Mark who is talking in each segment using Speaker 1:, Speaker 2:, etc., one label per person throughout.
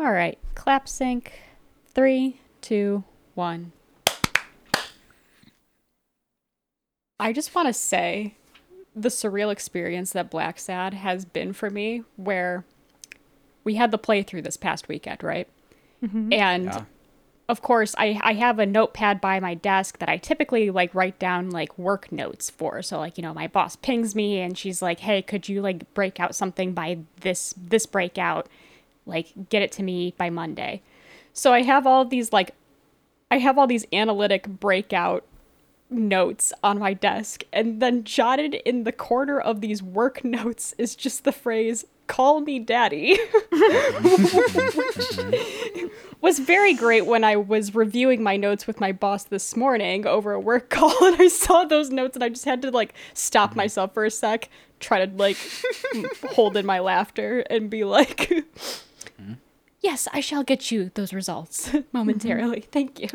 Speaker 1: All right, clap sync. Three, two, one. I just want to say the surreal experience that Blacksad has been for me, where we had the playthrough this past weekend, right? Mm-hmm. And
Speaker 2: Yeah.
Speaker 1: of course, I, I have a notepad by my desk that I typically like write down like work notes for. So like, you know, my boss pings me and she's like, "Hey, could you like break out something by this this breakout? Like get it to me by Monday." So I have all these like I have all these analytic breakout notes on my desk and then jotted in the corner of these work notes is just the phrase call me daddy was very great when I was reviewing my notes with my boss this morning over a work call and I saw those notes and I just had to like stop mm-hmm. myself for a sec, try to like hold in my laughter and be like Yes, I shall get you those results momentarily. Thank you.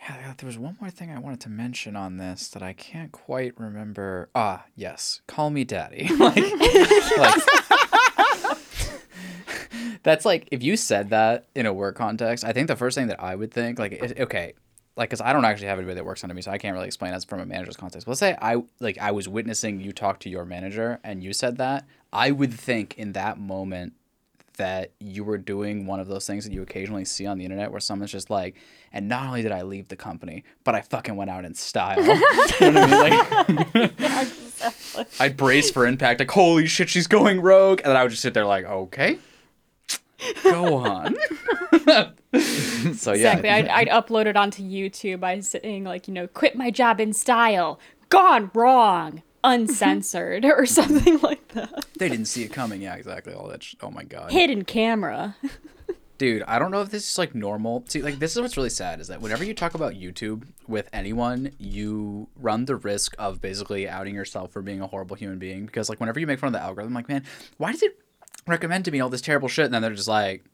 Speaker 2: Yeah, there was one more thing I wanted to mention on this that I can't quite remember. Ah, yes. Call me daddy. like, like- that's like, if you said that in a work context, I think the first thing that I would think, like, it, okay, like, because I don't actually have anybody that works under me, so I can't really explain as from a manager's context. Let's say I, like, I was witnessing you talk to your manager and you said that. I would think in that moment that you were doing one of those things that you occasionally see on the internet where someone's just like, and not only did I leave the company, but I fucking went out in style. you know I mean? Like, I'd brace for impact, like, holy shit, she's going rogue. And then I would just sit there like, okay, go on. so yeah.
Speaker 1: Exactly. I'd, I'd upload it onto YouTube by saying like, you know, quit my job in style, gone wrong, uncensored, or something like that.
Speaker 2: they didn't see it coming. Yeah, exactly. All that. Sh- oh my God.
Speaker 1: Hidden camera.
Speaker 2: Dude, I don't know if this is like normal. See, like this is what's really sad is that whenever you talk about YouTube with anyone, you run the risk of basically outing yourself for being a horrible human being because like whenever you make fun of the algorithm, like man, why does it recommend to me all this terrible shit? And then they're just like,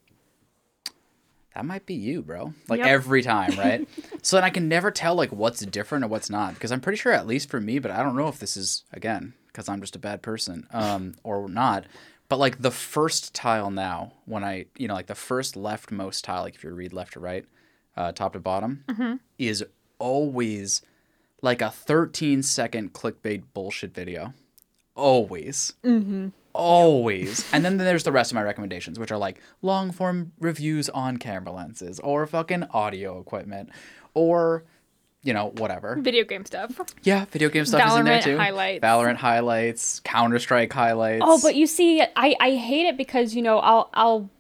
Speaker 2: that might be you, bro. Like
Speaker 3: Yep.
Speaker 2: every time, right? so then I can never tell like what's different or what's not because I'm pretty sure at least for me, but I don't know if this is again because I'm just a bad person um or not. But like the first tile now, when I you know like the first leftmost tile, like if you read left to right, uh, top to bottom, is always like a 13 second clickbait bullshit video. Always. Always. And then there's the rest of my recommendations, which are like long form reviews on camera lenses or fucking audio equipment or, you know, whatever.
Speaker 3: Video game stuff.
Speaker 2: Yeah, video game stuff is in there too.
Speaker 3: highlights.
Speaker 2: Valorant highlights, Counter Strike highlights.
Speaker 1: Oh, but you see, I, I hate it because, you know, I'll, I'll,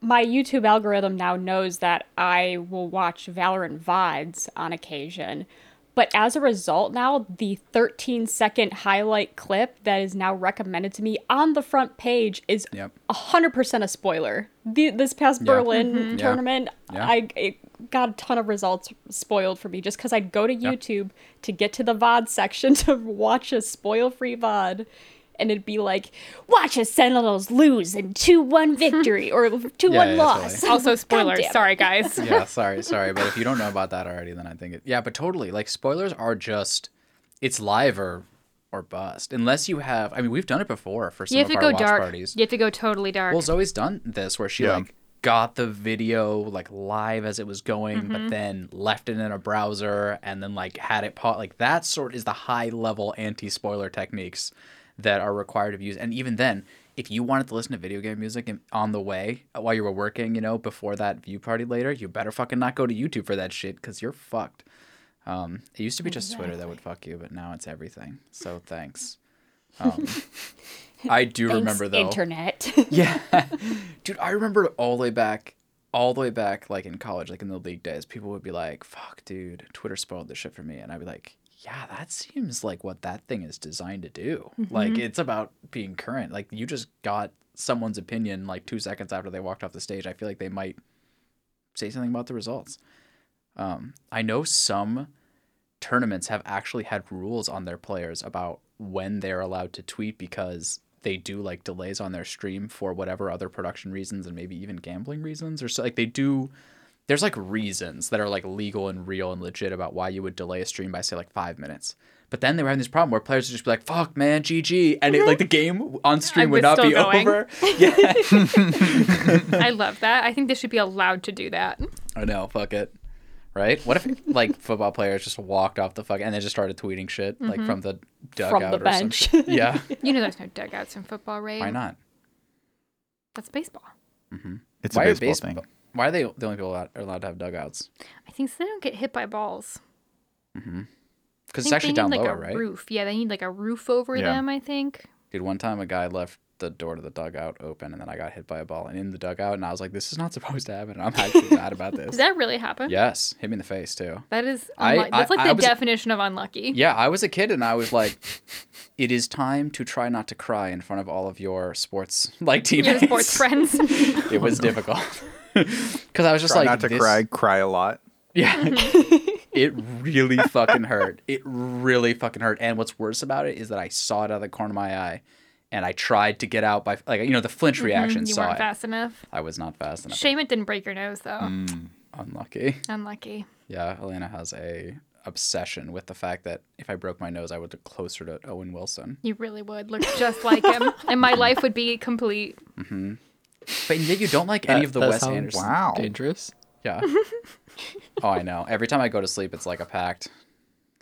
Speaker 1: my YouTube algorithm now knows that I will watch Valorant VODs on occasion. But as a result, now the 13 second highlight clip that is now recommended to me on the front page is
Speaker 2: Yep.
Speaker 1: 100% a spoiler. The, this past
Speaker 2: Yeah.
Speaker 1: Berlin mm-hmm.
Speaker 2: Yeah.
Speaker 1: tournament,
Speaker 2: Yeah.
Speaker 1: I it got a ton of results spoiled for me just because I'd go to YouTube to get to the VOD section to watch a spoil free VOD. And it'd be like, watch a Sentinels lose in 2 1 victory or 2 1
Speaker 2: Yeah, yeah,
Speaker 1: loss.
Speaker 2: totally.
Speaker 3: Also, spoilers. Sorry, guys.
Speaker 2: yeah, sorry, sorry, but if you don't know about that already, then I think it. Yeah, but totally. Like spoilers are just, it's live or or bust. Unless you have, I mean, we've done it before for some
Speaker 3: You have
Speaker 2: of
Speaker 3: to
Speaker 2: our
Speaker 3: go
Speaker 2: watch
Speaker 3: dark.
Speaker 2: parties.
Speaker 3: You have to go totally dark.
Speaker 2: Well, Zoe's done this where she
Speaker 4: Yeah.
Speaker 2: like got the video like live as it was going,
Speaker 3: Mm-hmm.
Speaker 2: but then left it in a browser and then like had it pa- like that sort is the high level anti spoiler techniques that are required to be used. And even then, if you wanted to listen to video game music on the way uh, while you were working, you know, before that view party later, you better fucking not go to YouTube for that shit because you're fucked. Um, it used to be just Twitter that would fuck you, but now it's everything. So thanks. Um, I do
Speaker 1: Thanks,
Speaker 2: remember though.
Speaker 1: Internet.
Speaker 2: Yeah. Dude, I remember all the way back, all the way back, like in college, like in the league days, people would be like, fuck, dude, Twitter spoiled this shit for me. And I'd be like, yeah, that seems like what that thing is designed to do. Like, it's about being current. Like, you just got someone's opinion like two seconds after they walked off the stage. I feel like they might say something about the results. Um, I know some tournaments have actually had rules on their players about when they're allowed to tweet because they do like delays on their stream for whatever other production reasons and maybe even gambling reasons or so like they do there's like reasons that are like legal and real and legit about why you would delay a stream by say like five minutes. But then they were having this problem where players would just be like, "Fuck, man, GG," and it, like the game on stream
Speaker 3: I
Speaker 2: would not be
Speaker 3: going.
Speaker 2: over. Yeah,
Speaker 3: I love that. I think they should be allowed to do that.
Speaker 2: I know. Fuck it. Right? What if like football players just walked off the fuck and they just started tweeting shit like mm-hmm. from the dugout
Speaker 1: From the
Speaker 2: or some
Speaker 1: bench.
Speaker 2: shit? Yeah.
Speaker 3: You know, there's no dugouts in football, right?
Speaker 2: Why not?
Speaker 3: That's baseball. Mm-hmm.
Speaker 4: It's
Speaker 2: Why
Speaker 4: a baseball
Speaker 2: baseball?
Speaker 4: thing.
Speaker 2: Why are they the only people that are allowed to have dugouts?
Speaker 3: I think so they don't get hit by balls.
Speaker 2: Mm-hmm.
Speaker 3: Because
Speaker 2: it's actually
Speaker 3: they
Speaker 2: down
Speaker 3: need like
Speaker 2: lower,
Speaker 3: a
Speaker 2: right?
Speaker 3: roof. Yeah, they need like a roof over
Speaker 4: Yeah.
Speaker 3: them. I think.
Speaker 2: Dude, one time a guy left the door to the dugout open, and then I got hit by a ball and in the dugout, and I was like, "This is not supposed to happen." And I'm actually mad about this.
Speaker 3: Did that really happen?
Speaker 2: Yes, hit me in the face too.
Speaker 3: That is.
Speaker 2: I-
Speaker 3: Unlu- that's like
Speaker 2: I
Speaker 3: the
Speaker 2: was-
Speaker 3: definition of unlucky.
Speaker 2: Yeah, I was a kid, and I was like, "It is time to try not to cry in front of all of your sports like
Speaker 3: Your
Speaker 2: teammates."
Speaker 3: sports friends.
Speaker 2: It was difficult because I was just
Speaker 4: Try
Speaker 2: like,
Speaker 4: not to
Speaker 2: this-
Speaker 4: cry, cry a lot.
Speaker 2: Yeah. it really fucking hurt. It really fucking hurt. And what's worse about it is that I saw it out of the corner of my eye and I tried to get out by like you know the flinch reaction
Speaker 3: Mm-hmm. you
Speaker 2: saw
Speaker 3: weren't
Speaker 2: it.
Speaker 3: fast enough.
Speaker 2: I was not fast enough.
Speaker 3: Shame it didn't break your nose though.
Speaker 2: Mm. Unlucky.
Speaker 3: Unlucky.
Speaker 2: Yeah, Elena has a obsession with the fact that if I broke my nose I would look closer to Owen Wilson.
Speaker 3: You really would look just like him, and my life would be complete.
Speaker 2: But yet you don't like any of the
Speaker 5: That
Speaker 2: Wes Anderson.
Speaker 4: Wow.
Speaker 5: Dangerous.
Speaker 2: Yeah. oh, I know. Every time I go to sleep it's like a pact.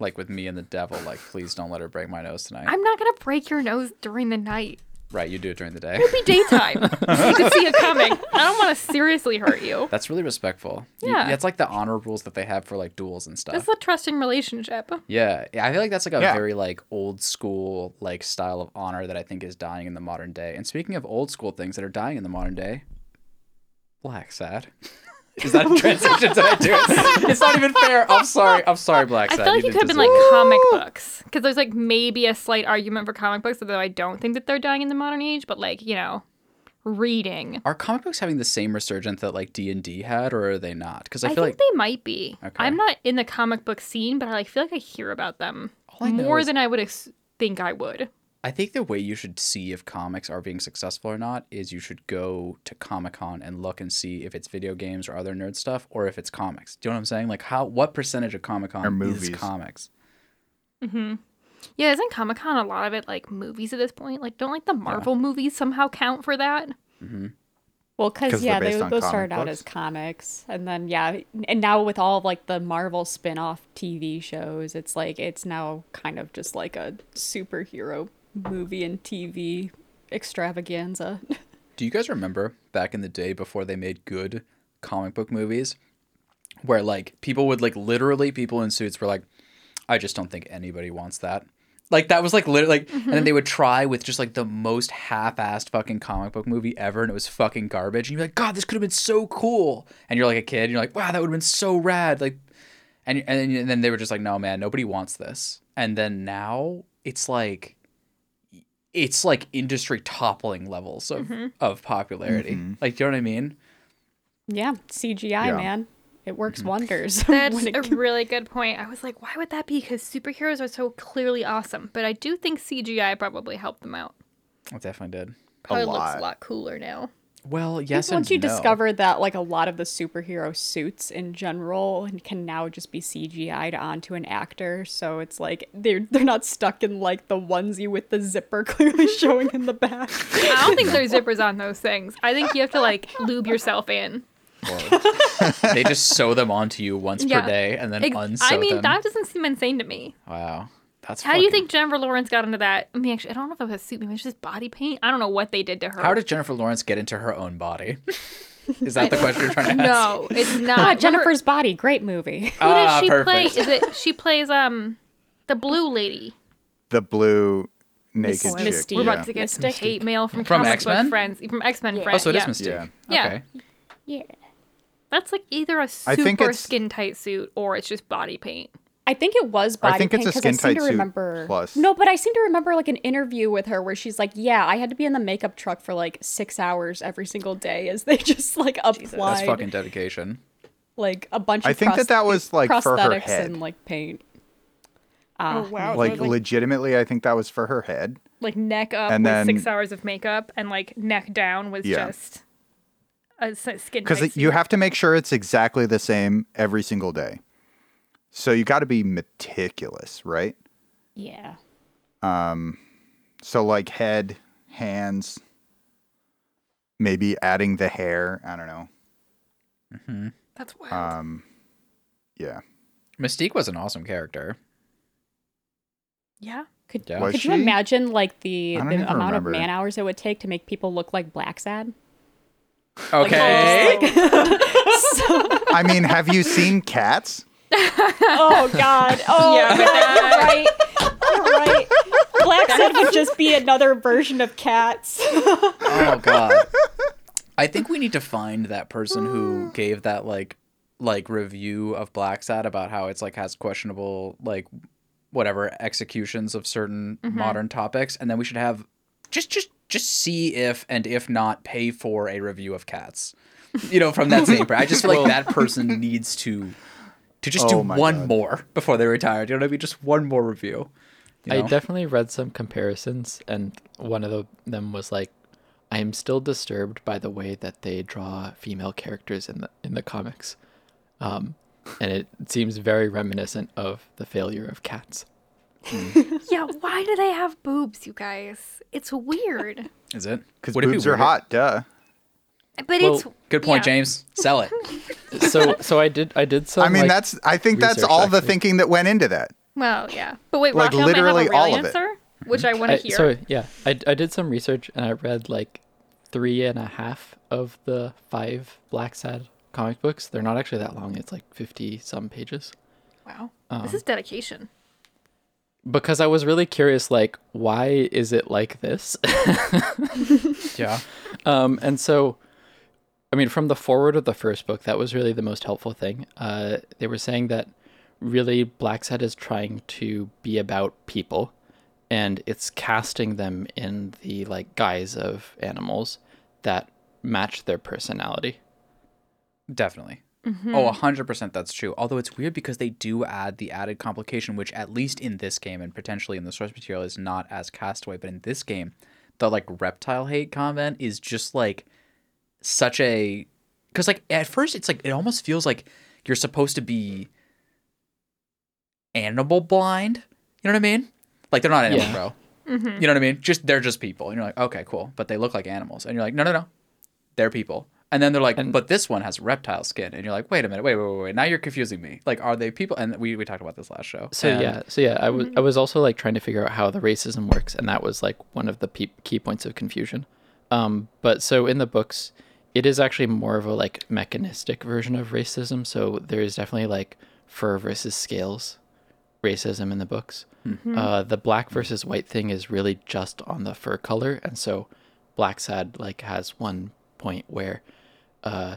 Speaker 2: Like with me and the devil, like please don't let her break my nose tonight.
Speaker 3: I'm not gonna break your nose during the night.
Speaker 2: Right, you do it during the day.
Speaker 3: It'd be daytime. you could see it coming. I don't want to seriously hurt you.
Speaker 2: That's really respectful. You-
Speaker 3: Yeah.
Speaker 2: It's like the honor rules that they have for like duels and stuff.
Speaker 3: It's a trusting relationship.
Speaker 2: yeah. yeah, I feel like that's like a
Speaker 4: Yeah.
Speaker 2: very like old school like style of honor that I think is dying in the modern day. And speaking of old school things that are dying in the modern day, Blacksad. Is that a transition? Did I do it? It's not even fair. I'm sorry. I'm sorry, Black
Speaker 3: I
Speaker 2: Sad.
Speaker 3: feel like you
Speaker 2: didn't
Speaker 3: could have been like
Speaker 2: it.
Speaker 3: comic books, because there's like maybe a slight argument for comic books, although I don't think that they're dying in the modern age. But like you know, reading.
Speaker 2: Are comic books having the same resurgence that like D and D had, or are they not? Because I
Speaker 3: I,
Speaker 2: feel
Speaker 3: think
Speaker 2: like
Speaker 3: they might be.
Speaker 2: Okay.
Speaker 3: I'm not in the comic book scene, but I like feel like I hear about them
Speaker 2: All I know
Speaker 3: more
Speaker 2: is-
Speaker 3: than I would ex- think I would.
Speaker 2: I think the way you should see if comics are being successful or not is you should go to Comic Con and look and see if it's video games or other nerd stuff or if it's comics. Do you know what I'm saying? Like how what percentage of Comic Con
Speaker 4: Or
Speaker 2: is
Speaker 4: movies.
Speaker 2: comics? Mm-hmm.
Speaker 3: Yeah, isn't Comic Con a lot of it like movies at this point? Like, don't like the Marvel movies somehow count for that? Mm-hmm.
Speaker 1: Well,
Speaker 4: 'Cause
Speaker 1: because
Speaker 4: they're
Speaker 1: yeah, they, those
Speaker 4: comic
Speaker 1: started out as comics, and then yeah, and now with all of, like the Marvel spin-off TV shows, it's like it's now kind of just like a superhero movie and TV extravaganza.
Speaker 2: Do you guys remember back in the day before they made good comic book movies where like people would like literally people in suits were like I just don't think anybody wants that. Like that was like literally like and then mm-hmm. they would try with just like the most half-assed fucking comic book movie ever and it was fucking garbage and you're like god this could have been so cool and you're like a kid and you're like wow that would have been so rad like and and and then they were just like no man nobody wants this and then now it's like it's like industry toppling levels of mm-hmm. of popularity mm-hmm. like do you know what i mean
Speaker 1: yeah, CGI
Speaker 4: Yeah.
Speaker 1: man, it works mm-hmm. wonders.
Speaker 3: That's
Speaker 1: when it
Speaker 3: a really good point. I was like, why would that be? Because superheroes are so clearly awesome. But I do think CGI probably helped them out.
Speaker 2: it definitely did
Speaker 3: Probably looks
Speaker 4: lot.
Speaker 3: a lot cooler now.
Speaker 2: Well yes
Speaker 1: once
Speaker 2: and
Speaker 1: you
Speaker 2: no.
Speaker 1: discovered that like a lot of the superhero suits in general can now just be CGI'd onto an actor, so it's like they're they're not stuck in like the onesie with the zipper clearly showing in the back.
Speaker 3: I don't think there's zippers on those things. I think you have to like lube yourself in.
Speaker 2: they just sew them onto you once
Speaker 3: Yeah.
Speaker 2: per day and then
Speaker 3: Ex-
Speaker 2: unsew
Speaker 3: I mean,
Speaker 2: them
Speaker 3: that doesn't seem insane to me.
Speaker 2: wow that's
Speaker 3: How do you think Jennifer Lawrence got into that? I mean, actually, I don't know if it was a suit. Maybe it's just body paint. I don't know what they did to her.
Speaker 2: how did jennifer lawrence get into her own body is that the question you're trying to ask
Speaker 3: No, it's not.
Speaker 1: Ah, Jennifer's body, great movie.
Speaker 3: Who does
Speaker 2: Ah,
Speaker 3: she play? Is it she plays um the blue lady?
Speaker 4: The blue naked
Speaker 1: Miss-
Speaker 4: chick.
Speaker 1: Misty.
Speaker 3: We're
Speaker 4: yeah.
Speaker 3: about to get
Speaker 1: Mystic.
Speaker 3: hate mail from,
Speaker 2: From
Speaker 3: comic
Speaker 2: X-Men?
Speaker 3: book friends, from X Men
Speaker 1: Yeah.
Speaker 2: oh
Speaker 3: friends.
Speaker 2: so it is
Speaker 3: yeah.
Speaker 2: mystique
Speaker 3: Yeah.
Speaker 2: okay
Speaker 1: Yeah.
Speaker 3: That's like either a
Speaker 4: think
Speaker 3: super
Speaker 4: it's-
Speaker 3: skin tight suit or it's just body paint.
Speaker 1: I think it was body
Speaker 4: I think it's
Speaker 1: paint
Speaker 4: a
Speaker 1: 'cause I seem
Speaker 4: skin-tight
Speaker 1: to
Speaker 4: suit
Speaker 1: remember.
Speaker 4: plus.
Speaker 1: No, but I seem to remember like an interview with her where she's like, "Yeah, I had to be in the makeup truck for like six hours every single day as they just like applied."
Speaker 2: that's
Speaker 1: applied
Speaker 2: fucking dedication
Speaker 1: like a bunch of
Speaker 4: I think that that was, like, for her
Speaker 1: prosthetics
Speaker 4: head.
Speaker 1: and like paint. Ah,
Speaker 3: wow!
Speaker 4: Like legitimately, I think that was for her head.
Speaker 3: like neck up
Speaker 4: And
Speaker 3: with
Speaker 4: then-
Speaker 3: six hours of makeup and like neck down was
Speaker 4: Yeah.
Speaker 3: just a s- skin
Speaker 4: because you have to make sure it's exactly the same every single day. So you got to be meticulous, right?
Speaker 1: Yeah.
Speaker 4: Um, So like head, hands, maybe adding the hair. I don't know.
Speaker 3: That's wild.
Speaker 4: Um, yeah.
Speaker 2: Mystique was an awesome character.
Speaker 3: yeah.
Speaker 1: Could,
Speaker 2: Yeah.
Speaker 1: Could you imagine like the, the amount
Speaker 4: remember.
Speaker 1: of man hours it would take to make people look like Blacksad?
Speaker 2: Okay.
Speaker 4: I mean, have you seen cats?
Speaker 1: Oh God! Oh
Speaker 3: Yeah,
Speaker 1: yeah,
Speaker 3: but
Speaker 1: you're right. You're right. Blacksad would just be another version of cats.
Speaker 2: oh god. I think we need to find that person who gave that like like review of Blacksad about how it's like has questionable like whatever executions of certain mm-hmm. modern topics and then we should have just just just see if and if not pay for a review of cats. You know, from that same. I just feel like that person needs to to just do
Speaker 4: Oh my
Speaker 2: one
Speaker 4: God.
Speaker 2: more before they retire. Do you know what I mean? Just one more review. you
Speaker 5: I definitely read some comparisons, and one of the, them was like, "I am still disturbed by the way that they draw female characters in the in the comics, um, and it seems very reminiscent of the failure of Cats."
Speaker 3: Yeah. Why do they have boobs, you guys? It's weird.
Speaker 2: Is it?
Speaker 4: Because
Speaker 2: Would it be
Speaker 4: boobs are hot. Duh.
Speaker 3: But
Speaker 5: Well,
Speaker 3: it's
Speaker 2: Good point,
Speaker 3: yeah.
Speaker 2: James. Sell it.
Speaker 5: So, so I did, I did some.
Speaker 4: I mean,
Speaker 5: like-
Speaker 4: that's. I think that's
Speaker 5: research,
Speaker 4: all the thinking that went into that.
Speaker 3: Well, yeah. But wait,
Speaker 4: Like,
Speaker 3: Raquel may have
Speaker 4: literally
Speaker 3: a real
Speaker 4: all of it.
Speaker 3: answer, which I want to hear.
Speaker 5: so yeah, I, I did some research and I read like three and a half of the five Blacksad comic books. They're not actually that long. It's like fifty some pages.
Speaker 3: Wow.
Speaker 5: Um,
Speaker 3: this is dedication.
Speaker 5: Because I was really curious, like, why is it like this?
Speaker 2: Yeah.
Speaker 5: um, and so, I mean, from the foreword of the first book, that was really the most helpful thing. Uh, they were saying that really Blacksad is trying to be about people, and it's casting them in the like guise of animals that match their personality.
Speaker 2: Definitely. Oh, 100% that's true. Although it's weird because they do add the added complication, which at least in this game and potentially in the source material is not as castaway. But in this game, the like reptile hate comment is just like such a. Because like at first it's like, it almost feels like you're supposed to be animal blind. You know what I mean? Like they're not animals,
Speaker 5: Yeah.
Speaker 2: bro. You know what I mean? Just they're just people. And you're like, okay, cool. But they look like animals. And you're like, no, no, no. They're people. And then they're like,
Speaker 5: And-
Speaker 2: but this one has reptile skin. And you're like, wait a minute, wait, wait, wait, wait. Now you're confusing me. Like, are they people? And we, we talked about this last show.
Speaker 5: So
Speaker 2: And-
Speaker 5: yeah, so yeah, I was I was also like trying to figure out how the racism works, and that was like one of the pe- key points of confusion. Um, but so in the books, it is actually more of a like mechanistic version of racism. So there is definitely like fur versus scales racism in the books. Uh, the black versus white thing is really just on the fur color, and so Blacksad like has one point where uh,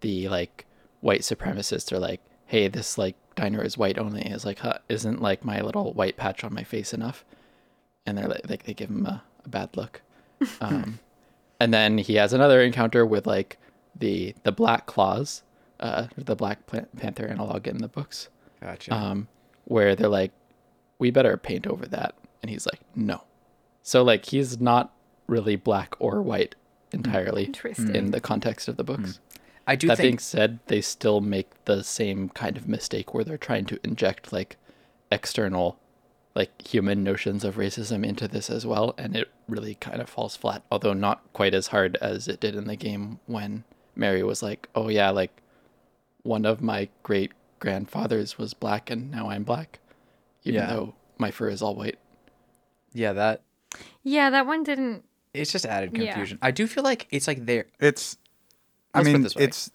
Speaker 5: the like white supremacists are like, "Hey, this like diner is white only." Is like, huh, isn't like my little white patch on my face enough? And they're like, like they give him a, a bad look. Um, and then he has another encounter with like the the black claws, uh, the Black Panther analog in the books,
Speaker 2: Gotcha.
Speaker 5: um, where they're like, "We better paint over that," and he's like, "No." So like he's not really black or white entirely
Speaker 3: Interesting.
Speaker 5: in the context of the books.
Speaker 2: I do
Speaker 5: That
Speaker 2: think.
Speaker 5: being said, they still make the same kind of mistake where they're trying to inject like external, like human notions of racism into this as well, and it really kind of falls flat. Although not quite as hard as it did in the game when Mary was like, "Oh yeah, like one of my great grandfathers was black, and now I'm black, even
Speaker 2: Yeah.
Speaker 5: though my fur is all white."
Speaker 2: yeah, that.
Speaker 3: Yeah, that one didn't.
Speaker 2: It's just added
Speaker 3: Yeah.
Speaker 2: confusion. I do feel like it's like they're.
Speaker 4: It's. I
Speaker 2: Let's put
Speaker 4: mean,
Speaker 2: this
Speaker 4: it's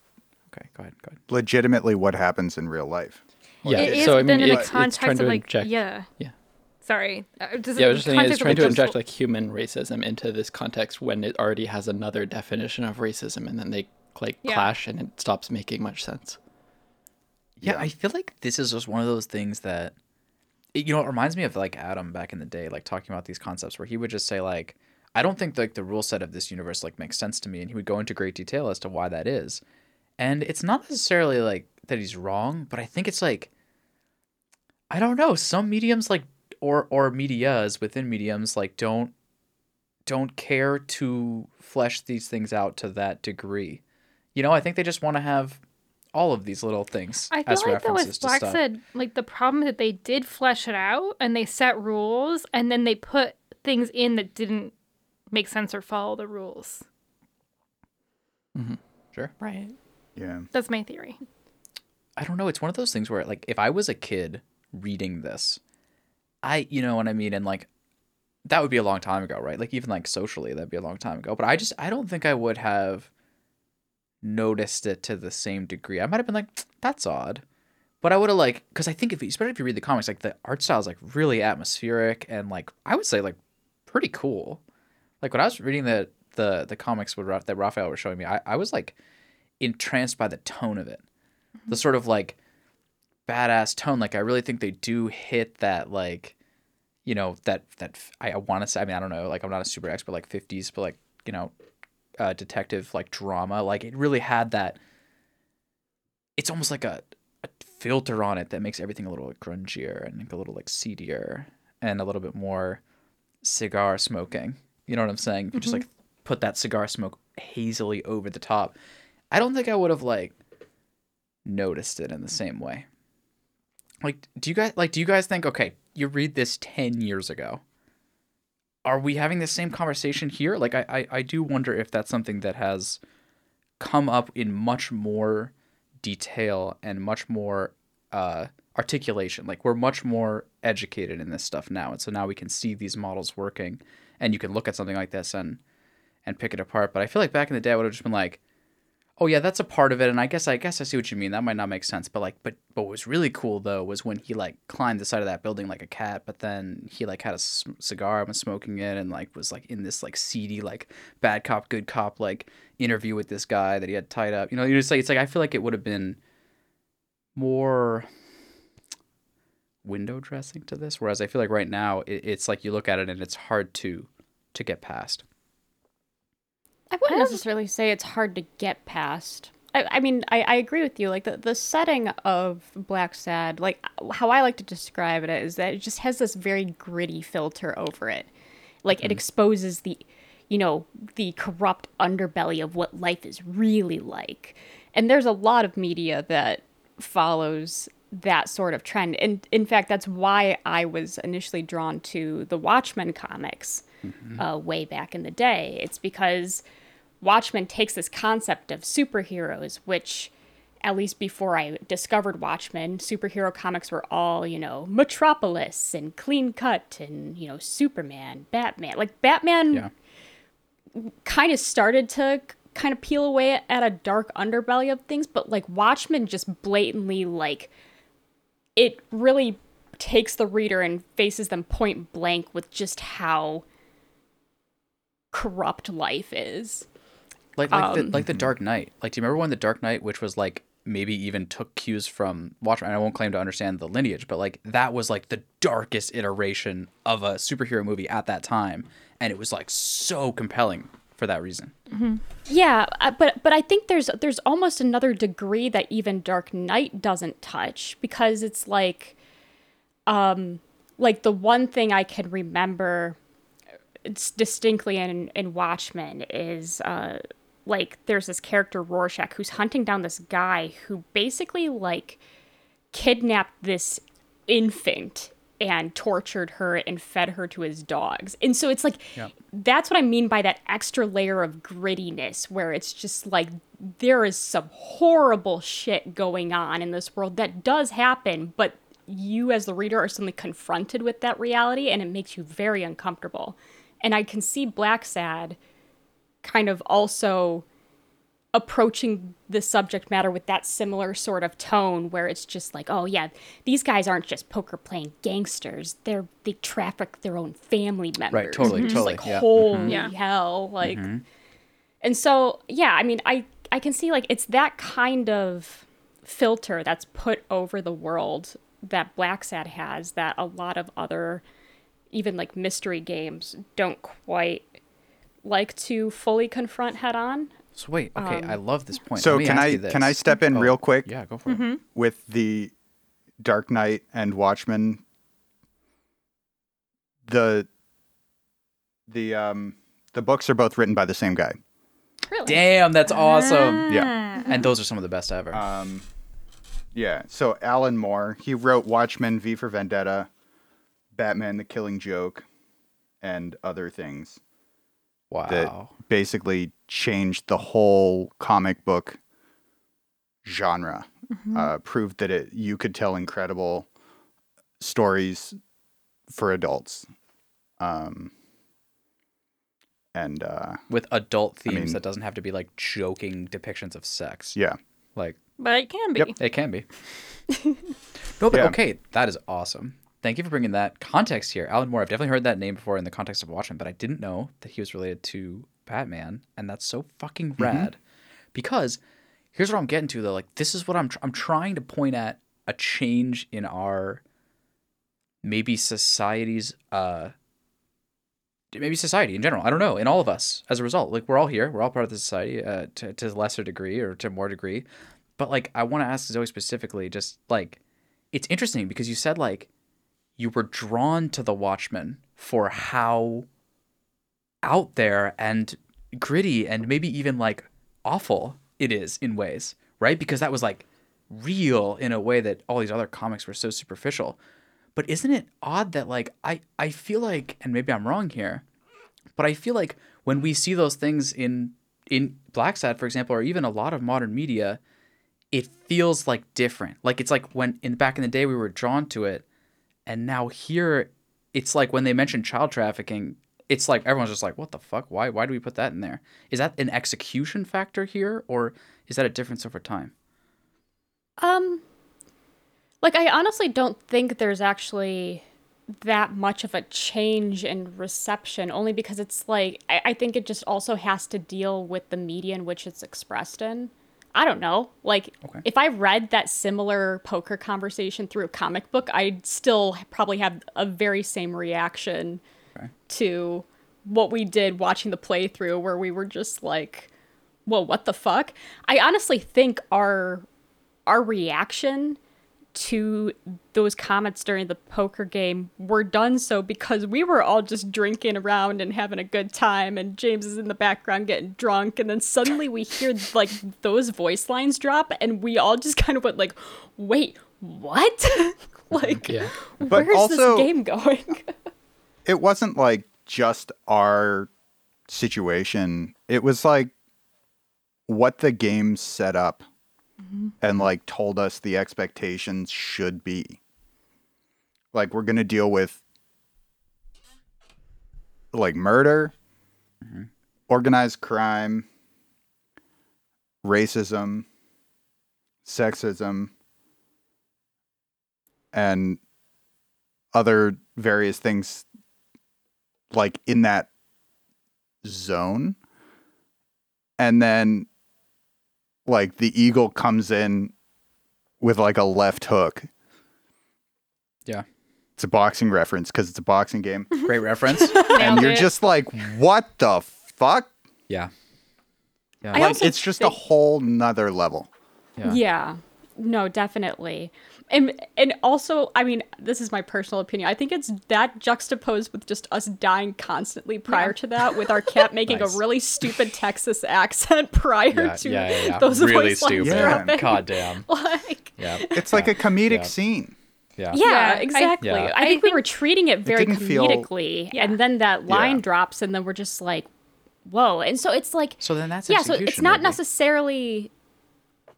Speaker 2: Okay, go ahead. Go ahead.
Speaker 4: legitimately what happens in real life.
Speaker 5: Yeah,
Speaker 3: it is,
Speaker 5: so I mean,
Speaker 3: in
Speaker 5: it's,
Speaker 3: the
Speaker 5: it's trying
Speaker 3: context
Speaker 5: to
Speaker 3: of like,
Speaker 5: inject,
Speaker 3: yeah.
Speaker 5: yeah.
Speaker 3: Sorry. Uh, does
Speaker 5: Yeah, I was just saying it's
Speaker 3: context
Speaker 5: trying to inject like human racism into this context when it already has another definition of racism, and then they like
Speaker 3: Yeah.
Speaker 5: clash, and it stops making much sense.
Speaker 2: Yeah,
Speaker 4: Yeah.
Speaker 2: I feel like this is just one of those things that it, you know, it reminds me of like Adam back in the day, like talking about these concepts where he would just say like, I don't think like the rule set of this universe like makes sense to me, and he would go into great detail as to why that is. And it's not necessarily like that he's wrong, but I think it's like I don't know, some mediums like or or medias within mediums like don't don't care to flesh these things out to that degree. you know, I think they just want to have all of these little things
Speaker 3: I feel
Speaker 2: as
Speaker 3: like that
Speaker 2: references
Speaker 3: with
Speaker 2: to
Speaker 3: Black
Speaker 2: stuff.
Speaker 3: said, like the problem that they did flesh it out and they set rules and then they put things in that didn't make sense or follow the rules. Mm-hmm.
Speaker 2: Sure.
Speaker 1: Right.
Speaker 4: Yeah.
Speaker 3: That's my theory.
Speaker 2: I don't know. It's one of those things where, like, if I was a kid reading this, I, you know what I mean? And, like, that would be a long time ago, right? Like, even, like, socially, that'd be a long time ago. But I just, I don't think I would have noticed it to the same degree. I might have been like, that's odd. But I would have, like, because I think if, you- especially if you read the comics, like, the art style is, like, really atmospheric and, like, I would say, like, pretty cool. Like, when I was reading the, the, the comics with, that Raphael was showing me, I, I was, like, entranced by the tone of it the mm-hmm. sort of like badass tone. Like I really think they do hit that like, you know, that that I, I want to say. I mean, I don't know. Like I'm not a super expert like 50s, but like you know, uh, detective like drama. Like it really had that. It's almost like a, a filter on it that makes everything a little like, grungier and like, a little like seedier and a little bit more cigar smoking. You know what I'm saying? You just like put that cigar smoke hazily over the top, I don't think I would have like noticed it in the same way. Like, do you guys like? Do you guys think? Okay, you read this ten years ago. Are we having the same conversation here? Like, I, I, I do wonder if that's something that has come up in much more detail and much more uh, articulation. Like, we're much more educated in this stuff now, and so now we can see these models working, and you can look at something like this and and pick it apart. But I feel like back in the day, I would have just been like, oh yeah, that's a part of it, and I guess I guess I see what you mean. That might not make sense, but like, but but what was really cool though was when he like climbed the side of that building like a cat, but then he like had a c- cigar and was smoking it, and like was like in this like seedy like bad cop good cop like interview with this guy that he had tied up. You know, you just like it's like I feel like it would have been more window dressing to this, whereas I feel like right now it, it's like you look at it and it's hard to to get past.
Speaker 1: I wouldn't necessarily say it's hard to get past. I, I mean, I, I agree with you. Like the, the setting of Blacksad, like how I like to describe it is that it just has this very gritty filter over it. Like it mm-hmm. exposes the, you know, the corrupt underbelly of what life is really like. And there's a lot of media that follows that sort of trend. And in fact, that's why I was initially drawn to the Watchmen comics uh, way back in the day. It's because Watchmen takes this concept of superheroes, which, at least before I discovered Watchmen, superhero comics were all, you know, Metropolis and Clean Cut and, you know, Superman, Batman. Like, Batman
Speaker 2: Yeah.
Speaker 1: kind of started to kind of peel away at a dark underbelly of things, but like Watchmen just blatantly like it really takes the reader and faces them point blank with just how corrupt life is.
Speaker 2: like like, the,
Speaker 1: Um,
Speaker 2: like the Dark Knight. Like, do you remember when the Dark Knight, which was like maybe even took cues from Watchmen? I won't claim to understand the lineage, but like that was like the darkest iteration of a superhero movie at that time, and it was like so compelling for that reason.
Speaker 1: Yeah, uh, but but I think there's there's almost another degree that even Dark Knight doesn't touch because it's like um like the one thing I can remember distinctly in in Watchmen is uh like there's this character Rorschach who's hunting down this guy who basically like kidnapped this infant and tortured her and fed her to his dogs. And so it's like that's what I mean by that extra layer of grittiness where it's just like there is some horrible shit going on in this world that does happen, but you as the reader are suddenly confronted with that reality and it makes you very uncomfortable. And I can see Blacksad kind of also approaching the subject matter with that similar sort of tone where it's just like oh yeah these guys aren't just poker playing gangsters they're they traffic their own family members right
Speaker 2: totally,
Speaker 1: Just
Speaker 2: totally,
Speaker 1: like
Speaker 2: yeah.
Speaker 1: holy mm-hmm.
Speaker 3: Yeah.
Speaker 1: hell like mm-hmm. and so yeah i mean i i can see like it's that kind of filter that's put over the world that Blacksad has that a lot of other even like mystery games don't quite like to fully confront head on
Speaker 2: So wait, okay, I love this point.
Speaker 4: So
Speaker 2: Let me
Speaker 4: can
Speaker 2: ask
Speaker 4: I
Speaker 2: you this.
Speaker 4: can I step in
Speaker 2: Oh,
Speaker 4: real quick
Speaker 2: Yeah, go for it.
Speaker 4: with the Dark Knight and Watchmen? The the um the books are both written by the same guy.
Speaker 1: really
Speaker 2: Damn, that's awesome.
Speaker 4: Yeah.
Speaker 2: and those are some of the best ever.
Speaker 4: Um, yeah. So Alan Moore, he wrote Watchmen, V for Vendetta, Batman: The Killing Joke, and other things
Speaker 2: wow.
Speaker 4: that basically changed the whole comic book genre. Uh, proved that it you could tell incredible stories for adults. Um, and uh,
Speaker 2: With adult themes
Speaker 4: mean-
Speaker 2: that doesn't have to be like joking depictions of sex.
Speaker 4: yeah,
Speaker 2: Like
Speaker 3: But it can be.
Speaker 4: Yep.
Speaker 2: it can be. no, but
Speaker 4: Yeah.
Speaker 2: okay, that is awesome. Thank you for bringing that context here. Alan Moore, I've definitely heard that name before in the context of Watchmen, but I didn't know that he was related to Batman, and that's so fucking rad. Because here's what I'm getting to though. Like this is what I'm tr- I'm trying to point at a change in our maybe society's uh maybe society in general. I don't know. In all of us, as a result, like we're all here, we're all part of the society uh, to to lesser degree or to more degree. But like, I want to ask Zoe specifically, just like, it's interesting because you said like you were drawn to the Watchmen for how out there and gritty and maybe even like awful it is in ways, right? Because that was like real in a way that all these other comics were so superficial. But isn't it odd that like I I feel like and maybe I'm wrong here, but I feel like when we see those things in in Blacksad, for example, or even a lot of modern media, it feels like different. Like it's like when in back in the day we were drawn to it, and now here it's like when they mention child trafficking, it's like everyone's just like, what the fuck? Why why do we put that in there? Is that an execution factor here, or is that a difference over time?
Speaker 1: Um, like I honestly don't think there's actually that much of a change in reception, only because it's like I, I think it just also has to deal with the media in which it's expressed in. I don't know. Like,
Speaker 2: Okay.
Speaker 1: if I read that similar poker conversation through a comic book, I'd still probably have a very same reaction
Speaker 2: Okay.
Speaker 1: to what we did watching the playthrough, where we were just like, "Well, what the fuck?" I honestly think our our reaction to those comments during the poker game were done so because we were all just drinking around and having a good time and James is in the background getting drunk and then suddenly we hear like those voice lines drop and we all just kind of went like wait what like
Speaker 5: Yeah.
Speaker 4: But
Speaker 1: where's
Speaker 4: also-
Speaker 1: this game going
Speaker 4: it wasn't like just our situation. It was like what the game set up Mm-hmm. and like told us the expectations should be. Like we're going to deal with like murder, mm-hmm. organized crime, racism, sexism, and other various things like in that zone. And then like the eagle comes in with like a left hook
Speaker 2: Yeah,
Speaker 4: it's a boxing reference because it's a boxing game
Speaker 2: great reference.
Speaker 4: and you're
Speaker 3: it.
Speaker 4: just like what the fuck
Speaker 2: yeah, yeah,
Speaker 4: like it's just a whole nother level
Speaker 2: yeah.
Speaker 1: Yeah. No, definitely. And and also, I mean, this is my personal opinion. I think it's that juxtaposed with just us dying constantly prior to that, with our cat making
Speaker 2: Nice.
Speaker 1: a really stupid Texas accent prior
Speaker 2: Yeah,
Speaker 1: to
Speaker 2: yeah, yeah, yeah.
Speaker 1: those
Speaker 2: really
Speaker 1: voice
Speaker 2: stupid.
Speaker 1: dropping.
Speaker 2: God damn.
Speaker 1: Like,
Speaker 2: Yeah,
Speaker 4: it's like a comedic
Speaker 2: yeah.
Speaker 4: scene
Speaker 2: yeah.
Speaker 1: yeah,
Speaker 3: Yeah, I-
Speaker 1: exactly. I,
Speaker 2: Yeah.
Speaker 1: think
Speaker 3: I
Speaker 1: we were treating it very
Speaker 4: didn't feel-
Speaker 1: comedically,
Speaker 3: Yeah.
Speaker 1: and then that line
Speaker 4: Yeah.
Speaker 1: drops, and then we're just like, "Whoa!" And so it's like,
Speaker 2: So then that's
Speaker 1: yeah so it's not
Speaker 2: maybe.
Speaker 1: necessarily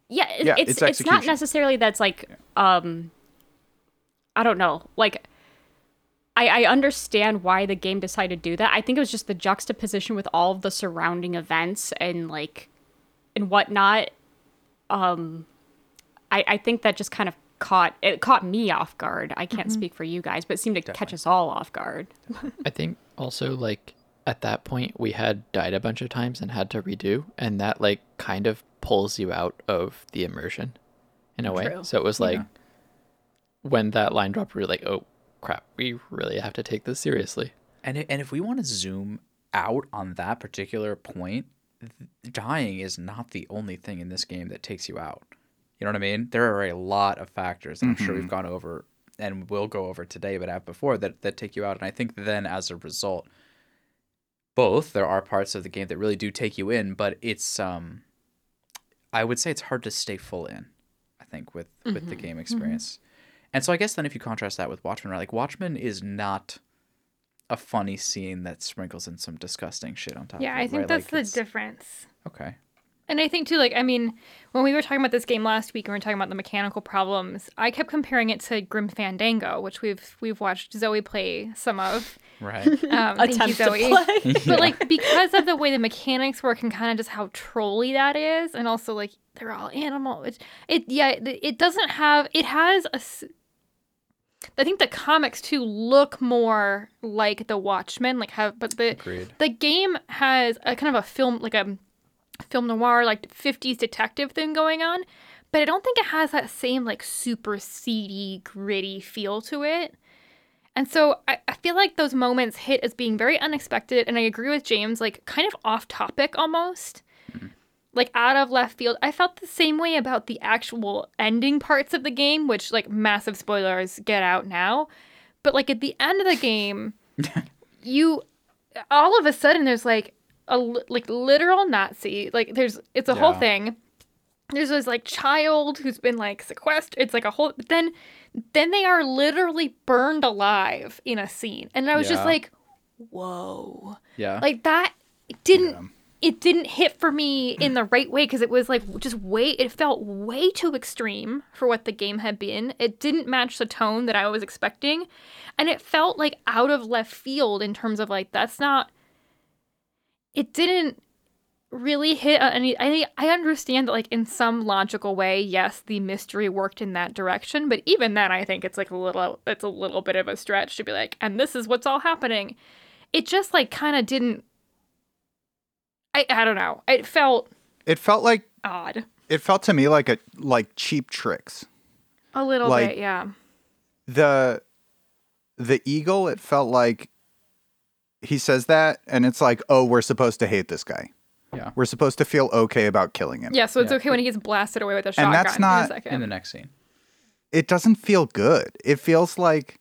Speaker 1: yeah, it,
Speaker 4: Yeah,
Speaker 1: it's
Speaker 4: it's
Speaker 1: it's, not
Speaker 4: execution.
Speaker 1: necessarily that's like um i don't know like I, I understand why the game decided to do that. I think it was just the juxtaposition with all of the surrounding events and like and whatnot. Um, I I think that just kind of caught it caught me off guard. I can't speak for you guys, but it seemed to catch us all off guard.
Speaker 5: I think also like at that point we had died a bunch of times and had to redo, and that like kind of pulls you out of the immersion in a way.
Speaker 1: True.
Speaker 5: So it was like when that line dropped, we were like, oh crap, we really have to take this seriously.
Speaker 2: And and if we want to zoom out on that particular point, dying is not the only thing in this game that takes you out. You know what I mean? There are a lot of factors that I'm sure we've gone over and will go over today, but have before that that take you out. And I think then as a result, both there are parts of the game that really do take you in, but it's um, I would say it's hard to stay full in. I think with with
Speaker 3: Mm-hmm.
Speaker 2: the game experience, and so I guess then if you contrast that with Watchmen, right? Like Watchmen is not a funny scene that sprinkles in some disgusting shit on top.
Speaker 3: Yeah,
Speaker 2: of it,
Speaker 3: I think
Speaker 2: right?
Speaker 3: that's
Speaker 2: Like,
Speaker 3: the difference.
Speaker 2: Okay.
Speaker 3: And I think too, like, I mean, when we were talking about this game last week and we were talking about the mechanical problems, I kept comparing it to Grim Fandango, which we've we've watched Zoe play some of.
Speaker 2: Right.
Speaker 3: Um, thank you,
Speaker 1: Attempt to
Speaker 3: Zoe.
Speaker 1: play.
Speaker 3: But like because of the way the mechanics work and kind of just how trolly that is, and also like they're all animal. It, it yeah, it, it doesn't have. It has a. I think the comics too look more like the Watchmen, like have, but the
Speaker 2: Agreed.
Speaker 3: the game has a kind of a film like a film noir like 50s detective thing going on but i don't think it has that same like super seedy gritty feel to it. And so I, I feel like those moments hit as being very unexpected and i agree with james like kind of off topic almost. Mm-hmm. Like out of left field i felt the same way about the actual ending parts of the game which like massive spoilers get out now. But like at the end of the game you all of a sudden there's like a like literal Nazi. Like there's it's a whole thing. There's this like child who's been like sequestered. It's like a whole. But then then they are literally burned alive in a scene, and I was just like, whoa,
Speaker 2: Yeah.
Speaker 3: like that didn't.
Speaker 4: Yeah.
Speaker 3: It didn't hit for me in the right way because it was like just way. It felt way too extreme for what the game had been. It didn't match the tone that I was expecting, and it felt like out of left field in terms of like that's not it didn't really hit on any I I understand that like in some logical way, yes, the mystery worked in that direction, but even then I think it's like a little it's a little bit of a stretch to be like, and this is what's all happening. It just like kind of didn't I I don't know. It felt
Speaker 4: It felt like
Speaker 3: odd.
Speaker 4: it felt to me like a like cheap tricks.
Speaker 3: A little
Speaker 4: Like-
Speaker 3: bit, yeah.
Speaker 4: The the eagle, it felt like he says that and it's like, oh, we're supposed to hate this guy.
Speaker 2: Yeah.
Speaker 4: We're supposed to feel okay about killing him.
Speaker 3: Yeah, so it's
Speaker 2: Yeah.
Speaker 3: okay when he gets blasted away with a shotgun
Speaker 4: And that's
Speaker 3: in
Speaker 4: not-
Speaker 3: a second.
Speaker 2: in the next scene.
Speaker 4: It doesn't feel good. It feels like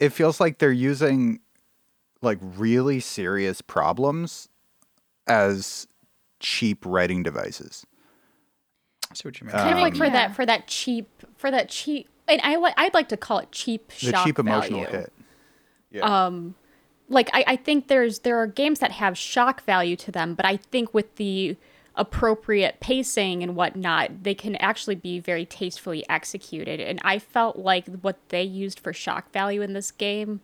Speaker 4: it feels like they're using like really serious problems as cheap writing devices.
Speaker 2: I see what you mean.
Speaker 1: kind of like
Speaker 4: Um,
Speaker 1: for
Speaker 3: Yeah.
Speaker 1: that for that cheap for that cheap and I li- I'd like to call it cheap
Speaker 4: The
Speaker 1: shock
Speaker 4: cheap emotional
Speaker 1: value.
Speaker 4: hit. Yeah.
Speaker 1: Um, like I, I think there's there are games that have shock value to them, but I think with the appropriate pacing and whatnot, they can actually be very tastefully executed. And I felt like what they used for shock value in this game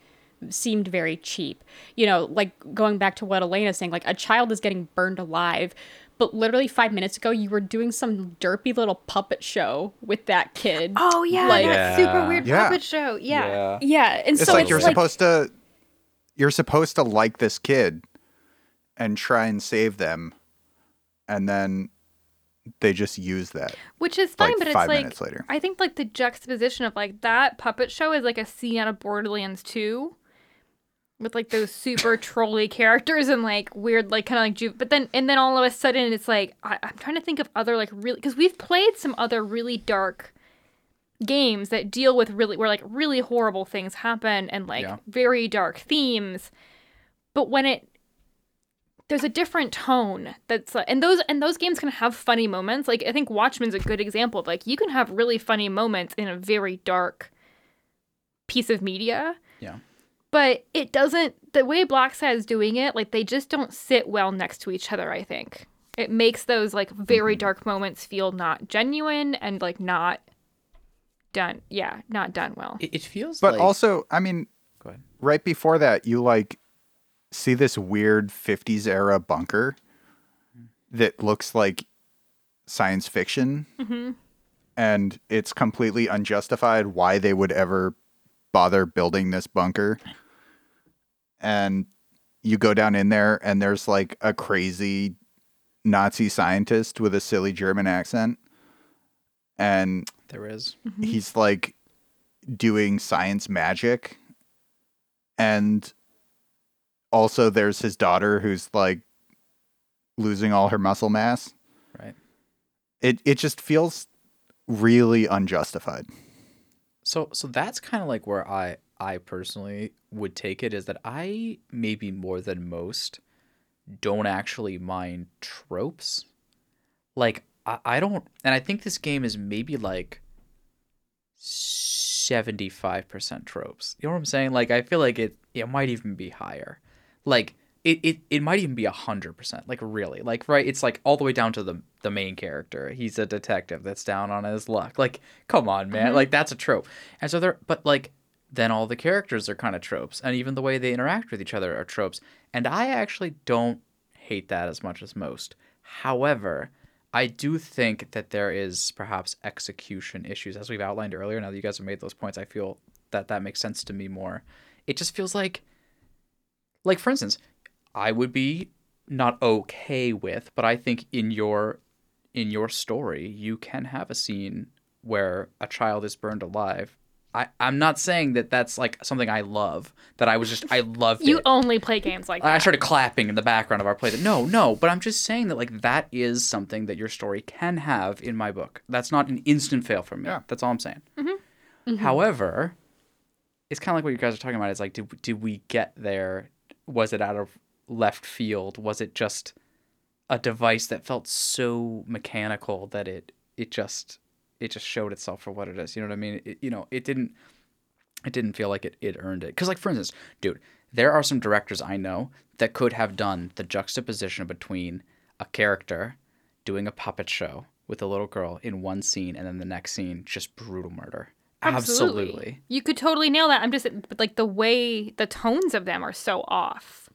Speaker 1: seemed very cheap. You know, like going back to what Elena's saying, like a child is getting burned alive. But literally five minutes ago, you were doing some derpy little puppet show with that kid.
Speaker 3: Oh yeah,
Speaker 1: Like-
Speaker 3: that super weird
Speaker 4: Yeah.
Speaker 3: puppet show. Yeah.
Speaker 1: yeah, and
Speaker 4: it's
Speaker 1: so
Speaker 4: like
Speaker 1: it's
Speaker 4: you're
Speaker 1: like,
Speaker 4: supposed to you're supposed to like this kid and try and save them and then they just use that
Speaker 3: Which is fine,
Speaker 4: like
Speaker 3: but it's
Speaker 4: five
Speaker 3: like
Speaker 4: minutes later.
Speaker 3: I think like the juxtaposition of like that puppet show is like a scene out of Borderlands 2 with like those super trolly characters and like weird like kind of like ju- but then and then all of a sudden it's like I, I'm trying to think of other like really because we've played some other really dark games that deal with really where like really horrible things happen and like
Speaker 2: Yeah.
Speaker 3: very dark themes but when it there's a different tone that's like, and those and those games can have funny moments like i think watchmen's a good example of like you can have really funny moments in a very dark piece of media
Speaker 2: Yeah.
Speaker 3: But it doesn't the way Blacksad is doing it like they just don't sit well next to each other i think it makes those like very dark moments feel not genuine and like not done yeah not done well
Speaker 2: It, it feels
Speaker 4: But
Speaker 2: like
Speaker 4: also, I mean,
Speaker 2: Go ahead.
Speaker 4: right before that, you like see this weird 50s era bunker that looks like science fiction.
Speaker 3: Mm-hmm.
Speaker 4: And it's completely unjustified why they would ever bother building this bunker. And you go down in there, and there's like a crazy Nazi scientist with a silly German accent. And
Speaker 2: there is. Mm-hmm.
Speaker 4: he's like doing science magic and also there's his daughter who's like losing all her muscle mass
Speaker 2: Right.
Speaker 4: it it just feels really unjustified
Speaker 2: So so that's kind of like where I I personally would take it is that I maybe more than most don't actually mind tropes. like I, I don't and I think this game is maybe like 75% tropes. You know what I'm saying? Like I feel like it it might even be higher. Like it, it, it might even be a hundred percent like really like right it's like all the way down to the the main character. He's a detective that's down on his luck. Like come on man. Mm-hmm. Like that's a trope. And so they're but like then all the characters are kind of tropes. And even the way they interact with each other are tropes. And i actually don't hate that as much as most. However i do think that there is perhaps execution issues. As we've outlined earlier now that you guys have made those points i feel that that makes sense to me more. It just feels like like for instance I would be not okay with, but I think in your in your story you can have a scene where a child is burned alive. I, I'm not saying that that's like something I love. That I was just I loved
Speaker 3: You
Speaker 2: it.
Speaker 3: only play games like that.
Speaker 2: I started clapping in the background of our play. No, no, but I'm just saying that like that is something that your story can have in my book. That's not an instant fail for me.
Speaker 4: Yeah.
Speaker 2: That's all I'm saying. Mm-hmm. Mm-hmm. However, it's kind of like what you guys are talking about. It's like, did did we get there? Was it out of left field? Was it just a device that felt so mechanical that it it just it just showed itself for what it is? You know what I mean? It, you know, it didn't it didn't feel like it, it earned it. Because, like, for instance, dude, there are some directors I know that could have done the juxtaposition between a character doing a puppet show with a little girl in one scene and then the next scene, just brutal murder. Absolutely.
Speaker 3: You could totally nail that. I'm just like the way the tones of them are so off.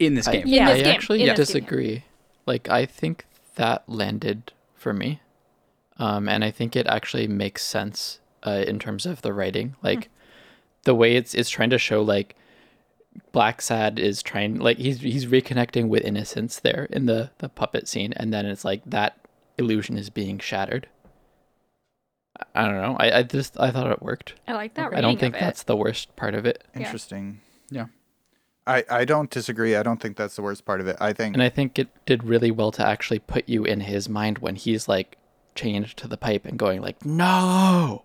Speaker 2: In this
Speaker 5: I,
Speaker 2: game.
Speaker 3: Yeah.
Speaker 5: I
Speaker 3: this game,
Speaker 5: actually
Speaker 3: in this game.
Speaker 5: disagree. Like I think that landed for me, um, and I think it actually makes sense uh, in terms of the writing. Like the way it's it's trying to show like Blacksad is trying like he's he's reconnecting with innocence there in the the puppet scene, and then it's like that illusion is being shattered. I- I don't know. I, I just I thought it worked.
Speaker 3: I like that.
Speaker 5: I don't think
Speaker 3: of it.
Speaker 5: that's the worst part of it.
Speaker 4: Interesting.
Speaker 2: Yeah.
Speaker 4: I, I don't disagree. I don't think that's the worst part of it. I think
Speaker 5: And I think it did really well to actually put you in his mind when he's like chained to the pipe and going like, "No!"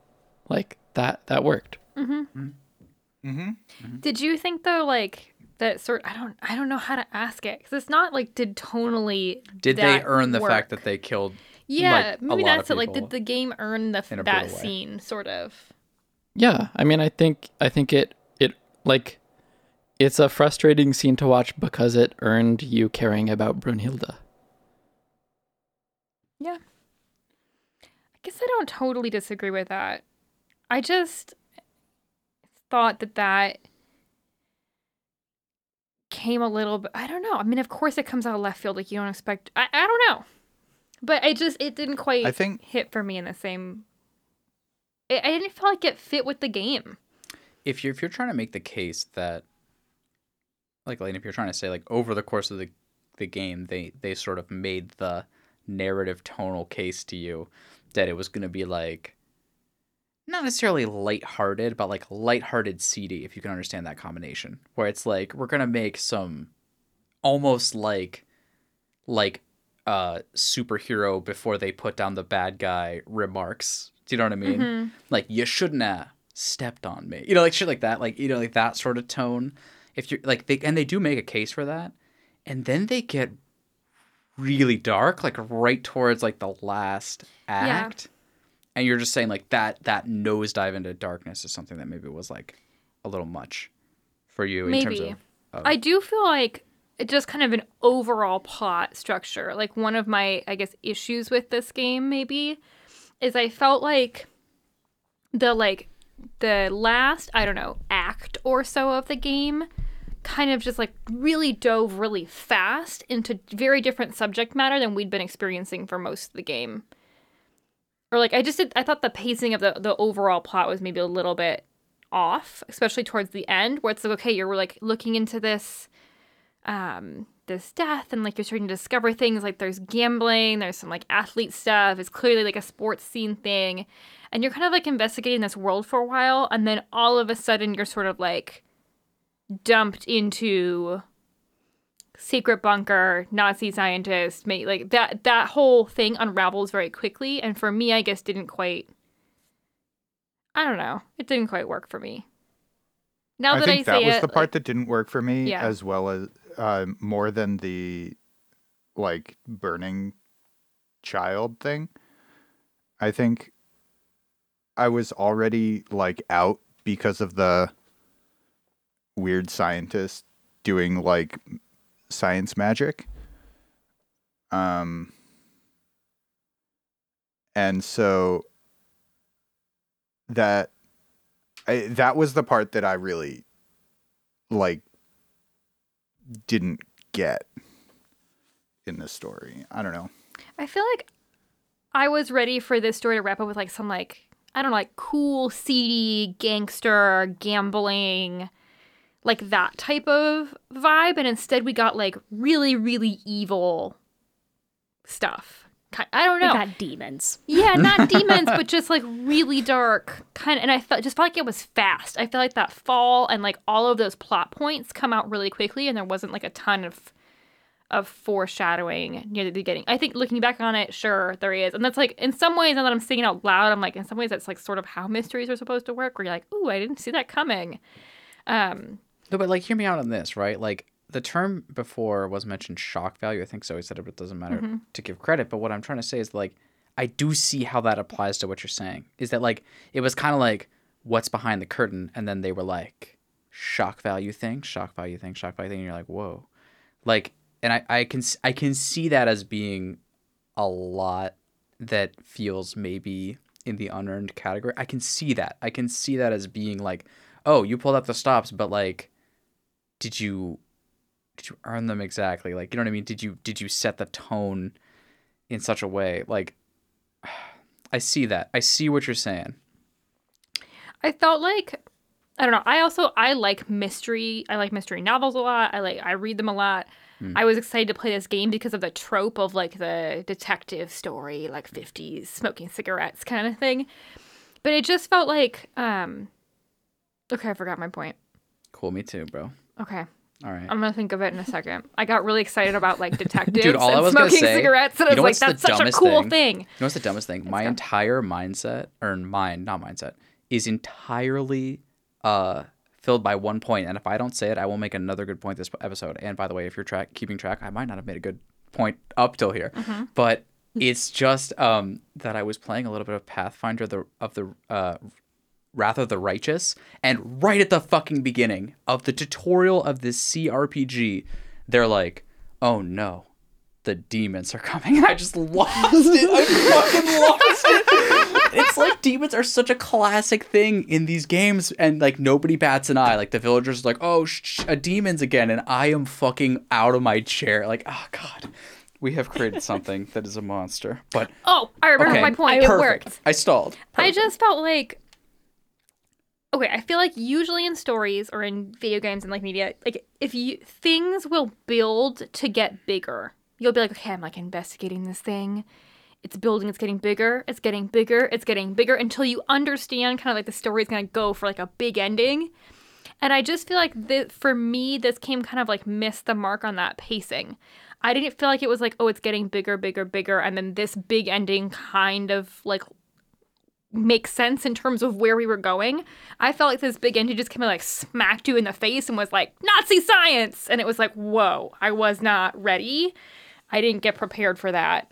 Speaker 5: Like that that worked. Mm-hmm. Mm-hmm.
Speaker 3: Did you think though, like that sort? I don't. I don't know how to ask it because it's not like did tonally.
Speaker 2: Did they
Speaker 3: that
Speaker 2: earn the fact that they killed
Speaker 3: Yeah,
Speaker 2: like, a
Speaker 3: maybe
Speaker 2: lot
Speaker 3: that's
Speaker 2: of
Speaker 3: it. Like, did the game earn the that scene sort of?
Speaker 5: Yeah, I mean, I think I think it it like it's a frustrating scene to watch because it earned you caring about Brunhilde.
Speaker 3: Yeah. I guess I don't totally disagree with that. I just thought that that came a little bit. I don't know. I mean, of course, it comes out of left field. Like you don't expect. I, I don't know, but i just it didn't quite.
Speaker 4: I think
Speaker 3: hit for me in the same. It, I didn't feel like it fit with the game.
Speaker 2: if you're if you're trying to make the case that like Lane, if you're trying to say like over the course of the the game they they sort of made the narrative tonal case to you that it was going to be like not necessarily lighthearted but like lighthearted seedy if you can understand that combination where it's like we're going to make some almost like like uh superhero before they put down the bad guy remarks. Do you know what i mean? Like you shouldn't have stepped on me. You know like shit like that like you know like that sort of tone if you're like they and they do make a case for that and then they get really dark like right towards like the last act and you're just saying like that that nosedive into darkness is something that maybe was like a little much for you in terms
Speaker 3: Maybe.
Speaker 2: of, of
Speaker 3: I do feel like it just kind of an overall plot structure. Like one of my, I guess, issues with this game maybe is I felt like the like the last, I don't know, act or so of the game kind of just like really dove really fast into very different subject matter than we'd been experiencing for most of the game. Or like I just did, I thought the pacing of the the overall plot was maybe a little bit off, especially towards the end, where it's like, okay, you're like looking into this um this death and like you're starting to discover things like there's gambling, there's some like athlete stuff, it's clearly like a sports scene thing. And you're kind of like investigating this world for a while, and then all of a sudden you're sort of like dumped into secret bunker, Nazi scientist, mate like that that whole thing unravels very quickly and for me I guess didn't quite I don't know. It didn't quite work for me. Now that
Speaker 4: I
Speaker 3: that
Speaker 4: think
Speaker 3: I
Speaker 4: that was
Speaker 3: it,
Speaker 4: the part
Speaker 3: like-
Speaker 4: that didn't work for me,
Speaker 3: Yeah.
Speaker 4: as well as uh, more than the like burning child thing. I think I was already like out because of the weird scientist doing like science magic. Um and so that I, that was the part that I really like didn't get in the story. I don't know.
Speaker 3: I feel like I was ready for this story to wrap up with like some like I don't know, like cool, seedy, gangster, gambling, like that type of vibe, and instead we got like really, really evil stuff. I don't know We
Speaker 1: got demons.
Speaker 3: Yeah, not demons, but just like really dark kind of. And I felt just felt like it was fast. I feel like that fall and like all of those plot points come out really quickly, and there wasn't like a ton of of foreshadowing near the beginning. I think looking back on it, sure there is, and that's like in some ways. Now that I'm saying it out loud, I'm like in some ways that's like sort of how mysteries are supposed to work. Where you're like, ooh, I didn't see that coming. Um,
Speaker 2: No, but like, hear me out on this, right? Like, the term before was mentioned shock value. I think so. He said it, but it doesn't matter
Speaker 3: Mm-hmm.
Speaker 2: to give credit. But what I'm trying to say is, like, I do see how that applies to what you're saying. Is that, like, it was kind of like, what's behind the curtain? And then they were like, shock value thing, shock value thing, shock value thing. And you're like, whoa. Like, and I, I can I can see that as being a lot that feels maybe in the unearned category. I can see that. I can see that as being like, oh, you pulled up the stops, but like, did you did you earn them exactly? Like, you know what I mean? Did you did you set the tone in such a way? Like, I see that. I see what you're saying.
Speaker 3: I felt like I don't know. I also I like mystery. I like mystery novels a lot. I like I read them a lot. I was excited to play this game because of the trope of like the detective story, like 50s smoking cigarettes kind of thing. But it just felt like um Okay, I forgot my point.
Speaker 2: Cool, me too, bro.
Speaker 3: Okay.
Speaker 2: All right.
Speaker 3: I'm gonna think of it in a second. I got really excited about like detectives
Speaker 2: Dude, all I
Speaker 3: and
Speaker 2: was gonna
Speaker 3: smoking
Speaker 2: say-
Speaker 3: cigarettes, and I was like, "That's such a cool
Speaker 2: thing?
Speaker 3: thing."
Speaker 2: You know what's the dumbest thing? My
Speaker 3: go.
Speaker 2: entire mindset, or mind, not mindset, is entirely uh filled by one point. And if I don't say it, I will make another good point this episode. And by the way, if you're track keeping track, I might not have made a good point up till here. But it's just um that I was playing a little bit of Pathfinder the of the uh Wrath of the Righteous, and right at the fucking beginning of the tutorial of this CRPG, they're like, "Oh no, the demons are coming." And I just lost it. I fucking lost it. It's like demons are such a classic thing in these games, and like nobody bats an eye. Like the villagers are like, "Oh, sh- a demons again," and I am fucking out of my chair. Like, oh god, we have created something that is a monster. But
Speaker 3: Oh, I remember
Speaker 2: okay,
Speaker 3: my point. It worked.
Speaker 2: I stalled.
Speaker 3: I just felt like okay, I feel like usually in stories or in video games and like media, like if you things will build to get bigger. You'll be like, okay, I'm like investigating this thing. It's building, it's getting bigger, it's getting bigger, it's getting bigger until you understand kind of like the story's gonna go for like a big ending. And I just feel like that for me, this came kind of like missed the mark on that pacing. I didn't feel like it was like, oh, it's getting bigger, bigger, bigger, and then this big ending kind of like makes sense in terms of where we were going. I felt like this big ending just came and like smacked you in the face and was like, Nazi science! And it was like, whoa, I was not ready. I didn't get prepared for that.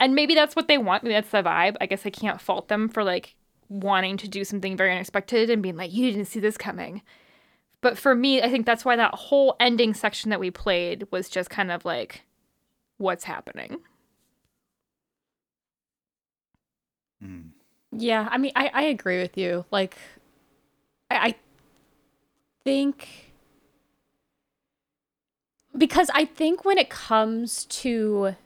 Speaker 3: And maybe that's what they want. Maybe that's the vibe. I guess I can't fault them for like wanting to do something very unexpected and being like, you didn't see this coming. But for me, I think that's why that whole ending section that we played was just kind of like, what's happening?
Speaker 4: Mm.
Speaker 1: Yeah, I mean, I, I agree with you. Like, I, I think because I think when it comes to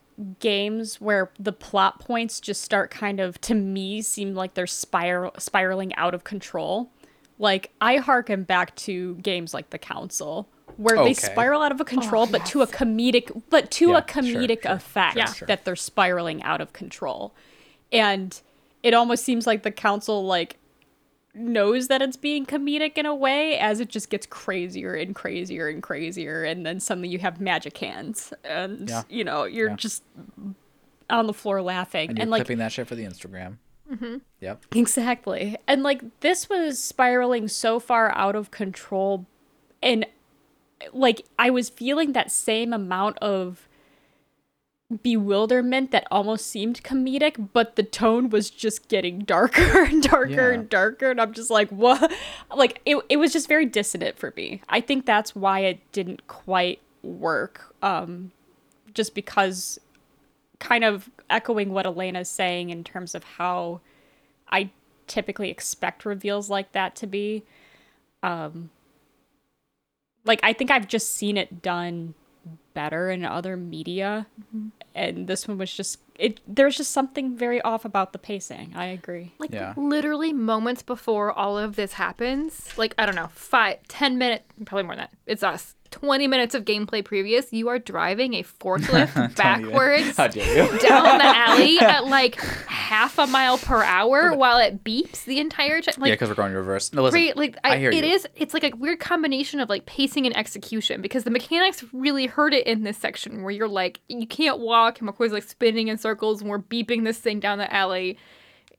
Speaker 1: games where the plot points just start kind of to me seem like they're spiral spiraling out of control. Like I harken back to games like The Council where
Speaker 2: Okay.
Speaker 1: they spiral out of control but to a comedic but to
Speaker 2: Yeah,
Speaker 1: a comedic
Speaker 2: sure,
Speaker 1: effect
Speaker 3: sure,
Speaker 2: sure.
Speaker 1: that they're spiraling out of control. And it almost seems like the council like knows that it's being comedic in a way as it just gets crazier and crazier and crazier and then suddenly you have magic hands and
Speaker 2: Yeah.
Speaker 1: you know you're
Speaker 2: Yeah.
Speaker 1: just on the floor laughing
Speaker 2: And
Speaker 1: and, like
Speaker 2: clipping that shit for the Instagram. Mm-hmm. Yep.
Speaker 1: Exactly. And like this was spiraling so far out of control and like I was feeling that same amount of bewilderment that almost seemed comedic, but the tone was just getting darker and darker
Speaker 2: Yeah.
Speaker 1: and darker. And I'm just like, what? Like, it, it was just very dissonant for me. I think that's why it didn't quite work. Um, just because, kind of echoing what Elena's saying in terms of how I typically expect reveals like that to be. Um, like, I think I've just seen it done better in other media and this one was just it there's just something very off about the pacing i agree
Speaker 3: Like
Speaker 2: Yeah.
Speaker 3: literally moments before all of this happens, like I don't know, five, ten minutes, probably more than that. It's us. 20 minutes of gameplay previous, you are driving a forklift backwards
Speaker 2: How dare you?
Speaker 3: down the alley at like half a mile per hour while it beeps the entire time.
Speaker 2: yeah, because we're going reverse. No, listen.
Speaker 3: Right, like I,
Speaker 2: I hear
Speaker 3: it
Speaker 2: you.
Speaker 3: is- It's like a weird combination of like pacing and execution because the mechanics really hurt it in this section where you're like you can't walk and McCoy's like spinning in circles and we're beeping this thing down the alley.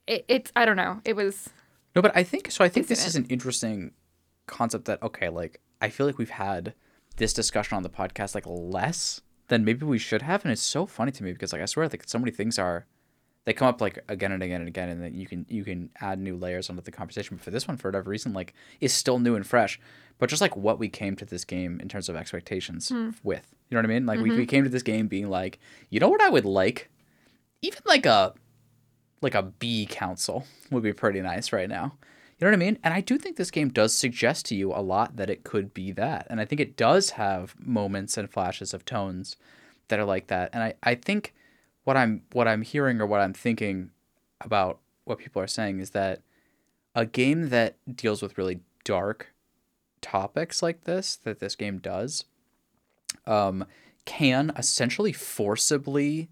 Speaker 3: It, it's I don't know. It was
Speaker 2: No, but I think so. I think this is an interesting concept that okay, like I feel like we've had this discussion on the podcast like less than maybe we should have, and it's so funny to me because like I swear like so many things are they come up like again and again and again, and then you can you can add new layers onto the conversation. But for this one, for whatever reason, like is still new and fresh. But just like what we came to this game in terms of expectations hmm. with, you know what I mean? Like we, we mm-hmm. came to this game being like, you know what I would like, even like a like a B council would be pretty nice right now. You know what I mean? And I do think this game does suggest to you a lot that it could be that. And I think it does have moments and flashes of tones that are like that. And I, I think what I'm what I'm hearing or what I'm thinking about what people are saying is that a game that deals with really dark topics like this, that this game does, um, can essentially forcibly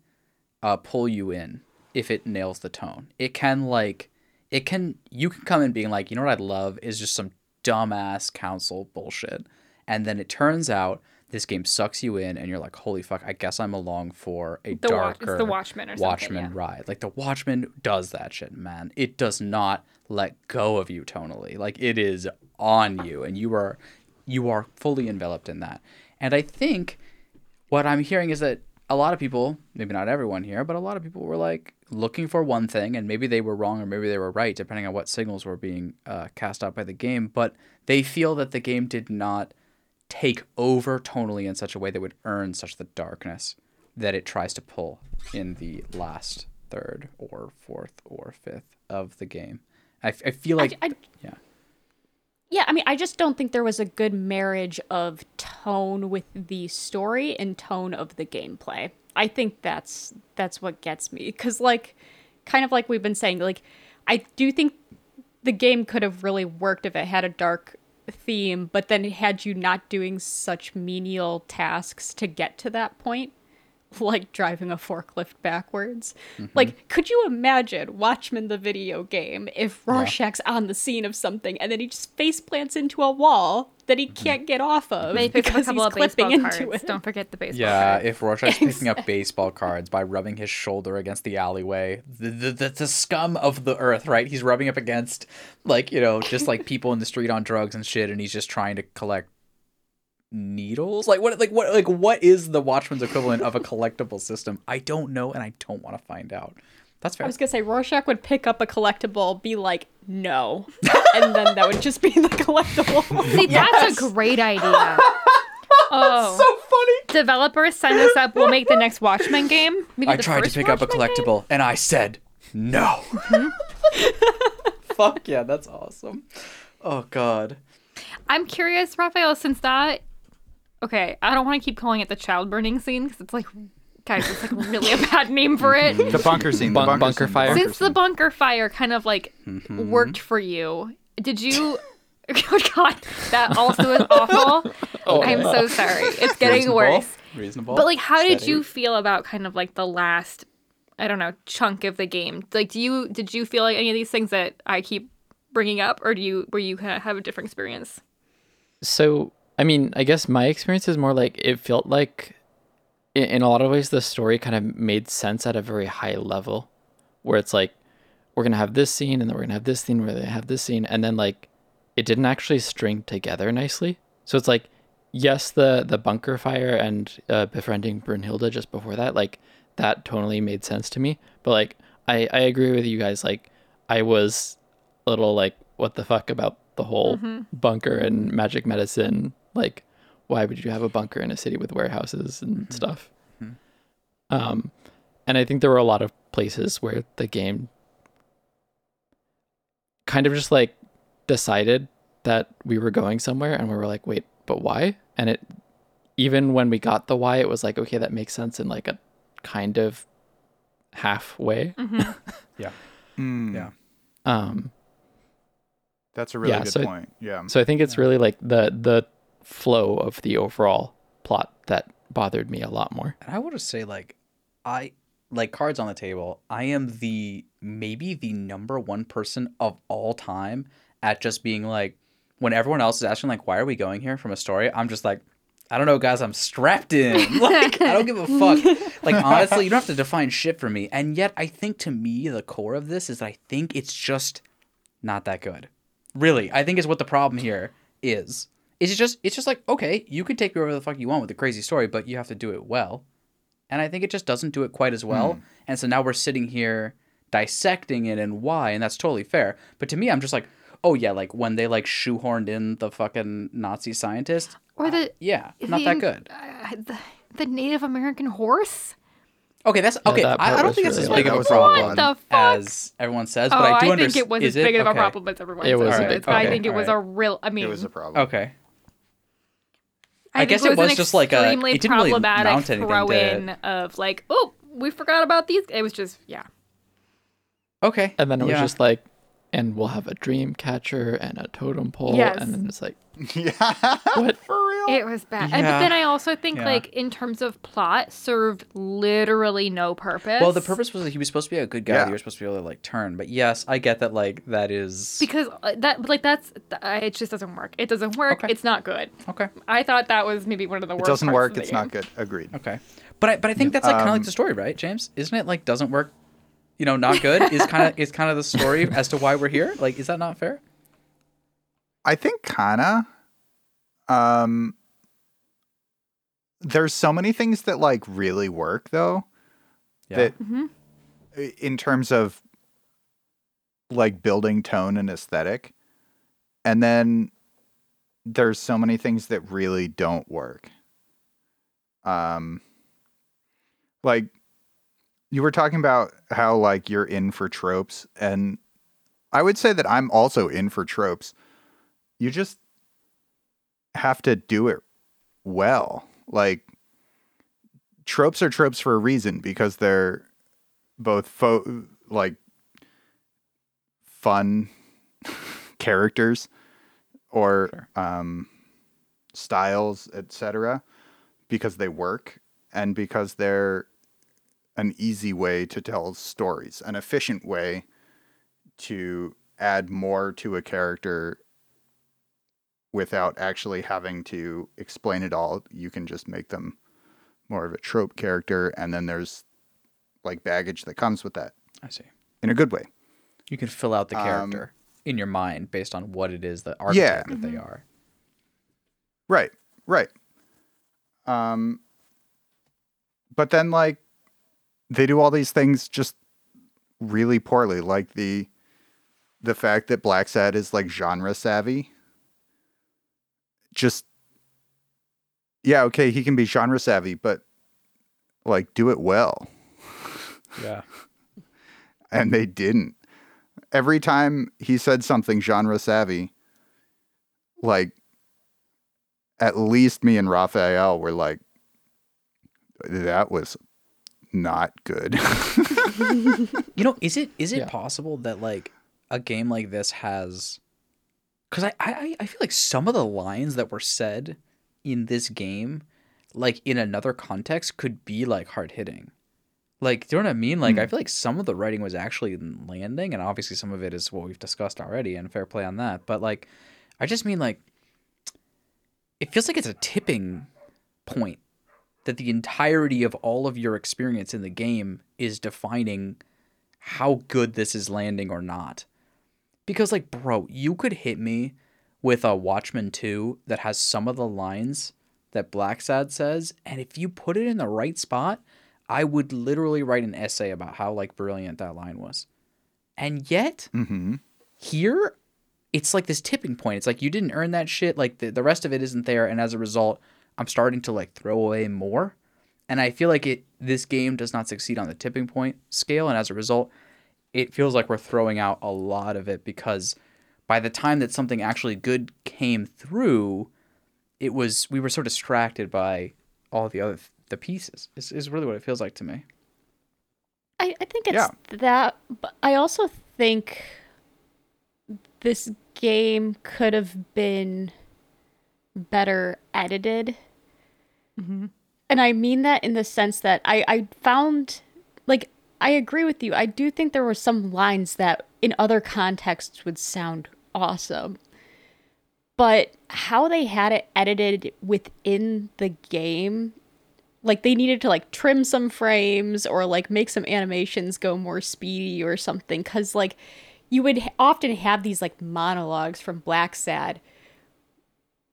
Speaker 2: uh, pull you in if it nails the tone. It can like it can you can come in being like, you know what I'd love is just some dumbass council bullshit. And then it turns out this game sucks you in and you're like, holy fuck, I guess I'm along for a
Speaker 3: The Wa-
Speaker 2: darker
Speaker 3: the Watchmen or
Speaker 2: Watchmen
Speaker 3: yeah.
Speaker 2: ride. Like the Watchmen does that shit, man. It does not let go of you tonally. Like it is on you and you are you are fully enveloped in that. And I think what I'm hearing is that a lot of people, maybe not everyone here, but a lot of people were like looking for one thing, and maybe they were wrong or maybe they were right, depending on what signals were being uh, cast out by the game. But they feel that the game did not take over tonally in such a way that would earn such the darkness that it tries to pull in the last third or fourth or fifth of the game. I, I feel like,
Speaker 1: I,
Speaker 2: yeah.
Speaker 1: yeah i mean i just don't think there was a good marriage of tone with the story and tone of the gameplay i think that's that's what gets me because like kind of like we've been saying like i do think the game could have really worked if it had a dark theme but then had you not doing such menial tasks to get to that point like driving a forklift backwards. Mm-hmm. Like, could you imagine Watchmen the video game if Rorschach's on the scene of something and then he just face plants into a wall that he mm-hmm. can't get off of
Speaker 3: Maybe pick up a
Speaker 1: because he's
Speaker 3: of baseball
Speaker 1: clipping
Speaker 3: cards.
Speaker 1: into it.
Speaker 3: Don't forget the baseball
Speaker 2: Yeah,
Speaker 3: cards.
Speaker 2: if Rorschach's picking up baseball cards by rubbing his shoulder against the alleyway, the, the, the, the scum of the earth, right? He's rubbing up against, like, you know, just like people in the street on drugs and shit, and he's just trying to collect needles. Like, what, like, what, like, what is the Watchman's equivalent of a collectible system? I don't know, and I don't want to find out. That's fair.
Speaker 1: I was gonna say Rorschach would pick up a collectible, be like, "No," and then that would just be the collectible.
Speaker 3: See, that's a great idea. Oh, so
Speaker 2: funny.
Speaker 3: developers sign us up. We'll make the next Watchmen game. Maybe
Speaker 2: I
Speaker 3: the
Speaker 2: tried to
Speaker 3: first
Speaker 2: pick up a
Speaker 3: Watchmen game?
Speaker 2: collectible, and I said no. Mm-hmm. Fuck yeah, that's awesome. Oh god.
Speaker 3: I'm curious, Raphael, since that. Okay, I don't want to keep calling it the child burning scene because it's like, guys, it's like really a bad name for it.
Speaker 4: The bunker scene. The bunker,
Speaker 5: bunker
Speaker 4: scene,
Speaker 5: fire.
Speaker 3: Since the bunker fire kind of like
Speaker 2: Mm-hmm.
Speaker 3: worked for you, did you? Oh God, that also is awful. I'm so sorry. It's getting
Speaker 2: Reasonable.
Speaker 3: worse.
Speaker 2: Reasonable.
Speaker 3: But like, how did
Speaker 2: Steady.
Speaker 3: you feel about kind of like the last, I don't know, chunk of the game? Like, do you did you feel like any of these things that I keep bringing up, or do you were you kind of have a different experience?
Speaker 5: So, I mean, I guess my experience is more like it felt like, in, in a lot of ways, the story kind of made sense at a very high level, where it's like, we're gonna have this scene, and then we're gonna have this scene, where they have this scene, and then like, it didn't actually string together nicely. So it's like, yes, the the bunker fire and uh, befriending Brunhilde just before that, like, that totally made sense to me. But like I I agree with you guys. Like I was a little like what the fuck about the whole bunker and magic medicine. Like why would you have a bunker in a city with warehouses and stuff? Um, and I think there were a lot of places where the game kind of just like decided that we were going somewhere and we were like, wait, but why? And it even when we got the why, it was like, okay, that makes sense in like a kind of halfway.
Speaker 2: Yeah.
Speaker 4: Mm,
Speaker 2: Yeah.
Speaker 5: Um,
Speaker 4: That's a really
Speaker 5: Yeah,
Speaker 4: good
Speaker 5: so-
Speaker 4: point. Yeah.
Speaker 5: so I think it's really like the the flow of the overall plot that bothered me a lot more.
Speaker 2: And I want to say, like, I like cards on the table. I am the maybe the number one person of all time at just being like, when everyone else is asking, like, why are we going here from a story? I'm just like, I don't know, guys. I'm strapped in. Like, I don't give a fuck. Like, honestly, you don't have to define shit for me. And yet, I think to me, the core of this is that I think it's just not that good. Really, I think is what the problem here is. It's just it's just like okay, you can take me wherever the fuck you want with a crazy story, but you have to do it well. And I think it just doesn't do it quite as well. And so now we're sitting here dissecting it and why, and that's totally fair. But to me, I'm just like, oh yeah, like when they like shoehorned in the fucking Nazi scientist.
Speaker 3: Or the
Speaker 2: Yeah, not
Speaker 3: the-
Speaker 2: that good.
Speaker 3: uh, the, the Native American horse.
Speaker 2: Okay, that's okay.
Speaker 5: that
Speaker 2: I, I don't
Speaker 5: was
Speaker 2: think that's
Speaker 5: really
Speaker 2: as big of a
Speaker 4: What
Speaker 2: problem
Speaker 3: the fuck?
Speaker 2: as everyone says, but
Speaker 3: oh,
Speaker 2: I do
Speaker 3: think
Speaker 2: understand.
Speaker 3: it was as big
Speaker 2: it?
Speaker 3: of a
Speaker 2: Okay.
Speaker 3: problem as everyone
Speaker 5: It was
Speaker 3: says
Speaker 5: a big
Speaker 3: is, but I
Speaker 2: problem.
Speaker 3: think it was
Speaker 2: Alright.
Speaker 3: a real. I mean,
Speaker 4: it was a problem.
Speaker 2: Okay.
Speaker 3: I,
Speaker 2: I guess
Speaker 3: it
Speaker 2: it
Speaker 3: was,
Speaker 2: was
Speaker 3: an
Speaker 2: just like a-
Speaker 3: extremely
Speaker 2: it didn't really
Speaker 3: problematic
Speaker 2: mount anything
Speaker 3: throw
Speaker 2: to-
Speaker 3: in of like, oh, we forgot about these. It was just yeah.
Speaker 2: Okay.
Speaker 5: And then it was just like, and we'll have a dream catcher and a totem pole.
Speaker 3: Yes.
Speaker 5: And then it's like,
Speaker 4: yeah.
Speaker 5: what?
Speaker 4: For real.
Speaker 3: It was bad. And, but then I also think
Speaker 2: Yeah.
Speaker 3: like in terms of plot, served literally no purpose.
Speaker 2: Well, the purpose was that he was supposed to be a good guy.
Speaker 4: Yeah.
Speaker 2: You were supposed to be able to like turn. But yes, I get that. Like that is
Speaker 3: because uh, that like that's uh, it just doesn't work. It doesn't work.
Speaker 2: Okay.
Speaker 3: It's not good.
Speaker 2: okay.
Speaker 3: I thought that was maybe one of the worst It
Speaker 4: doesn't
Speaker 3: parts
Speaker 4: work.
Speaker 3: of the
Speaker 4: It's
Speaker 3: game.
Speaker 4: not good. Agreed.
Speaker 2: Okay. But I but I think that's like kind of
Speaker 4: Um,
Speaker 2: like the story, right, James? Isn't it like doesn't work? You know, not good is kind of is kind of the story as to why we're here. Like, is that not fair?
Speaker 4: I think kinda. Um there's so many things that like really work though.
Speaker 2: Yeah.
Speaker 4: That in terms of like building tone and aesthetic. And then there's so many things that really don't work. Um like you were talking about how like you're in for tropes and I would say that I'm also in for tropes. You just have to do it well. Like tropes are tropes for a reason because they're both fo- like fun characters or um, styles, etc. Because they work and because they're an easy way to tell stories, an efficient way to add more to a character without actually having to explain it all. You can just make them more of a trope character, and then there's like baggage that comes with that
Speaker 2: I see.
Speaker 4: in a good way.
Speaker 2: You can fill out the
Speaker 4: Um,
Speaker 2: character in your mind based on what it is, the
Speaker 4: Yeah.
Speaker 2: archetype that they are.
Speaker 4: Right, right. Um, but then like they do all these things just really poorly, like the the fact that Blacksad is like genre savvy. Just yeah, okay, he can be genre savvy, but like do it well.
Speaker 2: Yeah.
Speaker 4: and they didn't. Every time he said something genre savvy, like at least me and Raphael were like, that was not good.
Speaker 2: You know, is it is it
Speaker 5: Yeah.
Speaker 2: possible that like a game like this has because I, I I feel like some of the lines that were said in this game, like in another context, could be like hard hitting. Like, do you know what I mean? Like, I hmm. feel like some of the writing was actually landing, and obviously some of it is what we've discussed already, and fair play on that. But like, I just mean like, it feels like it's a tipping point that the entirety of all of your experience in the game is defining how good this is landing or not. Because like, bro, you could hit me with a Watchmen 2 that has some of the lines that Blacksad says, and if you put it in the right spot, I would literally write an essay about how like brilliant that line was. And yet,
Speaker 4: Mm-hmm.
Speaker 2: here it's like this tipping point. It's like you didn't earn that shit. Like the, the rest of it isn't there, and as a result, I'm starting to like throw away more. And I feel like it this game does not succeed on the tipping point scale, and as a result, it feels like we're throwing out a lot of it because by the time that something actually good came through, it was we were so distracted by all the other the pieces. Is is really what it feels like to me.
Speaker 1: I, I think it's
Speaker 4: Yeah.
Speaker 1: that, but I also think this game could have been better edited. Mm-hmm. And I mean that in the sense that I, I found, like, I agree with you. I do think there were some lines that in other contexts would sound awesome. But how they had it edited within the game like they needed to like trim some frames or like make some animations go more speedy or something cuz like you would often have these like monologues from Blacksad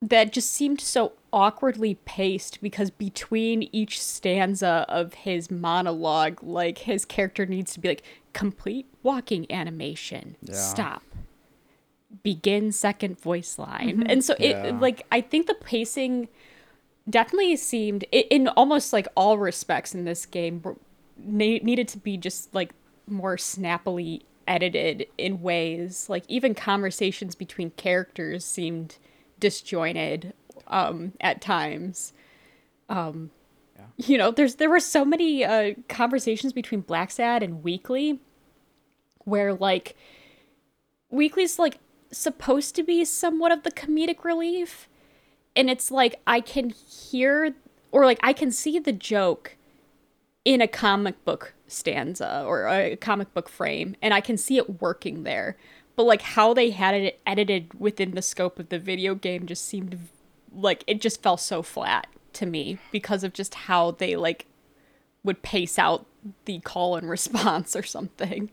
Speaker 1: that just seemed so awkwardly paced because between each stanza of his monologue like his character needs to be like complete walking animation. Stop. Begin second voice line. Mm-hmm. And so it
Speaker 2: Yeah.
Speaker 1: like i think the pacing definitely seemed in almost like all respects in this game needed to be just like more snappily edited in ways. Like even conversations between characters seemed disjointed um at times um you know there's there were so many uh conversations between Blacksad and weekly where like weekly's like supposed to be somewhat of the comedic relief and it's like I can hear or like I can see the joke in a comic book stanza or a comic book frame and I can see it working there. But like how they had it edited within the scope of the video game just seemed like it just fell so flat to me because of just how they like would pace out the call and response or something.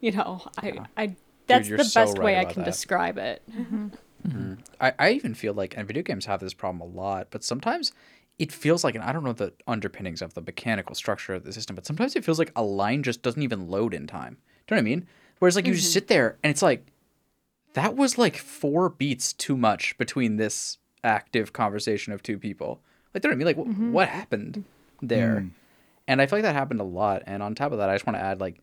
Speaker 1: You know, I I that's
Speaker 2: you're
Speaker 1: the
Speaker 2: so
Speaker 1: best
Speaker 2: right
Speaker 1: way I can
Speaker 2: that.
Speaker 1: describe it. Mm-hmm. Mm-hmm.
Speaker 2: I, I even feel like, and video games have this problem a lot, but sometimes it feels like, and I don't know the underpinnings of the mechanical structure of the system, but sometimes it feels like a line just doesn't even load in time. Do you know what I mean? Whereas, like, you just mm-hmm. sit there and it's like, that was like four beats too much between this active conversation of two people. Like, do you know what I mean? Like, wh- mm-hmm. what happened there? Hmm. And I feel like that happened a lot. And on top of that, I just want to add, like,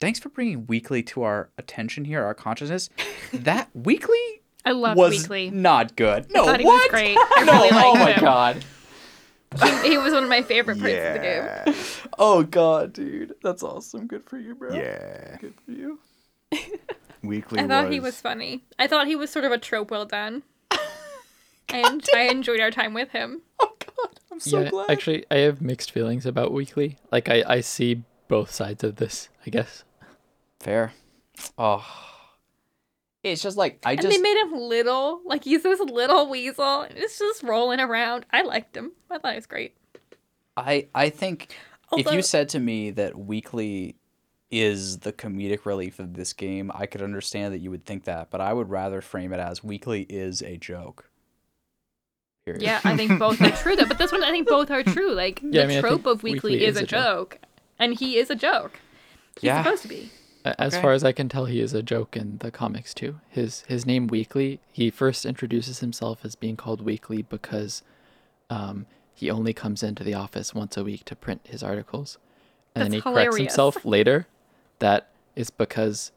Speaker 2: thanks for bringing Weekly to our attention here, our consciousness. that Weekly
Speaker 3: I love
Speaker 2: was
Speaker 3: Weekly.
Speaker 2: not good. No,
Speaker 3: thought he
Speaker 2: what?
Speaker 3: was great. I
Speaker 2: No,
Speaker 3: really liked
Speaker 2: oh my
Speaker 3: him.
Speaker 2: god.
Speaker 3: He was one of my favorite parts of the game.
Speaker 2: Oh god, dude. That's awesome. Good for you, bro.
Speaker 4: Yeah.
Speaker 2: Good for you.
Speaker 4: Weekly
Speaker 3: I thought
Speaker 4: was,
Speaker 3: he was funny. I thought he was sort of a trope well done. and I enjoyed our time with him.
Speaker 2: Oh god. I'm so
Speaker 5: yeah,
Speaker 2: glad.
Speaker 5: actually, I have mixed feelings about Weekly. Like, I, I see both sides of this, I guess.
Speaker 2: Fair. Oh. It's just like I
Speaker 3: And
Speaker 2: just
Speaker 3: they made him little. Like he's this little weasel. And it's just rolling around. I liked him. I thought he was great.
Speaker 2: I I think if you said to me that Weekly is the comedic relief of this game, I could understand that you would think that, but I would rather frame it as Weekly is a joke. Period.
Speaker 3: Yeah, I think both are true though. But this one I think both are true. Like
Speaker 5: Yeah,
Speaker 3: the
Speaker 5: I mean,
Speaker 3: trope of Weekly,
Speaker 5: Weekly
Speaker 3: is,
Speaker 5: is
Speaker 3: a
Speaker 5: a joke.
Speaker 3: joke. And he is a joke. He's
Speaker 2: Yeah.
Speaker 3: supposed to be.
Speaker 5: As
Speaker 2: Okay.
Speaker 5: far as I can tell, he is a joke in the comics too. His his name Weekly. He first introduces himself as being called Weekly because um, he only comes into the office once a week to print his articles, and then he
Speaker 3: That's
Speaker 5: corrects himself later. That is because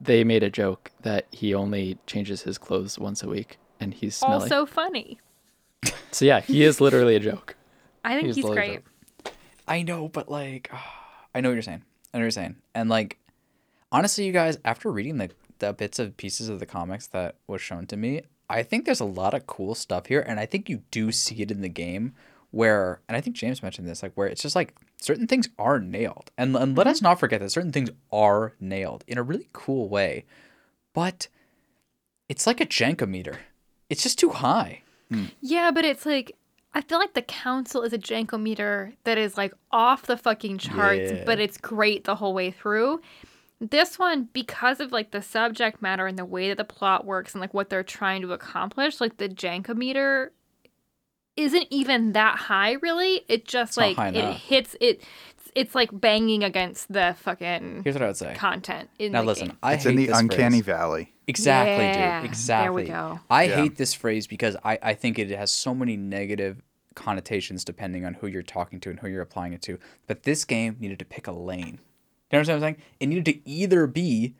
Speaker 5: they made a joke that he only changes his clothes once a week, and he's smelly.
Speaker 3: Also funny.
Speaker 5: So yeah, he is literally a joke.
Speaker 3: I think
Speaker 5: He's
Speaker 3: he's
Speaker 5: literally a
Speaker 3: great.
Speaker 5: joke.
Speaker 2: I know, but like, I know what you're saying. I know what you're saying. And like, honestly, you guys, after reading the the bits of pieces of the comics that was shown to me, I think there's a lot of cool stuff here, and I think you do see it in the game where, and I think James mentioned this, like where it's just like certain things are nailed, and and let us mm-hmm. not forget that certain things are nailed in a really cool way, but it's like a jankometer. It's just too high. Hmm.
Speaker 3: Yeah, but it's like I feel like the council is a jankometer that is like off the fucking charts,
Speaker 2: Yeah.
Speaker 3: but it's great the whole way through. This one, because of like the subject matter and the way that the plot works and like what they're trying to accomplish, like the jankometer isn't even that high really. It just
Speaker 2: not
Speaker 3: like it hits it it's like banging against the fucking
Speaker 2: Here's what I would say.
Speaker 3: content in
Speaker 2: Now
Speaker 3: the
Speaker 2: listen,
Speaker 3: game.
Speaker 2: I
Speaker 4: it's
Speaker 2: hate
Speaker 4: in the
Speaker 2: this
Speaker 4: uncanny
Speaker 2: phrase.
Speaker 4: valley.
Speaker 2: Exactly,
Speaker 3: Yeah,
Speaker 2: dude. Exactly.
Speaker 3: there we go.
Speaker 2: I
Speaker 4: Yeah.
Speaker 2: hate this phrase because I, I think it has so many negative connotations depending on who you're talking to and who you're applying it to. But this game needed to pick a lane. You understand what I'm saying? It needed to either be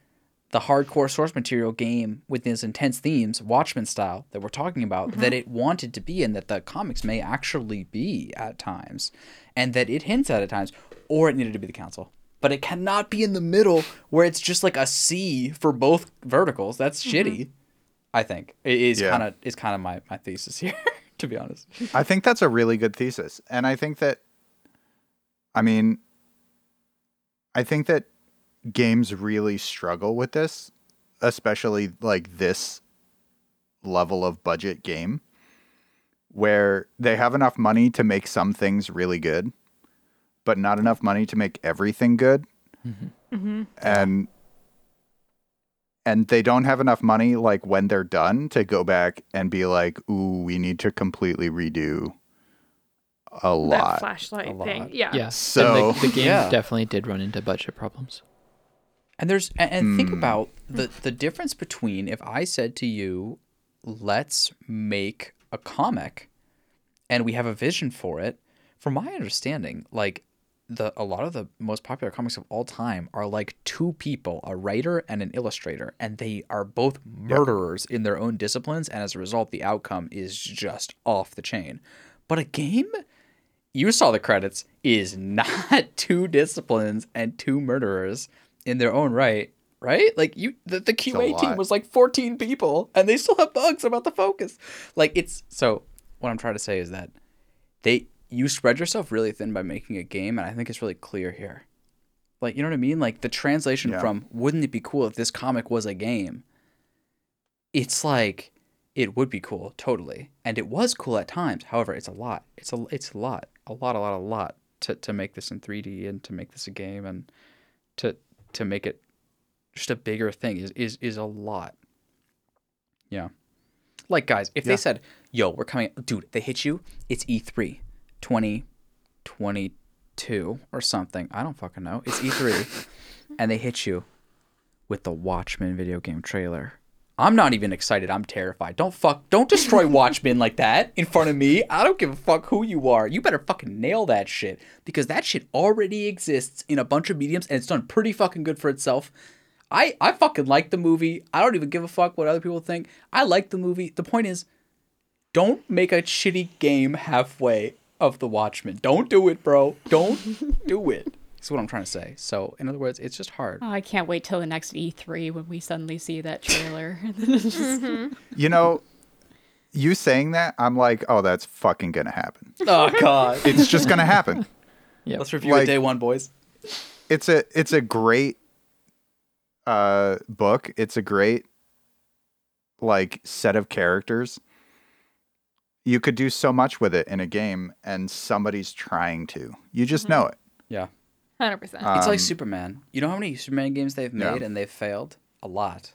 Speaker 2: the hardcore source material game with these intense themes, Watchmen style, that we're talking about,
Speaker 3: Mm-hmm.
Speaker 2: that it wanted to be and that the comics may actually be at times, and that it hints at at times, or it needed to be the council. But it cannot be in the middle where it's just like a C for both verticals. That's mm-hmm. shitty. I think it is
Speaker 4: Yeah.
Speaker 2: kind of is kind of my my thesis here, to be honest.
Speaker 4: I think that's a really good thesis. And I think that, I mean, I think that games really struggle with this, especially like this level of budget game, where they have enough money to make some things really good, but not enough money to make everything good. And and they don't have enough money like when they're done to go back and be like ooh we need to completely redo a
Speaker 3: that
Speaker 4: lot
Speaker 3: flashlight
Speaker 2: A
Speaker 3: thing. Yeah.
Speaker 5: Yeah.
Speaker 4: So-
Speaker 5: and the, the game
Speaker 2: Yeah.
Speaker 5: definitely did run into budget problems.
Speaker 2: And there's and, and think
Speaker 4: Hmm.
Speaker 2: about the the difference between if I said to you, let's make a comic and we have a vision for it. From my understanding, like the a lot of the most popular comics of all time are like two people, a writer and an illustrator, and they are both murderers in their own disciplines, and as a result, the outcome is just off the chain. But a game you saw the credits is not two disciplines and two murderers in their own right right? Like you the, the qa team was like 14 people and they still have bugs about the focus. Like it's so what i'm trying to say is that they you spread yourself really thin by making a game and i think it's really clear here. Like you know what i mean? Like the translation
Speaker 4: Yeah.
Speaker 2: from wouldn't it be cool if this comic was a game? It's like it would be cool totally. And it was cool at times. However it's a lot. It's a it's a lot. A lot a lot a lot to, to make this in 3d and to make this a game and to to make it just a bigger thing is is, is a lot. Yeah. Like guys if
Speaker 4: Yeah.
Speaker 2: they said yo we're coming dude they hit you it's E e3 2022 or something i don't fucking know it's e3 and they hit you with the Watchmen video game trailer. I'm not even excited. I'm terrified. Don't fuck. Don't destroy Watchmen like that in front of me. I don't give a fuck who you are. You better fucking nail that shit because that shit already exists in a bunch of mediums and it's done pretty fucking good for itself. I I fucking like the movie. I don't even give a fuck what other people think. I like the movie. The point is, don't make a shitty game halfway of the Watchmen. Don't do it, bro. Don't do it. That's what I'm trying to say. So, in other words, it's just hard.
Speaker 1: Oh, I can't wait till the next E3 when we suddenly see that trailer.
Speaker 4: you know you saying that i'm like oh that's fucking gonna happen
Speaker 2: Oh God.
Speaker 4: it's just gonna happen
Speaker 5: Yeah.
Speaker 2: Let's review
Speaker 4: Like-
Speaker 2: it day one, boys.
Speaker 4: it's a it's a great uh book it's a great like set of characters you could do so much with it in a game and somebody's trying to you just know it
Speaker 2: Yeah.
Speaker 3: Hundred percent.
Speaker 2: It's like
Speaker 4: Um,
Speaker 2: Superman. You know how many Superman games they've
Speaker 4: Yeah.
Speaker 2: made and they've failed? A lot.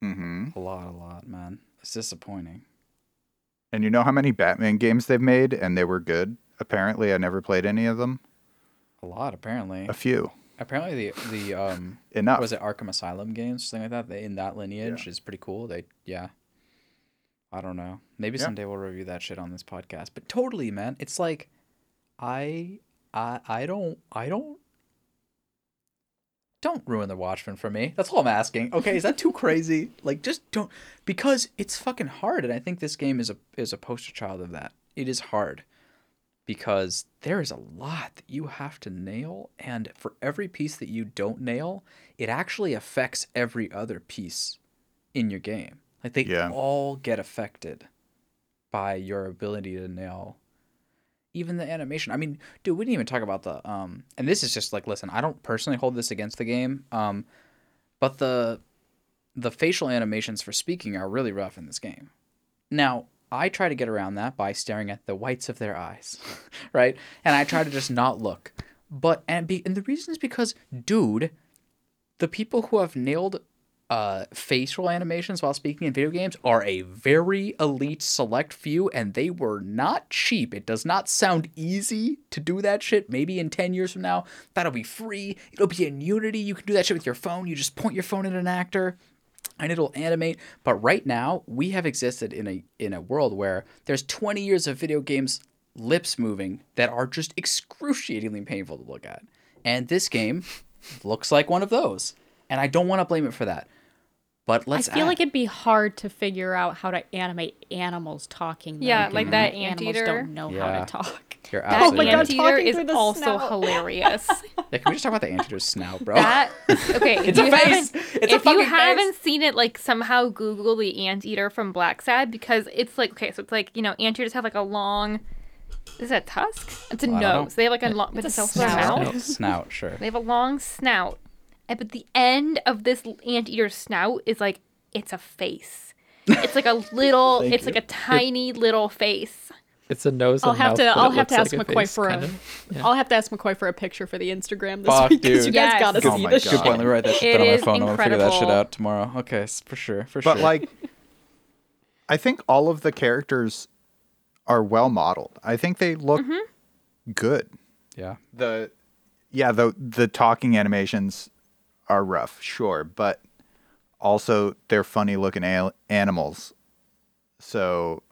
Speaker 4: hmm
Speaker 2: A lot, a lot, man. It's disappointing.
Speaker 4: and you know how many batman games they've made and they were good apparently i never played any of them
Speaker 2: A lot, apparently.
Speaker 4: a few
Speaker 2: Apparently, the the um,
Speaker 4: enough
Speaker 2: was it Arkham Asylum games, something like that? They, in that lineage is pretty cool. They, yeah. I don't know. Maybe
Speaker 4: Yeah.
Speaker 2: someday we'll review that shit on this podcast. But totally, man. It's like, I, I, I don't, I don't. Don't ruin the Watchmen for me. That's all I'm asking. Okay, is that too crazy? Like, just don't, because it's fucking hard, and I think this game is a is a poster child of that. It is hard because there is a lot that you have to nail and for every piece that you don't nail it actually affects every other piece in your game like they
Speaker 4: Yeah.
Speaker 2: all get affected by your ability to nail even the animation i mean dude we didn't even talk about the um and this is just like listen i don't personally hold this against the game um but the the facial animations for speaking are really rough in this game now, I try to get around that by staring at the whites of their eyes, right? And I try to just not look. But and be and the reason is because, dude, the people who have nailed uh, facial animations while speaking in video games are a very elite select few, and they were not cheap. It does not sound easy to do that shit. Maybe in 10 years from now, that'll be free. It'll be in Unity. You can do that shit with your phone. You just point your phone at an actor and it'll animate but right now we have existed in a in a world where there's 20 years of video games lips moving that are just excruciatingly painful to look at and this game looks like one of those and i don't want to blame it for that but let's
Speaker 1: I feel
Speaker 2: add-
Speaker 1: like it'd be hard to figure out how to animate animals talking. though,
Speaker 3: Yeah,
Speaker 1: given
Speaker 3: like that
Speaker 1: animals
Speaker 3: anteater.
Speaker 1: don't know
Speaker 2: Yeah.
Speaker 1: how to talk.
Speaker 2: you're
Speaker 3: That
Speaker 2: absolutely
Speaker 1: my
Speaker 3: anteater is
Speaker 1: the
Speaker 3: also
Speaker 1: snout.
Speaker 3: hilarious.
Speaker 2: Yeah, can we just talk about the anteater's snout bro
Speaker 3: That okay. if
Speaker 2: It's
Speaker 3: you
Speaker 2: a face.
Speaker 3: haven't-
Speaker 2: a
Speaker 3: you
Speaker 2: fucking
Speaker 3: haven't
Speaker 2: face.
Speaker 3: seen it, like somehow Google the anteater from Blacksad because it's like okay, so it's like you know anteaters have like a long. Is that a tusk? It's a
Speaker 2: Well, I don't know.
Speaker 3: nose. They have like a long, but
Speaker 1: It's
Speaker 3: it's
Speaker 1: a
Speaker 3: also their
Speaker 1: snout.
Speaker 2: snout sure
Speaker 3: They have a long snout, and but the end of this anteater's snout is like it's a face. It's like a little.
Speaker 2: Thank
Speaker 3: it's like a tiny little face.
Speaker 5: It's a nose.
Speaker 1: I'll
Speaker 5: and
Speaker 1: have
Speaker 5: mouth,
Speaker 1: to. I'll have to ask
Speaker 5: like
Speaker 1: McCoy
Speaker 5: face,
Speaker 1: for a.
Speaker 5: kind of. Yeah.
Speaker 1: will have to ask McCoy for a picture for the Instagram this
Speaker 2: Fuck,
Speaker 1: week because you guys
Speaker 3: Yes.
Speaker 1: gotta
Speaker 4: Oh
Speaker 1: see
Speaker 4: my
Speaker 1: this
Speaker 4: God.
Speaker 1: shit.
Speaker 4: Good point.
Speaker 2: let me write that shit
Speaker 3: It
Speaker 2: down on my
Speaker 3: is
Speaker 2: phone i'm gonna figure that shit
Speaker 3: incredible.
Speaker 2: out tomorrow okay s- for sure for
Speaker 4: But
Speaker 2: sure But
Speaker 4: like, I think all of the characters are well modeled. I think they look mm-hmm. good.
Speaker 2: yeah
Speaker 4: The yeah, the the talking animations are rough, sure, but also they're funny looking al- animals. So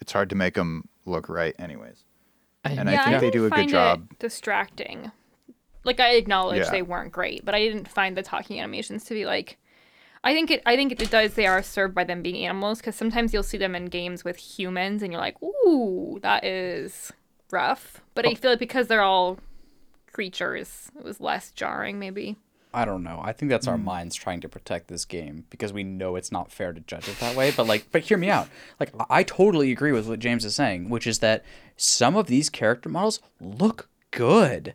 Speaker 4: it's hard to make them look right anyways.
Speaker 5: I-
Speaker 4: And
Speaker 3: yeah,
Speaker 4: I think they do a good job.
Speaker 3: distracting. Like I acknowledge
Speaker 4: Yeah.
Speaker 3: they weren't great, but I didn't find the talking animations to be like. I think it. I think it does. They are served by them being animals because sometimes you'll see them in games with humans, and you're like, "Ooh, that is rough." But
Speaker 4: Oh.
Speaker 3: I feel like because they're all creatures, it was less jarring, maybe.
Speaker 2: I don't know. I think that's our hmm. minds trying to protect this game because we know it's not fair to judge it that way. But like, but hear me out. Like, I- I totally agree with what James is saying, which is that some of these character models look good,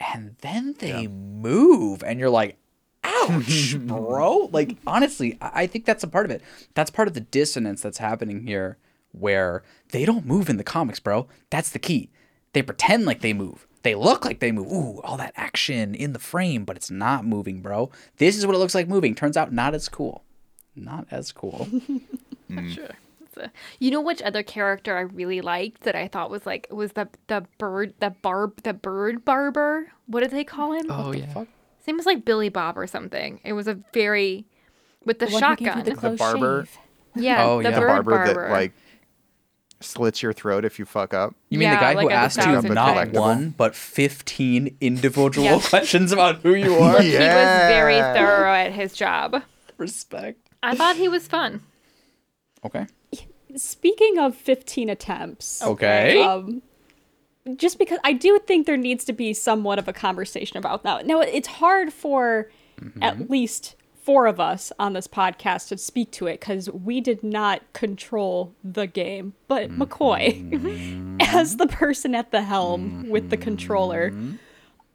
Speaker 2: and then they move, and you're like, ouch, bro. Like, honestly, I think that's a part of it. That's part of the dissonance that's happening here, where they don't move in the comics, bro. That's the key. They pretend like they move. They look like they move. Ooh, all that action in the frame, but it's not moving, bro. This is what it looks like moving. Turns out not as cool. Not as cool.
Speaker 3: Mm. Sure. A- uh, you know which other character I really liked that I thought was like was the the bird the barb the bird barber. What did they call him?
Speaker 5: Oh yeah.
Speaker 2: fuck?
Speaker 3: His name was like Billy Bob or something. It was a very with the,
Speaker 1: The one who gave you
Speaker 3: shotgun.
Speaker 1: the
Speaker 4: The
Speaker 1: close
Speaker 4: barber-
Speaker 1: shave.
Speaker 3: yeah,
Speaker 2: Oh,
Speaker 3: the
Speaker 2: yeah.
Speaker 4: The
Speaker 3: bird
Speaker 4: barber, that like slits your throat if you fuck up.
Speaker 2: You mean the guy
Speaker 3: like
Speaker 2: who asked you
Speaker 3: thousand
Speaker 2: not one but fifteen individual
Speaker 3: Yeah.
Speaker 2: questions about who you are?
Speaker 3: He was very thorough at his job.
Speaker 2: Respect.
Speaker 3: I thought he was fun.
Speaker 2: Okay.
Speaker 1: Speaking of 15 attempts,
Speaker 2: Okay.
Speaker 1: um, just because I do think there needs to be somewhat of a conversation about that. Now, it's hard for at least four of us on this podcast to speak to it because we did not control the game. But McCoy, as the person at the helm with the controller,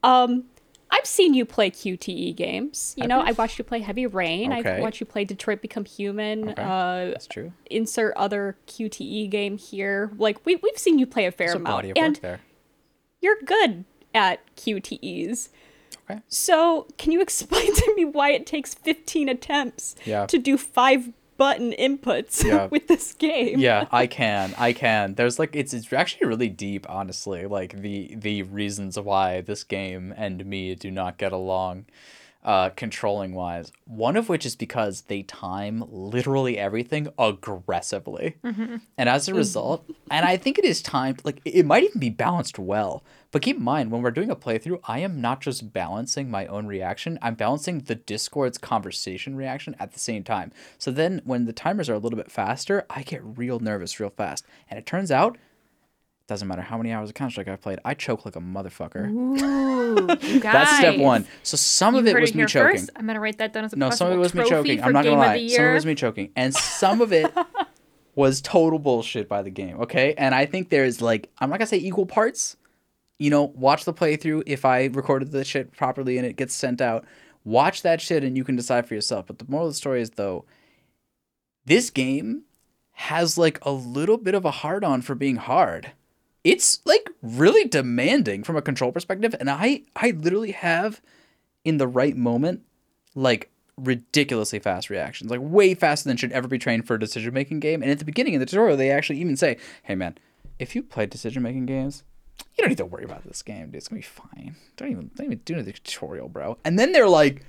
Speaker 1: um, I've seen you play QTE games. You know, I watched you play Heavy Rain.
Speaker 2: Okay.
Speaker 1: I've watched you play Detroit Become Human.
Speaker 2: Okay.
Speaker 1: Uh,
Speaker 2: That's true.
Speaker 1: insert other QTE game here. Like we we've seen you play a fair
Speaker 2: There's
Speaker 1: amount,
Speaker 2: of
Speaker 1: and you're good at QTEs.
Speaker 2: Okay.
Speaker 1: So can you explain to me why it takes 15 attempts
Speaker 2: Yeah.
Speaker 1: to do five button inputs
Speaker 2: Yeah.
Speaker 1: with this game?
Speaker 2: yeah i can i can there's like it's it's actually really deep honestly like the the reasons why this game and me do not get along uh controlling wise one of which is because they time literally everything aggressively. And as a result and i think it is timed like it might even be balanced well. But keep in mind when we're doing a playthrough i am not just balancing my own reaction i'm balancing the discord's conversation reaction at the same time. So then when the timers are a little bit faster i get real nervous real fast. And it turns out doesn't matter how many hours of Counter Strike I've played, I choke like a motherfucker.
Speaker 3: Ooh.
Speaker 2: That's step one. So some of it was
Speaker 3: it
Speaker 2: me choking.
Speaker 3: First. I'm gonna write that down as a
Speaker 2: No, some of it was me choking. I'm not gonna lie. Some of it was me choking, and some of it was total bullshit by the game. Okay, and I think there's like I'm not gonna say equal parts. You know, watch the playthrough. If I recorded the shit properly and it gets sent out, watch that shit and you can decide for yourself. But the moral of the story is though, this game has like a little bit of a hard on for being hard. It's like really demanding from a control perspective, and I I literally have in the right moment like ridiculously fast reactions, like way faster than should ever be trained for a decision making game. And at the beginning of the tutorial, they actually even say, "Hey man, if you play decision making games, you don't need to worry about this game, dude. It's gonna be fine. Don't even don't even do the tutorial, bro." And then they're like,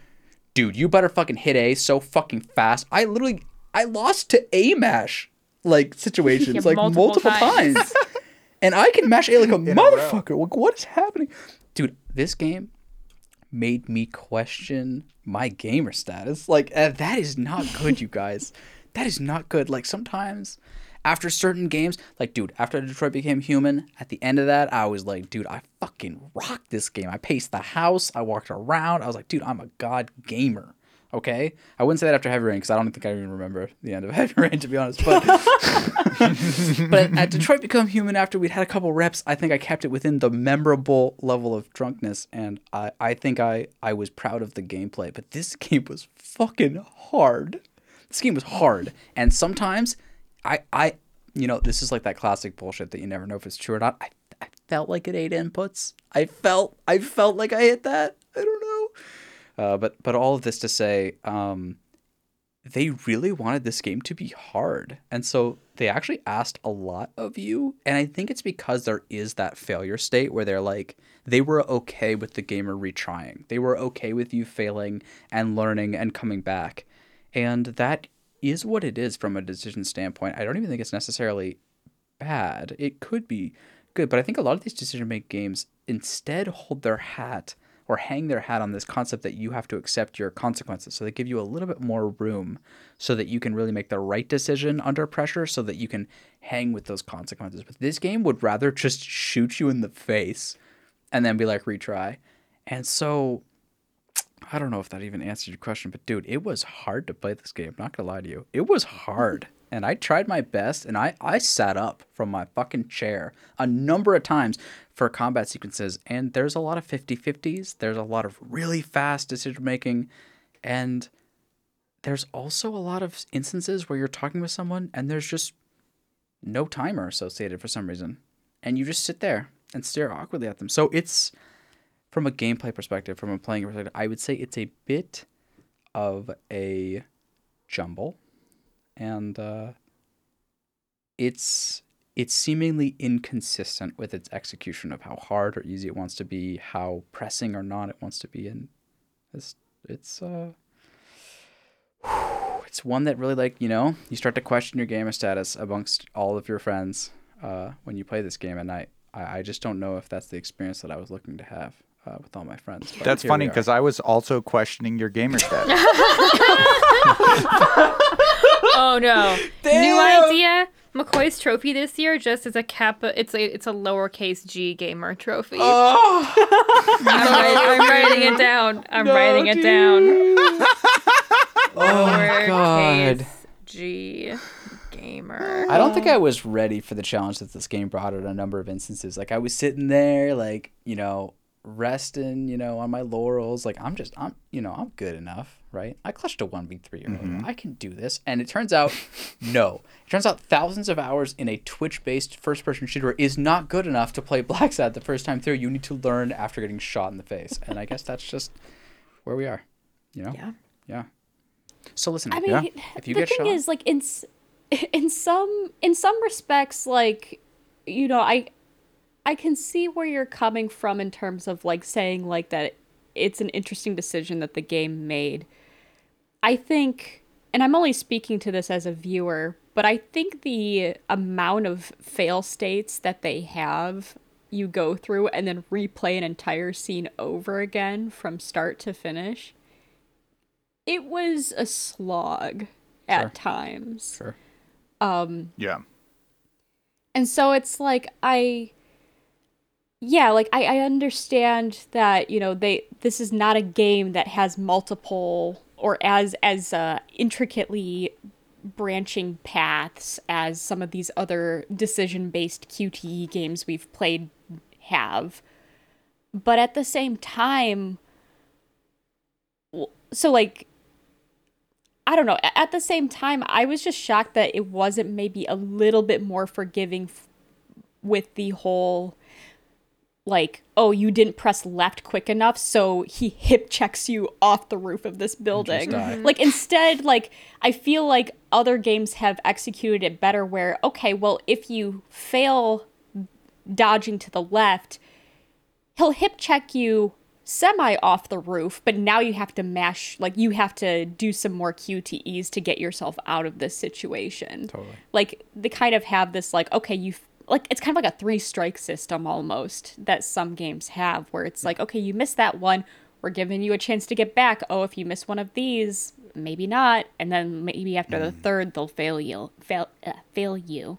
Speaker 2: "Dude, you better fucking hit A so fucking fast." I literally I lost to A mash like situations
Speaker 3: Yeah,
Speaker 2: like
Speaker 3: multiple
Speaker 2: multiple,
Speaker 3: times.
Speaker 2: times. and I can mash A like a
Speaker 4: a
Speaker 2: motherfucker. Like, what is happening? Dude, this game made me question my gamer status. Like uh, that is not good, you guys. That is not good. Like sometimes after certain games, like dude, after Detroit became human, at the end of that, I was like, dude, I fucking rocked this game. I paced the house, I walked around. I was like, dude, I'm a god gamer. Okay, I wouldn't say that after Heavy Rain because I don't think I even remember the end of Heavy Rain to be honest. But but at Detroit Become Human, after we'd had a couple reps, I think I kept it within the memorable level of drunkenness, and I, I think I, I was proud of the gameplay. But this game was fucking hard. This game was hard, and sometimes I, I, you know, this is like that classic bullshit that you never know if it's true or not. I, I felt like it ate inputs. I felt, I felt like I hit that. I don't know. Uh, but but all of this to say, um, they really wanted this game to be hard. And so they actually asked a lot of you. And I think it's because there is that failure state where they're like, they were okay with the gamer retrying. They were okay with you failing and learning and coming back. And that is what it is from a decision standpoint. I don't even think it's necessarily bad. It could be good. But I think a lot of these decision making games instead hold their hat or hang their hat on this concept that you have to accept your consequences. So they give you a little bit more room so that you can really make the right decision under pressure so that you can hang with those consequences. But this game would rather just shoot you in the face and then be like, retry. And so I don't know if that even answered your question, but dude, it was hard to play this game. Not gonna lie to you. It was hard. And I tried my best and I, I sat up from my fucking chair a number of times for combat sequences. And there's a lot of 50 50s. There's a lot of really fast decision making. And there's also a lot of instances where you're talking with someone and there's just no timer associated for some reason. And you just sit there and stare awkwardly at them. So it's from a gameplay perspective, from a playing perspective, I would say it's a bit of a jumble, and uh, it's it's seemingly inconsistent with its execution of how hard or easy it wants to be, how pressing or not it wants to be, and it's it's uh it's one that really like you know you start to question your gamer status amongst all of your friends uh, when you play this game, and I I I just don't know if that's the experience that I was looking to have uh, with all my friends. But
Speaker 4: That's funny because I was also questioning your gamer status.
Speaker 3: Oh no! New idea. McCoy's trophy this year just is a kappa. It's a it's a lowercase g gamer trophy.
Speaker 2: Oh,
Speaker 3: I'm, writing, I'm writing it down. I'm writing it down.
Speaker 2: oh my
Speaker 3: Lowercase
Speaker 2: god.
Speaker 3: G gamer.
Speaker 2: I don't think I was ready for the challenge that this game brought in a number of instances. Like I was sitting there, like you know, resting, you know, on my laurels. Like I'm just, I'm, you know, I'm good enough, right? I clutched a one v three earlier. Mm-hmm. I can do this. And it turns out, no. It turns out thousands of hours in a Twitch based first person shooter is not good enough to play Blacksad the first time through. You need to learn after getting shot in the face. And I guess that's just where we are. You know?
Speaker 1: Yeah.
Speaker 2: Yeah. So listen,
Speaker 1: I mean,
Speaker 4: Yeah.
Speaker 2: if you
Speaker 1: the
Speaker 2: get
Speaker 1: thing
Speaker 2: shot,
Speaker 1: is, like in in some in some respects, like you know, I I can see where you're coming from in terms of like saying like that it's an interesting decision that the game made. I think, and I'm only speaking to this as a viewer, but I think the amount of fail states that they have you go through and then replay an entire scene over again from start to finish it was a slog at
Speaker 2: Sure.
Speaker 1: times.
Speaker 2: sure.
Speaker 4: Um, yeah.
Speaker 1: And so it's like I yeah, like I, I understand that, you know, they this is not a game that has multiple or as as uh, intricately branching paths as some of these other decision based QTE games we've played have. But at the same time so like I don't know. At the same time, I was just shocked that it wasn't maybe a little bit more forgiving f- with the whole like, oh, you didn't press left quick enough, so he hip checks you off the roof of this building.
Speaker 2: Mm-hmm.
Speaker 1: Like instead, like I feel like other games have executed it better where, okay, well, if you fail dodging to the left, he'll hip check you semi off the roof, but now you have to mash like you have to do some more QTEs to get yourself out of this situation.
Speaker 2: Totally.
Speaker 1: Like they kind of have this like okay, you like it's kind of like a three strike system almost that some games have where it's like okay, you missed that one, we're giving you a chance to get back. Oh, if you miss one of these, maybe not, and then maybe after the third they'll fail you, fail uh, fail you.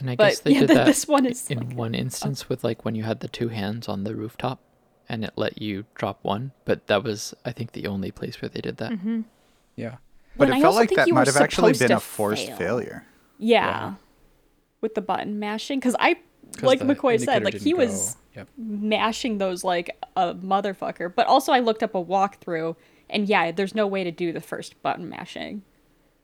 Speaker 5: And I
Speaker 1: But,
Speaker 5: guess they
Speaker 1: yeah,
Speaker 5: did that
Speaker 1: this one is
Speaker 5: in
Speaker 1: like-
Speaker 5: one instance with like when you had the two hands on the rooftop and it let you drop one, but that was I think the only place where they did that.
Speaker 2: Yeah.
Speaker 4: But
Speaker 1: Well, I
Speaker 4: it felt like that might have actually been a forced
Speaker 1: fail.
Speaker 4: failure.
Speaker 1: Yeah. With the button mashing. Because I like McCoy said, like he
Speaker 2: didn't
Speaker 1: was.
Speaker 2: Yep.
Speaker 1: mashing those like a motherfucker. But also, I looked up a walkthrough, and yeah, there's no way to do the first button mashing.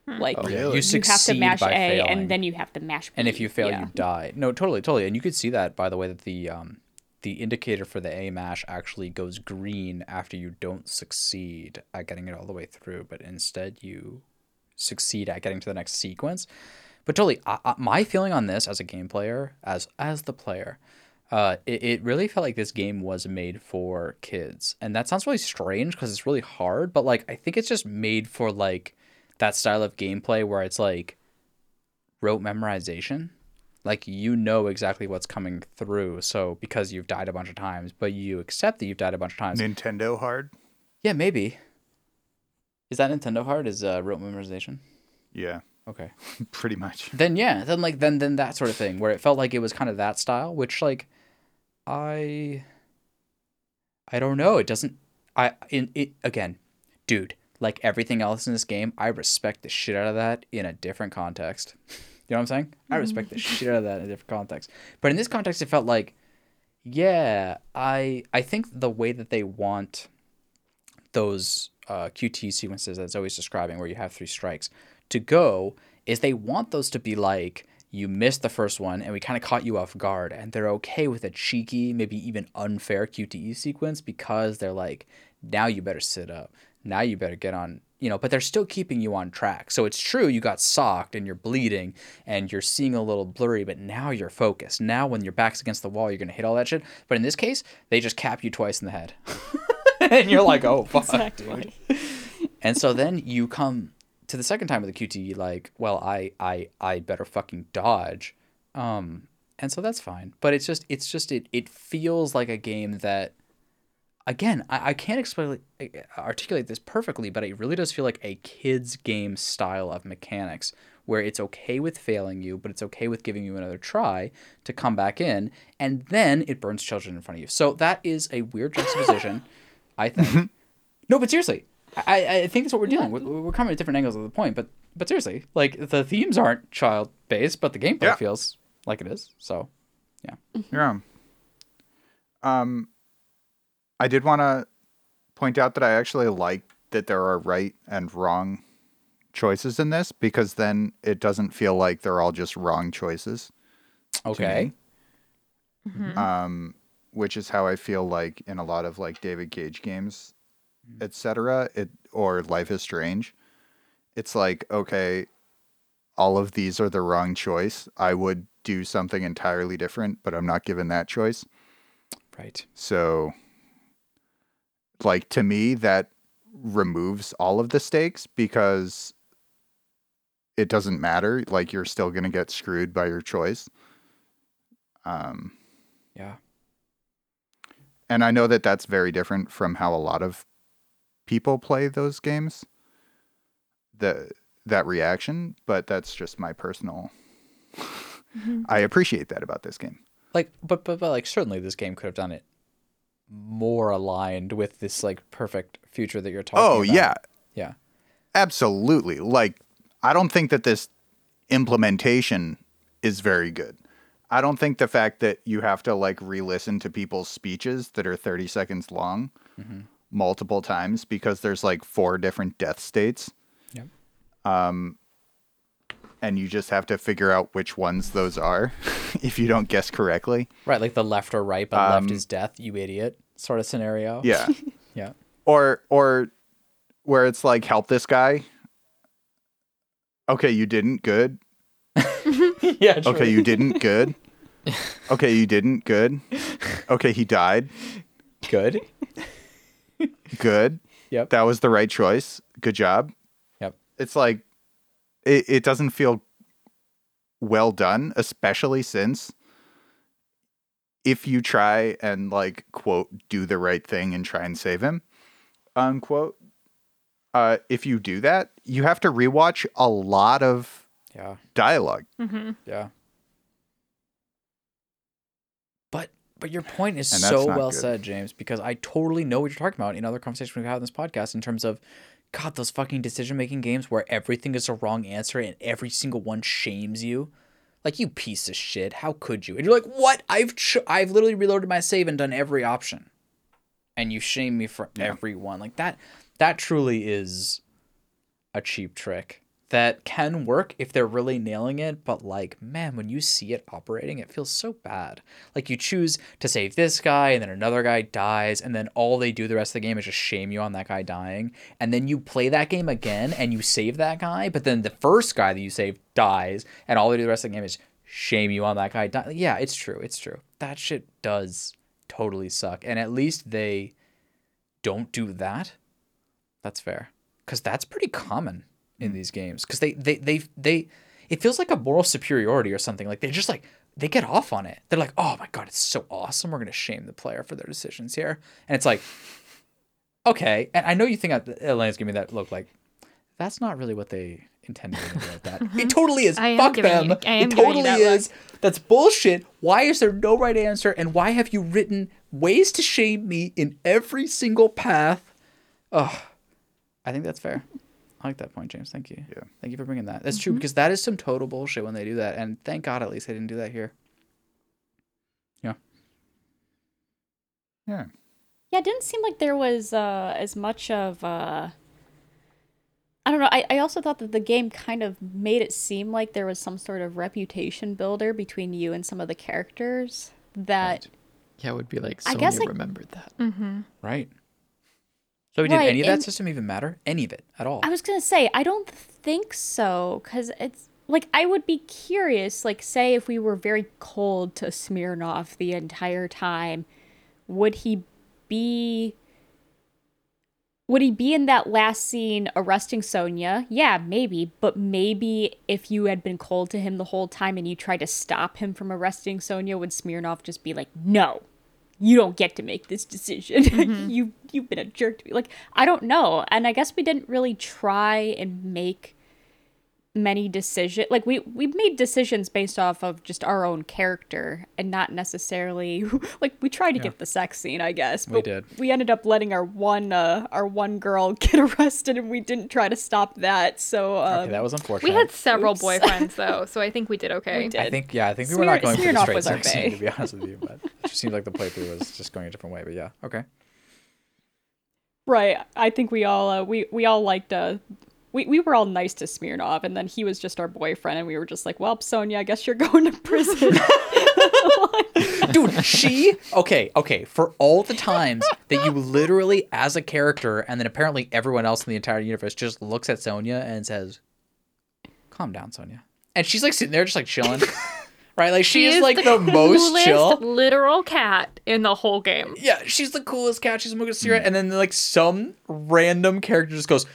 Speaker 1: Like,
Speaker 2: Oh, yeah.
Speaker 1: you
Speaker 2: You
Speaker 1: have to mash A,
Speaker 2: failing.
Speaker 1: and then you have to mash B.
Speaker 2: And if you fail,
Speaker 1: yeah.
Speaker 2: you die. No, totally, totally. And you could see that by the way that the um the indicator for the A mash actually goes green after you don't succeed at getting it all the way through, but instead you succeed at getting to the next sequence. But totally, I, I, my feeling on this as a game player, as as the player, uh, it, it really felt like this game was made for kids, and that sounds really strange because it's really hard. But like, I think it's just made for like that style of gameplay where it's like rote memorization. Like you know exactly what's coming through. So because you've died a bunch of times, but you accept that you've died a bunch of times.
Speaker 4: Nintendo hard.
Speaker 2: Yeah, maybe. Is that Nintendo hard? Is uh, rote memorization?
Speaker 4: Yeah,
Speaker 2: Okay.
Speaker 4: pretty much.
Speaker 2: Then yeah, then like then then that sort of thing where it felt like it was kind of that style, which like I I don't know. It doesn't I in it again, dude. Like everything else in this game, I respect the shit out of that in a different context. You know what I'm saying? I respect the shit out of that in a different context. But in this context, it felt like, yeah, I I think the way that they want those uh, QT sequences that Zoe's describing, where you have three strikes, to go is they want those to be like you missed the first one and we kind of caught you off guard, and they're okay with a cheeky, maybe even unfair QTE sequence because they're like, now you better sit up, now you better get on. You know, but they're still keeping you on track. So it's true you got socked and you're bleeding and you're seeing a little blurry, but now you're focused. Now when your back's against the wall, you're gonna hit all that shit. But in this case, they just cap you twice in the head. and you're like, oh fuck.
Speaker 1: exactly.
Speaker 2: And so then you come to the second time with the QTE like, well, I I I better fucking dodge. Um and so that's fine. But it's just it's just it it feels like a game that again, I, I can't explain articulate this perfectly, but it really does feel like a kids game style of mechanics where it's okay with failing you, but it's okay with giving you another try to come back in, and then it burns children in front of you. So that is a weird juxtaposition, I think. No, but seriously, I, I think that's what we're dealing with. We're coming at different angles of the point, but but seriously, like the themes aren't child based, but the gameplay
Speaker 4: Yeah.
Speaker 2: feels like it is. So
Speaker 4: Yeah. Yeah. Um, I did want to point out that I actually like that there are right and wrong choices in this because then it doesn't feel like they're all just wrong choices.
Speaker 2: okay,
Speaker 4: Um, which is how I feel like in a lot of like David Cage games, etc. It or Life is Strange. It's like okay, all of these are the wrong choice. I would do something entirely different, but I'm not given that choice.
Speaker 2: right.
Speaker 4: So, like, to me, that removes all of the stakes because it doesn't matter. Like, you're still going to get screwed by your choice. Um,
Speaker 2: Yeah.
Speaker 4: and I know that that's very different from how a lot of people play those games. The that reaction, but that's just my personal. Mm-hmm. I appreciate that about this game.
Speaker 2: like but, but but like certainly this game could have done it more aligned with this like perfect future that you're talking
Speaker 4: Oh
Speaker 2: about.
Speaker 4: yeah,
Speaker 2: yeah
Speaker 4: Absolutely. Like, I don't think that this implementation is very good. I don't think the fact that you have to like re-listen to people's speeches that are 30 seconds long mm-hmm. Multiple times because there's like four different death states.
Speaker 2: Yep.
Speaker 4: Um and you just have to figure out which ones those are if you don't guess correctly.
Speaker 2: Right, like the left or right, but left
Speaker 4: Um,
Speaker 2: is death, you idiot sort of scenario.
Speaker 4: Yeah.
Speaker 2: Yeah.
Speaker 4: or or where it's like help this guy. Okay, you didn't. Good.
Speaker 2: yeah.
Speaker 4: Okay, you didn't. Good. Okay, you didn't. Good. Okay, he died.
Speaker 2: Good.
Speaker 4: Good.
Speaker 2: Yep.
Speaker 4: That was the right choice. Good job.
Speaker 2: Yep.
Speaker 4: It's like it, it doesn't feel well done, especially since if you try and like quote do the right thing and try and save him, unquote, uh, if you do that, you have to rewatch a lot of
Speaker 2: Yeah.
Speaker 4: dialogue. mm-hmm.
Speaker 2: Yeah. But your point is so well
Speaker 4: good.
Speaker 2: said, James, because I totally know what you're talking about in other conversations we've had on this podcast in terms of God, those fucking decision making games where everything is a wrong answer and every single one shames you. Like you piece of shit. How could you? And you're like, what? I've ch- I've literally reloaded my save and done every option, and you shame me for every one. Like that. That truly is a cheap trick that can work if they're really nailing it, but like, man, when you see it operating, it feels so bad. Like you choose to save this guy and then another guy dies, and then all they do the rest of the game is just shame you on that guy dying. And then you play that game again and you save that guy, but then the first guy that you save dies, and all they do the rest of the game is shame you on that guy dying. Yeah, it's true. It's true. That shit does totally suck. And at least they don't do that. That's fair. Because that's pretty common in mm. these games. Because they, they, they, they, it feels like a moral superiority or something. Like they just like, they get off on it. They're like, oh my God, it's so awesome. We're going to shame the player for their decisions here. And it's like, okay. And I know you think that Elena's giving me that look like, that's not really what they intended when they wrote that. It totally is. Fuck them.
Speaker 3: you-
Speaker 2: it totally
Speaker 3: that look.
Speaker 2: is. That's bullshit. Why is there no right answer? And why have you written ways to shame me in every single path? Ugh. I think that's fair. I like that point, James. Thank you.
Speaker 4: Yeah.
Speaker 2: Thank you for bringing that. That's true because that is some total bullshit when they do that. And thank God at least they didn't do that here. Yeah.
Speaker 4: Yeah.
Speaker 1: Yeah, it didn't seem like there was uh, as much of. Uh... I don't know. I, I also thought that the game kind of made it seem like there was some sort of reputation builder between you and some of the characters that.
Speaker 5: Yeah, it would be like
Speaker 1: I
Speaker 5: Sonia
Speaker 1: guess, like-
Speaker 5: remembered that.
Speaker 2: Right. So did
Speaker 1: Right,
Speaker 2: any of that system even matter? Any of it at all?
Speaker 1: I was gonna say I don't think so because it's like I would be curious. Like, say if we were very cold to Smirnov the entire time, would he be? Would he be in that last scene arresting Sonia? Yeah, maybe. But maybe if you had been cold to him the whole time and you tried to stop him from arresting Sonia, would Smirnov just be like, "No, you don't get to make this decision. Mm-hmm. you you've been a jerk to me. Like I don't know. And I guess we didn't really try and make many decisions. Like we we made decisions based off of just our own character and not necessarily like we tried to get the sex scene, I guess.
Speaker 2: We did.
Speaker 1: We ended up letting our one uh our one girl get arrested and we didn't try to stop that. So um,
Speaker 2: okay, that was unfortunate.
Speaker 3: We had several
Speaker 1: Oops.
Speaker 3: boyfriends though, so I think we did okay.
Speaker 1: We did.
Speaker 2: I think yeah, I think we were not
Speaker 1: Smear-
Speaker 2: going for the straight sex scene, to be honest with you. But it just seemed like the playthrough was just going a different way. But yeah, okay.
Speaker 1: Right. I think we all uh, we we all liked uh we, we were all nice to Smirnov and then he was just our boyfriend and we were just like, Well, Sonia, I guess you're going to prison.
Speaker 2: Dude, she okay, okay. For all the times that you literally, as a character, and then apparently everyone else in the entire universe just looks at Sonia and says, "Calm down, Sonia," and she's like sitting there just like chilling, right? Like she, is, like the, most chill.
Speaker 3: literal cat in the whole game.
Speaker 2: Yeah, she's the coolest cat. She's smoking a cigarette, and then like some random character just goes,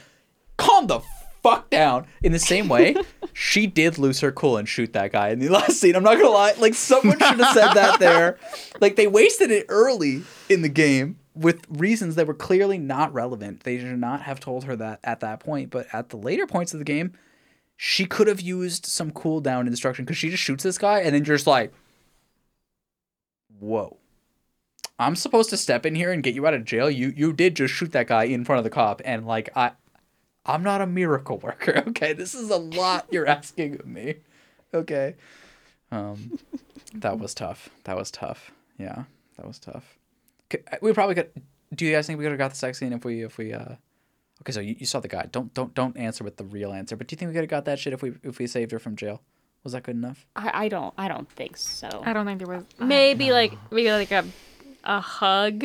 Speaker 2: "Calm the fuck down." In the same way, she did lose her cool and shoot that guy in the last scene. I'm not gonna lie, like someone should have said that there. Like they wasted it early in the game with reasons that were clearly not relevant. They should not have told her that at that point. But at the later points of the game, she could have used some cooldown instruction because she just shoots this guy, and then you're just like, "Whoa." I'm supposed to step in here and get you out of jail. You you did just shoot that guy in front of the cop, and like I, I'm not a miracle worker. Okay, this is a lot you're asking of me. Okay, um, that was tough. That was tough. Yeah, that was tough. C- We probably could. Do you guys think we could have got the sex scene if we if we uh? Okay, so you, you saw the guy. Don't don't don't answer with the real answer. But do you think we could have got that shit if we if we saved her from jail? Was that good enough?
Speaker 1: I, I don't I don't think so.
Speaker 3: I don't think there was maybe like maybe like a a hug.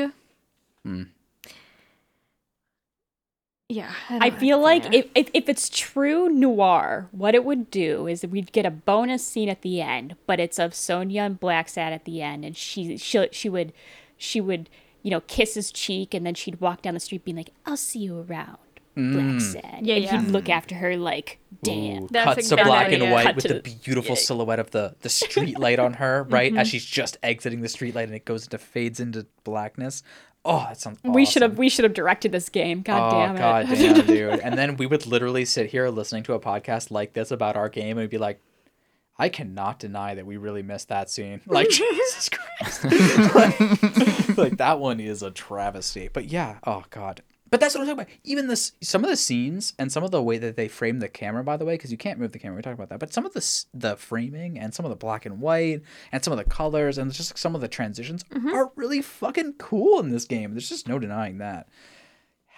Speaker 3: Yeah,
Speaker 1: I
Speaker 3: don't
Speaker 1: feel like if, if, if it's true noir, what it would do is we'd get a bonus scene at the end, but it's of Sonia and Black Blacksad at the end, and she she she would she would you know kiss his cheek, and then she'd walk down the street being like, "I'll see you around, mm. Blacksad,"
Speaker 3: Yeah,
Speaker 1: and
Speaker 3: yeah.
Speaker 1: he'd look after her like, "Damn."
Speaker 2: Ooh,
Speaker 3: That's
Speaker 2: cuts to
Speaker 3: exactly
Speaker 2: black
Speaker 3: what
Speaker 2: and
Speaker 3: it is.
Speaker 2: white
Speaker 1: Cut
Speaker 2: with
Speaker 1: to
Speaker 2: the
Speaker 1: the-
Speaker 2: beautiful silhouette of the the street light on her, right? As mm-hmm. she's just exiting the street light and it goes into fades into blackness. Oh, that sounds awesome.
Speaker 1: We should have we should have directed this game. God
Speaker 2: Oh
Speaker 1: damn it.
Speaker 2: god damn, dude. And then we would literally sit here listening to a podcast like this about our game and we'd be like, I cannot deny that we really missed that scene. Like Jesus Christ. like, like, that one is a travesty. But yeah, oh god. But that's what I'm talking about. Even this, some of the scenes and some of the way that they frame the camera, by the way, because you can't move the camera. We talked about that. But some of the the framing and some of the black and white and some of the colors and just some of the transitions mm-hmm. are really fucking cool in this game. There's just no denying that.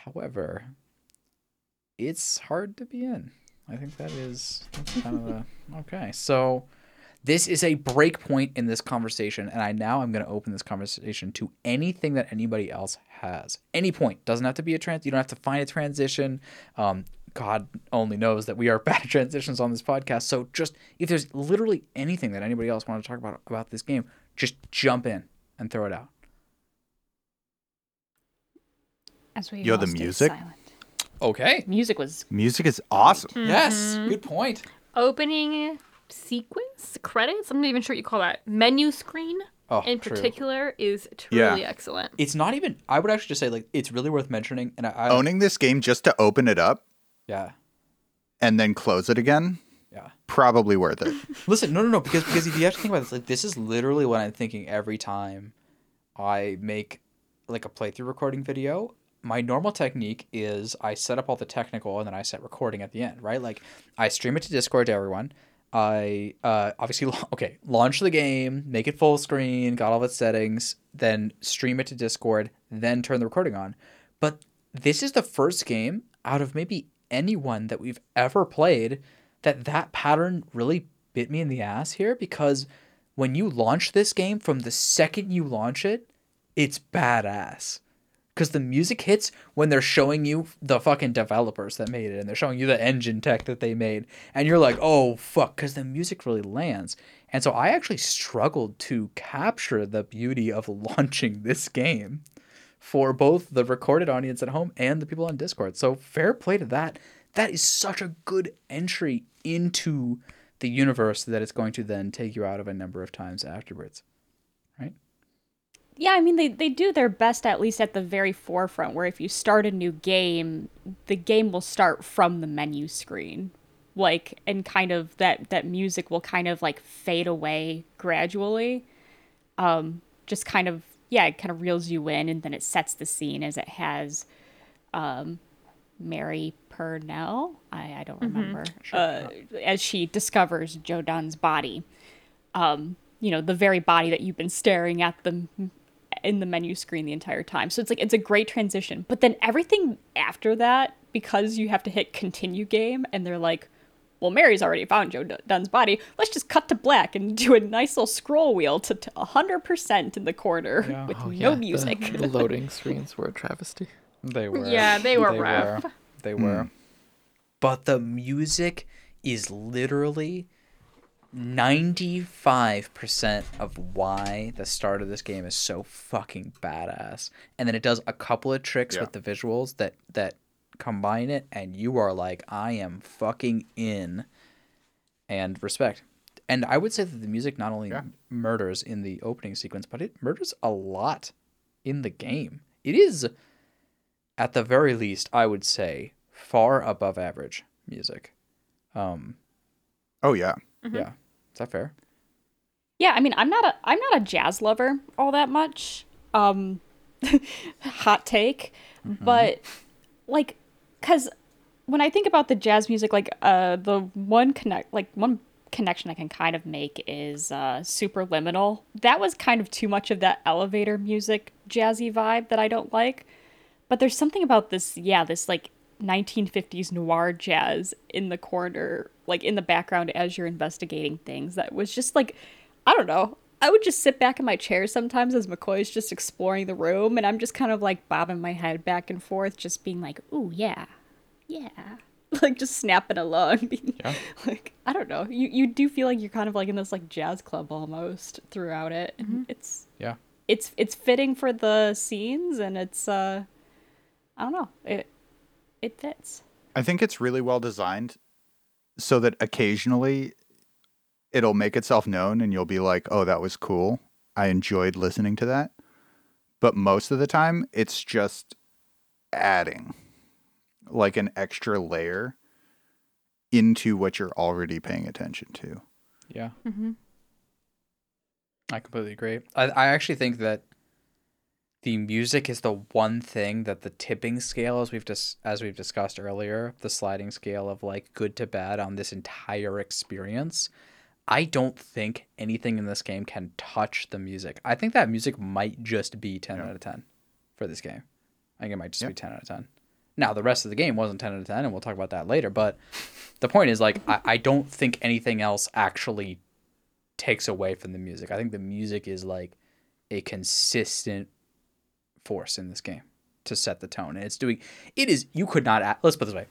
Speaker 2: However, it's hard to be in. I think that is that's kind of a okay. So this is a break point in this conversation, and I now I'm going to open this conversation to anything that anybody else has. Any point doesn't have to be a trans. You don't have to find a transition. Um, God only knows that we are bad at transitions on this podcast. So just if there's literally anything that anybody else wanted to talk about about this game, just jump in and throw it out.
Speaker 1: As we
Speaker 4: Yo, the music?
Speaker 1: silent.
Speaker 2: Okay.
Speaker 1: Music was
Speaker 4: Music is awesome.
Speaker 2: Yes. Good point.
Speaker 3: opening sequence credits. I'm not even sure what you call that. Menu screen
Speaker 2: Oh,
Speaker 3: in
Speaker 2: true.
Speaker 3: particular is
Speaker 4: Yeah.
Speaker 3: truly excellent.
Speaker 2: it's not even i would actually just say like it's really worth mentioning and i, I
Speaker 4: Owning this game just to open it up
Speaker 2: yeah
Speaker 4: and then close it again,
Speaker 2: yeah
Speaker 4: probably worth it.
Speaker 2: listen no no no because because if you have to think about this like this is literally what i'm thinking every time i make like a playthrough recording video my normal technique is i set up all the technical and then i set recording at the end right like i stream it to discord to everyone i uh obviously okay launch the game make it full screen got all its settings then stream it to discord then turn the recording on. But this is the first game out of maybe anyone that we've ever played that that pattern really bit me in the ass here because when you launch this game from the second you launch it it's badass because the music hits when they're showing you the fucking developers that made it and they're showing you the engine tech that they made and you're like oh fuck because the music really lands. And so i actually struggled to capture the beauty of launching this game for both the recorded audience at home and the people on discord. So fair play to that. That is such a good entry into the universe that it's going to then take you out of a number of times afterwards
Speaker 1: Yeah, I mean they, they do their best at least at the very forefront where if you start a new game, the game will start from the menu screen. Like and kind of that that music will kind of like fade away gradually. Um just kind of yeah, it kind of reels you in and then it sets the scene as it has um Mary Purnell, I, I don't remember, uh, as she discovers Joe Dunn's body. Um, you know, the very body that you've been staring at them in the menu screen the entire time. So it's like it's a great transition. But then everything after that, because you have to hit continue game, and they're like, "Well, Mary's already found Joe Dun- Dunn's body. Let's just cut to black and do a nice little scroll wheel to to hundred percent in the corner with
Speaker 5: Oh,
Speaker 1: no
Speaker 5: yeah,
Speaker 1: music."
Speaker 5: The, the loading screens were a travesty.
Speaker 2: They were.
Speaker 3: Yeah, they were rough.
Speaker 2: Were. They were. Hmm. But the music is literally 95% of why the start of this game is so fucking badass. And then it does a couple of tricks
Speaker 4: Yeah.
Speaker 2: with the visuals that that combine it and you are like I am fucking in and respect. And I would say that the music not only
Speaker 4: Yeah.
Speaker 2: murders in the opening sequence, but it murders a lot in the game. It is at the very least, I would say, far above average music. Um,
Speaker 4: Oh yeah.
Speaker 2: Yeah, is that fair?
Speaker 1: Yeah, I mean, I'm not a I'm not a jazz lover all that much. Um hot take, but like cuz when I think about the jazz music like uh the one connect like one connection I can kind of make is uh Superliminal. That was kind of too much of that elevator music jazzy vibe that I don't like. But there's something about this yeah, this like 1950s noir jazz in the corner, like in the background as you're investigating things. That was just like, I don't know. I would just sit back in my chair sometimes as McCoy's just exploring the room, and I'm just kind of like bobbing my head back and forth, just being like, "Ooh, yeah, yeah," like just snapping along. Being,
Speaker 2: Yeah.
Speaker 1: Like I don't know, you you do feel like you're kind of like in this like jazz club almost throughout it. And It's
Speaker 2: Yeah.
Speaker 1: it's it's fitting for the scenes, and it's uh, I don't know, it it fits.
Speaker 4: I think it's really well designed so that occasionally it'll make itself known and you'll be like, oh, that was cool. I enjoyed listening to that. But most of the time, it's just adding like an extra layer into what you're already paying attention to.
Speaker 2: Yeah.
Speaker 3: Mm-hmm.
Speaker 2: I completely agree. I, I actually think that the music is the one thing that the tipping scale, as we've dis- as we've discussed earlier, the sliding scale of like good to bad on this entire experience. I don't think anything in this game can touch the music. I think that music might just be ten out of ten for this game. I think it might just
Speaker 4: Yeah.
Speaker 2: be ten out of ten. Now the rest of the game wasn't ten out of ten, and we'll talk about that later. But the point is, like, I, I don't think anything else actually takes away from the music. I think the music is like a consistent force in this game to set the tone. And it's doing it is you could not let's put it this way.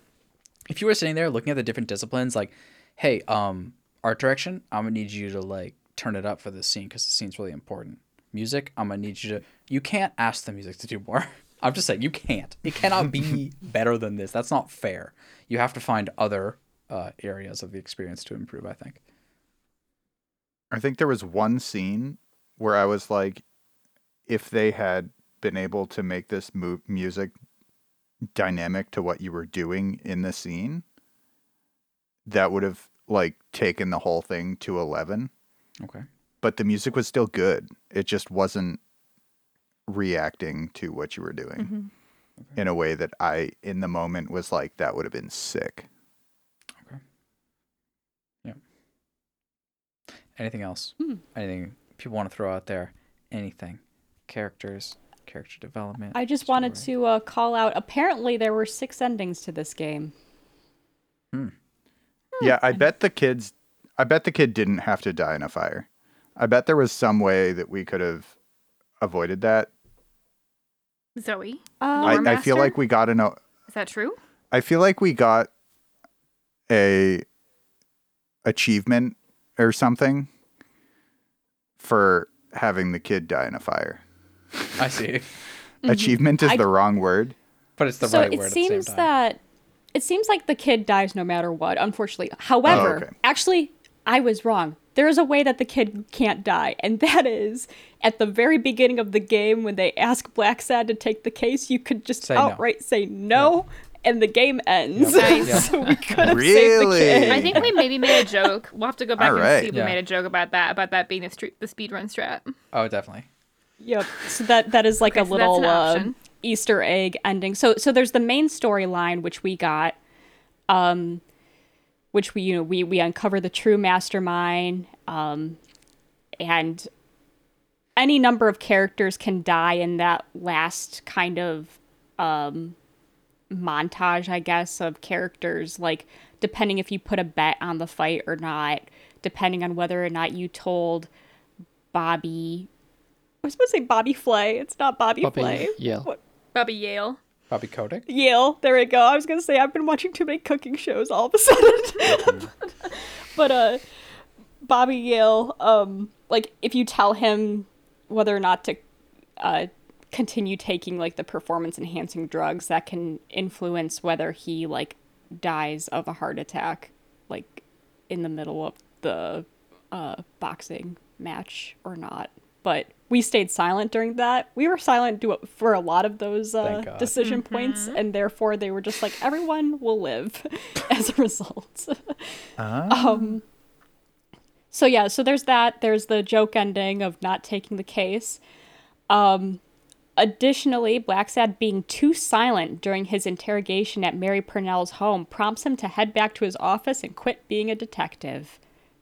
Speaker 2: If you were sitting there looking at the different disciplines like, hey, um art direction, I'm going to need you to like turn it up for this scene cuz the scene's really important. Music, I'm going to need you to you can't ask the music to do more. I'm just saying you can't. It cannot be better than this. That's not fair. You have to find other uh, areas of the experience to improve, I think.
Speaker 4: I think there was one scene where I was like, if they had been able to make this mu- music dynamic to what you were doing in the scene, that would have like taken the whole thing to 11.
Speaker 2: Okay.
Speaker 4: But the music was still good. It just wasn't reacting to what you were doing in a way that I, in the moment, was like, that would have been sick. Okay. Yeah.
Speaker 2: Anything else?
Speaker 1: Hmm.
Speaker 2: Anything people want to throw out there? Anything? Characters, character development.
Speaker 1: I just wanted to uh, call out. Apparently, there were six endings to this game. Hmm.
Speaker 4: Yeah, I bet the kids. I bet the kid didn't have to die in a fire. I bet there was some way that we could have avoided that.
Speaker 3: Zoe,
Speaker 1: Uh,
Speaker 4: I, I feel like we got an. o-
Speaker 3: is that true?
Speaker 4: I feel like we got a achievement or something for having the kid die in a fire.
Speaker 2: I see,
Speaker 4: Achievement is
Speaker 1: I-
Speaker 4: the wrong word.
Speaker 2: but it's the
Speaker 1: so
Speaker 2: right
Speaker 1: it
Speaker 2: word
Speaker 1: seems
Speaker 2: at the same time.
Speaker 1: that it seems like the kid dies no matter what. Unfortunately, however,
Speaker 4: Oh, okay.
Speaker 1: actually, I was wrong. There is a way that the kid can't die, and that is at the very beginning of the game when they ask Blacksad to take the case. You could just
Speaker 2: Say no.
Speaker 1: outright say no, and the game ends.
Speaker 3: Nice.
Speaker 2: Yeah.
Speaker 1: so we could have saved the
Speaker 4: Really?
Speaker 1: kid.
Speaker 3: I think we maybe made a joke. We'll have to go back and see if we made a joke about that, about that being the street, the speedrun strat.
Speaker 2: Oh, definitely.
Speaker 1: Yep. So that that is like
Speaker 3: Okay,
Speaker 1: a
Speaker 3: so
Speaker 1: little uh. Easter egg ending. So so there's the main storyline which we got, um, which we you know we we uncover the true mastermind, um, and any number of characters can die in that last kind of um montage, I guess, of characters. Like depending if you put a bet on the fight or not, depending on whether or not you told Bobby. I was supposed to say Bobby Flay. It's not Bobby,
Speaker 5: Bobby
Speaker 1: Flay.
Speaker 5: Yale.
Speaker 1: What?
Speaker 3: Bobby Yale.
Speaker 2: Bobby Kotick.
Speaker 1: Yale. There we go. I was gonna say I've been watching too many cooking shows all of a sudden. but uh Bobby Yale, um, like if you tell him whether or not to uh continue taking like the performance enhancing drugs, that can influence whether he like dies of a heart attack, like in the middle of the uh boxing match or not. But we stayed silent during that. We were silent do- for a lot of those uh,
Speaker 2: Thank God.
Speaker 1: decision points, and therefore they were just like everyone will live as a result. um. So yeah, so there's that. There's the joke ending of not taking the case. Um. Additionally, Blacksad being too silent during his interrogation at Mary Purnell's home prompts him to head back to his office and quit being a detective.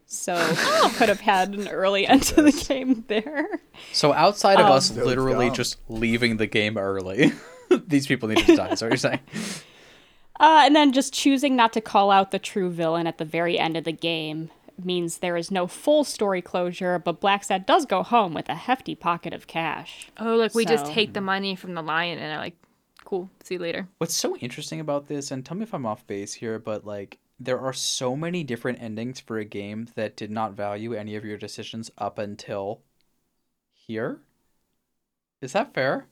Speaker 1: So he could have had an early end to the game there.
Speaker 2: So outside of us literally just leaving the game early, these people need to die. Is what you're saying?
Speaker 1: Uh, and then just choosing not to call out the true villain at the very end of the game means there is no full story closure, but Blacksad does go home with a hefty pocket of cash.
Speaker 3: Oh, like we just take the money from the lion and are like, cool, see you later.
Speaker 2: What's so interesting about this, and tell me if I'm off base here, but like there are so many different endings for a game that did not value any of your decisions up until here. Is that fair?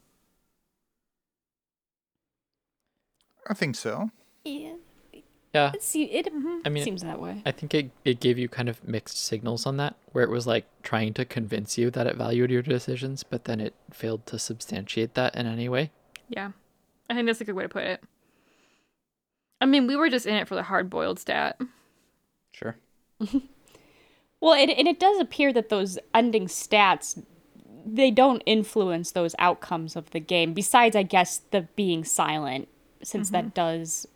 Speaker 4: I think so.
Speaker 1: Yeah,
Speaker 5: Yeah.
Speaker 1: it, se- it mm-hmm.
Speaker 5: I mean,
Speaker 1: seems that way.
Speaker 5: I think it, it gave you kind of mixed signals on that, where it was like trying to convince you that it valued your decisions, but then it failed to substantiate that in any way.
Speaker 3: Yeah. I think that's a good way to put it. I mean, we were just in it for the hard boiled stat.
Speaker 2: Sure.
Speaker 1: Well, and, and it does appear that those ending stats they don't influence those outcomes of the game. Besides, I guess the being silent, since that does,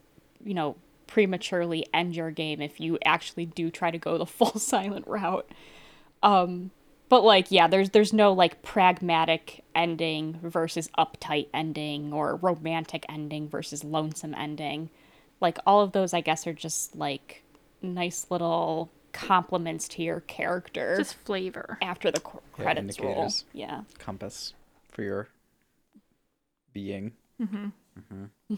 Speaker 1: you know, prematurely end your game if you actually do try to go the full silent route. Um, but like, yeah, there's there's no like pragmatic ending versus uptight ending or romantic ending versus lonesome ending. Like all of those, I guess, are just like nice little compliments to your character
Speaker 3: Just flavor.
Speaker 1: after the cr-
Speaker 2: Yeah,
Speaker 1: credits roll. Yeah.
Speaker 2: Compass for your being. Mm-hmm.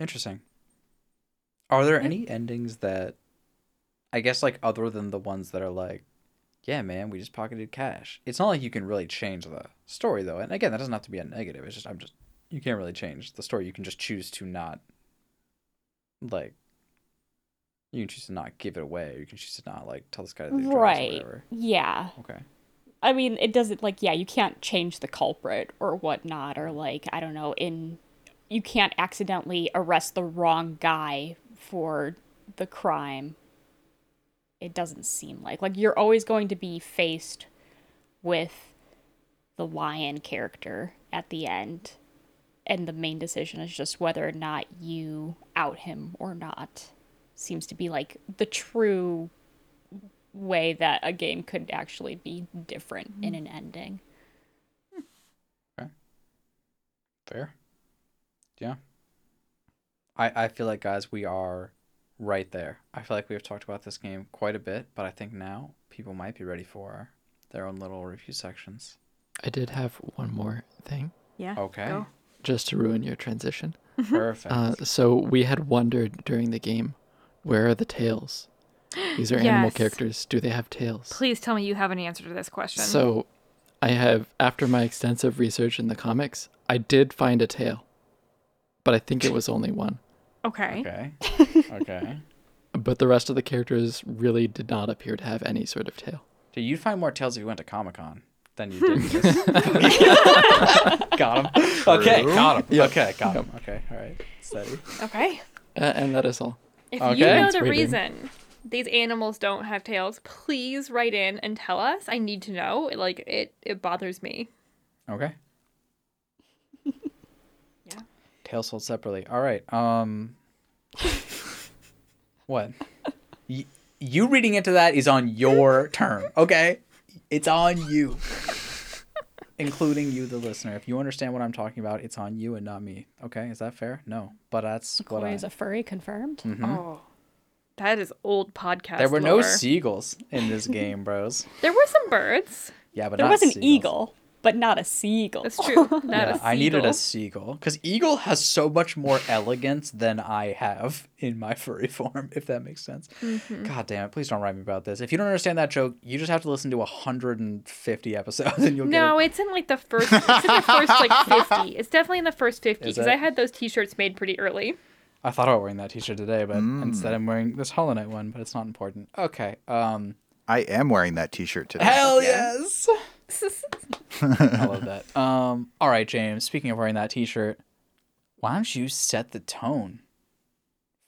Speaker 2: Interesting. Are there any endings that, I guess, like other than the ones that are like, yeah, man, we just pocketed cash. It's not like you can really change the story though, and again, that doesn't have to be a negative. It's just I'm just you can't really change the story. You can just choose to not, like, you can choose to not give it away. You can choose to not like tell this guy that
Speaker 1: Right.
Speaker 2: whatever.
Speaker 1: Yeah.
Speaker 2: Okay.
Speaker 1: I mean, it doesn't like yeah, you can't change the culprit or whatnot, or like I don't know, in you can't accidentally arrest the wrong guy for the crime. It doesn't seem like like you're always going to be faced with the lion character at the end, and the main decision is just whether or not you out him or not. Seems to be like the true way that a game could actually be different in hmm. an ending. Hmm. Okay.
Speaker 2: Fair. Yeah. I I feel like guys we are right there. I feel like we've talked about this game quite a bit, but I think now people might be ready for their own little review sections.
Speaker 5: I did have one more thing,
Speaker 3: Yeah.
Speaker 2: Okay.
Speaker 3: go.
Speaker 5: Just to ruin your transition.
Speaker 2: Perfect.
Speaker 5: Uh, so we had wondered during the game, where are the tails? These are animal characters. Do they have tails?
Speaker 3: Please tell me you have an answer to this question.
Speaker 5: So, I have, after my extensive research in the comics, I did find a tail, but I think it was only one.
Speaker 3: okay.
Speaker 2: okay. okay.
Speaker 5: But the rest of the characters really did not appear to have any sort of tail.
Speaker 2: Dude, you'd find more tails if you went to Comic Con than you did in this. got him. Okay, got him. Okay, got him. Okay, all right. Steady.
Speaker 3: Okay.
Speaker 5: Uh, and that is all.
Speaker 3: If
Speaker 2: Okay.
Speaker 3: you know
Speaker 5: Thanks,
Speaker 3: the
Speaker 5: Raven.
Speaker 3: reason these animals don't have tails, please write in and tell us. I need to know. Like it it bothers me.
Speaker 2: Okay.
Speaker 3: Yeah.
Speaker 2: Tails sold separately. All right. Um. what? Y- you reading into that is on your term. Okay. It's on you. Including you, the listener. If you understand what I'm talking about, it's on you and not me. Okay, is that fair? No, but that's what
Speaker 1: Chloe
Speaker 2: I.
Speaker 1: is a furry confirmed. Mm-hmm.
Speaker 3: Oh. That is old podcast.
Speaker 2: There were no seagulls in this game, bros.
Speaker 3: There were some birds.
Speaker 2: Yeah, but
Speaker 1: There
Speaker 2: not
Speaker 1: was an
Speaker 2: seagulls.
Speaker 1: eagle, but not a seagull.
Speaker 3: That's true. Not
Speaker 2: Yeah,
Speaker 3: a
Speaker 2: I needed a
Speaker 3: seagull.
Speaker 2: seagull because eagle has so much more elegance than I have in my furry form. If that makes sense.
Speaker 3: Mm-hmm.
Speaker 2: God damn it! Please don't write me about this. If you don't understand that joke, you just have to listen to 150 episodes and you'll
Speaker 3: No,
Speaker 2: get it.
Speaker 3: it's in like the first. It's in the first like fifty. It's definitely in the first fifty because? I had those T-shirts made pretty early.
Speaker 2: I thought about wearing that T-shirt today, but instead I'm wearing this Hollow Knight one. But it's not important. Okay. Um.
Speaker 4: I am wearing that T-shirt today.
Speaker 2: Hell yes. I love that. Um. All right, James. Speaking of wearing that T-shirt, why don't you set the tone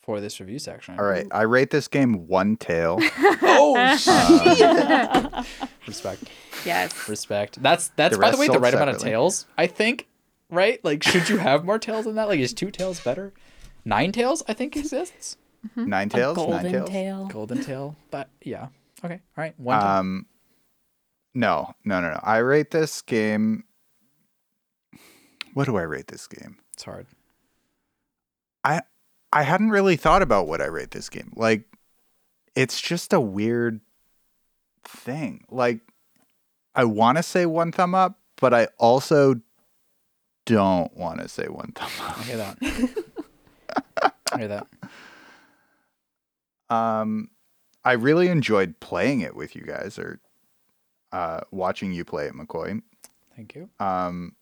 Speaker 2: for this review section?
Speaker 4: All right, I rate this game one tail.
Speaker 2: Oh shit! Respect.
Speaker 3: yes.
Speaker 2: Respect. That's that's
Speaker 4: The
Speaker 2: by the
Speaker 4: rest
Speaker 2: way the
Speaker 4: sold
Speaker 2: right amount of
Speaker 4: separately.
Speaker 2: tails. I think. Right? Like, should you have more tails than that? Like, is two tails better? Nine tails, I think exists.
Speaker 4: Nine
Speaker 1: a
Speaker 4: tails,
Speaker 1: golden
Speaker 4: nine tails.
Speaker 1: tail.
Speaker 2: Golden tail, but yeah. Okay. All right. One. tail.
Speaker 4: Um, no, no, no, no. I rate this game. What do I rate this game?
Speaker 2: it's hard.
Speaker 4: I I hadn't really thought about what I rate this game. Like it's just a weird thing. Like I want to say one thumb up, but I also don't want to say one thumb up.
Speaker 2: I hear that. I hear that.
Speaker 4: Um I really enjoyed playing it with you guys or uh watching you play it, McCoy.
Speaker 2: Thank you.
Speaker 4: um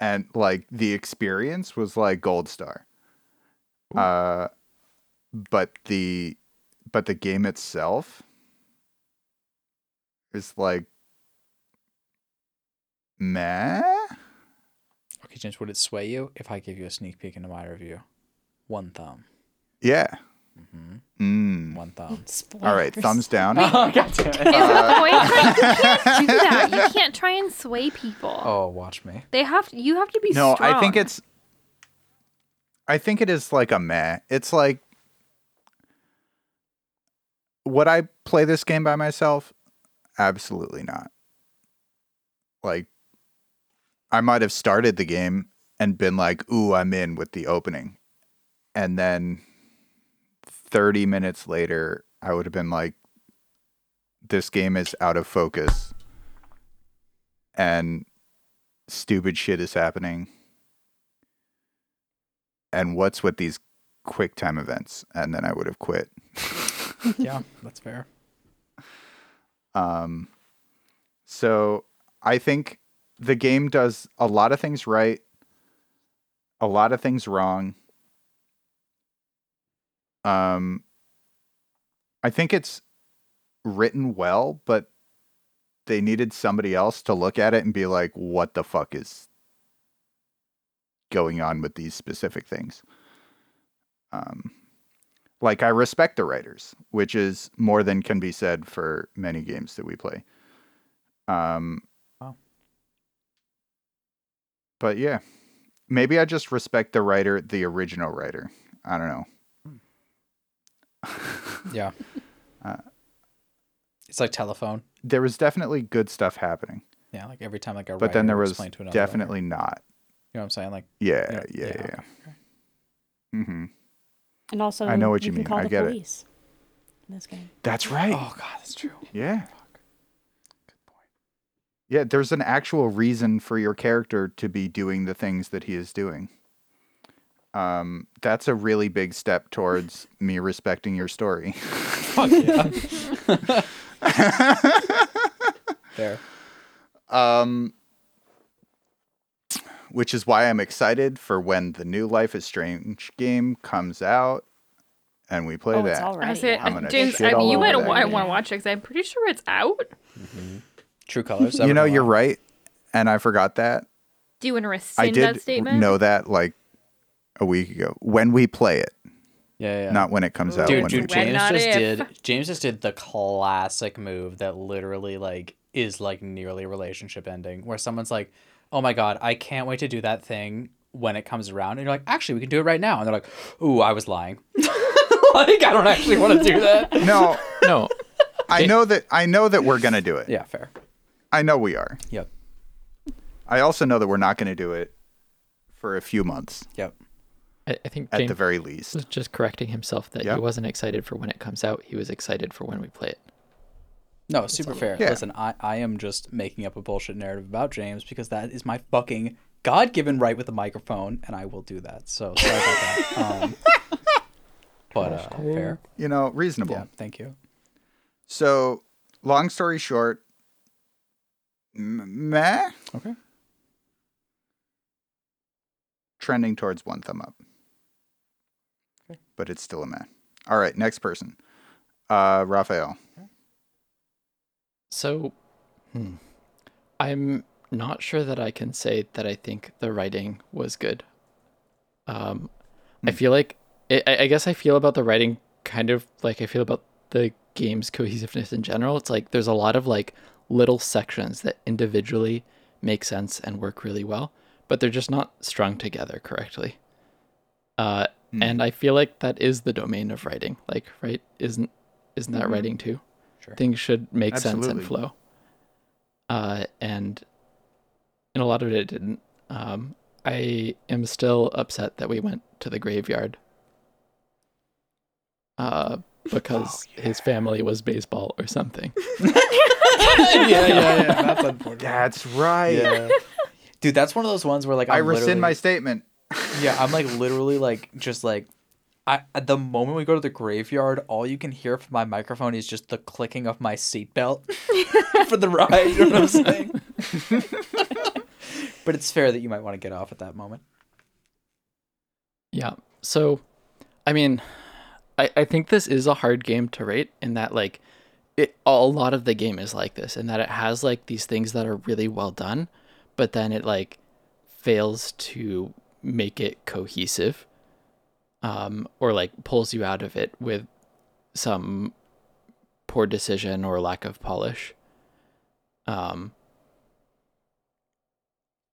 Speaker 4: and like the experience was like gold star uh but the but the game itself is like meh
Speaker 2: Okay, James, would it sway you if I give you a sneak peek into my review? One thumb.
Speaker 4: yeah. Mm.
Speaker 2: One thumb.
Speaker 4: all right thumbs down
Speaker 2: oh, God damn it.
Speaker 3: Is the point? You can't do that. You can't try and sway people.
Speaker 2: Oh, watch me.
Speaker 3: They have. You have to be.
Speaker 4: no i think it's i think it is like a meh it's like would i play this game by myself absolutely not like i might have started the game and been like ooh i'm in with the opening and then 30 minutes later i would have been like this game is out of focus and stupid shit is happening. And what's with these quick time events? And then i would have quit.
Speaker 2: Yeah, that's fair.
Speaker 4: um so i think the game does a lot of things right a lot of things wrong um i think it's written well but they needed somebody else to look at it and be like what the fuck is going on with these specific things um like I respect the writers, which is more than can be said for many games that we play. Um,
Speaker 2: Wow.
Speaker 4: But yeah, maybe I just respect the writer, the original writer. I don't know.
Speaker 2: Yeah.
Speaker 4: Uh,
Speaker 2: it's like telephone.
Speaker 4: there was definitely good stuff happening,
Speaker 2: Yeah, like every time like a
Speaker 4: but then there was
Speaker 2: explain to another writer.
Speaker 4: definitely not.
Speaker 2: You know what I'm saying? Like,
Speaker 4: Yeah,
Speaker 2: you know-
Speaker 4: yeah, yeah.
Speaker 2: okay, okay.
Speaker 4: hmm
Speaker 1: And also,
Speaker 4: I know what you
Speaker 1: can
Speaker 4: mean.
Speaker 1: Call
Speaker 4: I
Speaker 1: the
Speaker 4: get it.
Speaker 1: police in this game.
Speaker 4: That's right.
Speaker 2: Oh god, that's true.
Speaker 4: Yeah.
Speaker 2: Fuck. Good point.
Speaker 4: Yeah, there's an actual reason for your character to be doing the things that he is doing. Um, that's a really big step towards me respecting your story.
Speaker 2: Fuck yeah. there.
Speaker 4: um, which is why I'm excited for when the new Life is Strange game comes out and we play
Speaker 1: oh,
Speaker 4: that.
Speaker 1: it's
Speaker 3: I
Speaker 1: already.
Speaker 3: say,
Speaker 1: out.
Speaker 4: I'm gonna
Speaker 3: James,
Speaker 4: shit
Speaker 3: I,
Speaker 4: mean,
Speaker 3: you might
Speaker 4: that
Speaker 3: want, to watch it because I'm pretty sure it's out.
Speaker 2: True colors.
Speaker 4: you know, you're right, and I forgot that.
Speaker 3: Do you want to
Speaker 4: I
Speaker 3: rescind
Speaker 4: did
Speaker 3: that statement?
Speaker 4: know that like a week ago when we play it,
Speaker 2: Yeah, yeah.
Speaker 4: not when it comes out.
Speaker 2: Dude,
Speaker 4: when
Speaker 2: dude
Speaker 4: we
Speaker 3: When,
Speaker 2: James just
Speaker 3: if.
Speaker 2: did. James just did the classic move that literally like is like nearly relationship ending, where someone's like, "Oh my god, I can't wait to do that thing when it comes around," and you're like, "Actually, we can do it right now," and they're like, "Ooh, I was lying." like, I don't actually want to do that.
Speaker 4: No,
Speaker 5: No,
Speaker 4: I know that I know that we're gonna do it.
Speaker 2: Yeah, fair.
Speaker 4: I know we are.
Speaker 2: Yep.
Speaker 4: I also know that we're not gonna do it for a few months
Speaker 2: Yep.
Speaker 5: I, I think
Speaker 4: at the very least.
Speaker 5: was just correcting himself that
Speaker 4: Yeah.
Speaker 5: he wasn't excited for when it comes out. He was excited for when we play it.
Speaker 2: No, super fair.
Speaker 4: Yeah.
Speaker 2: Listen, I, I am just making up a bullshit narrative about James because that is my fucking God given right with the microphone, and I will do that. So sorry about that. Um, but uh, fair.
Speaker 4: You know, reasonable.
Speaker 2: Yeah, thank you.
Speaker 4: So, long story short, m- meh,
Speaker 2: Okay.
Speaker 4: trending towards one thumb up. But it's still a man. All right, next person. Uh, Raphael.
Speaker 5: So, hmm, I'm not sure that I can say that I think the writing was good. Um, I
Speaker 4: Hmm.
Speaker 5: feel like I, I guess I feel about the writing kind of like I feel about the game's cohesiveness in general. It's like there's a lot of like little sections that individually make sense and work really well, but they're just not strung together correctly. Uh,
Speaker 4: Hmm.
Speaker 5: and I feel like that is the domain of writing. Like, right? Isn't isn't that
Speaker 3: Mhm.
Speaker 5: writing too?
Speaker 2: Sure.
Speaker 5: Things should make sense and flow. Uh, and and a lot of it didn't. Um, I am still upset that we went to the graveyard. Uh, because his family was baseball or something.
Speaker 2: yeah, yeah, yeah. That's unfortunate.
Speaker 4: That's right.
Speaker 2: Yeah. Dude, that's one of those ones where like
Speaker 4: I
Speaker 2: I'm
Speaker 4: rescind my statement.
Speaker 2: Yeah, I'm like literally like just like I at the moment we go to the graveyard, all you can hear from my microphone is just the clicking of my seatbelt for the ride. You know what I'm saying? but it's fair that you might want to get off at that moment.
Speaker 5: Yeah. So, I mean, I, I think this is a hard game to rate in that, like, it, a lot of the game is like this, in that it has, like, these things that are really well done, but then it, like, fails to make it cohesive um, or, like, pulls you out of it with some poor decision or lack of polish. Um,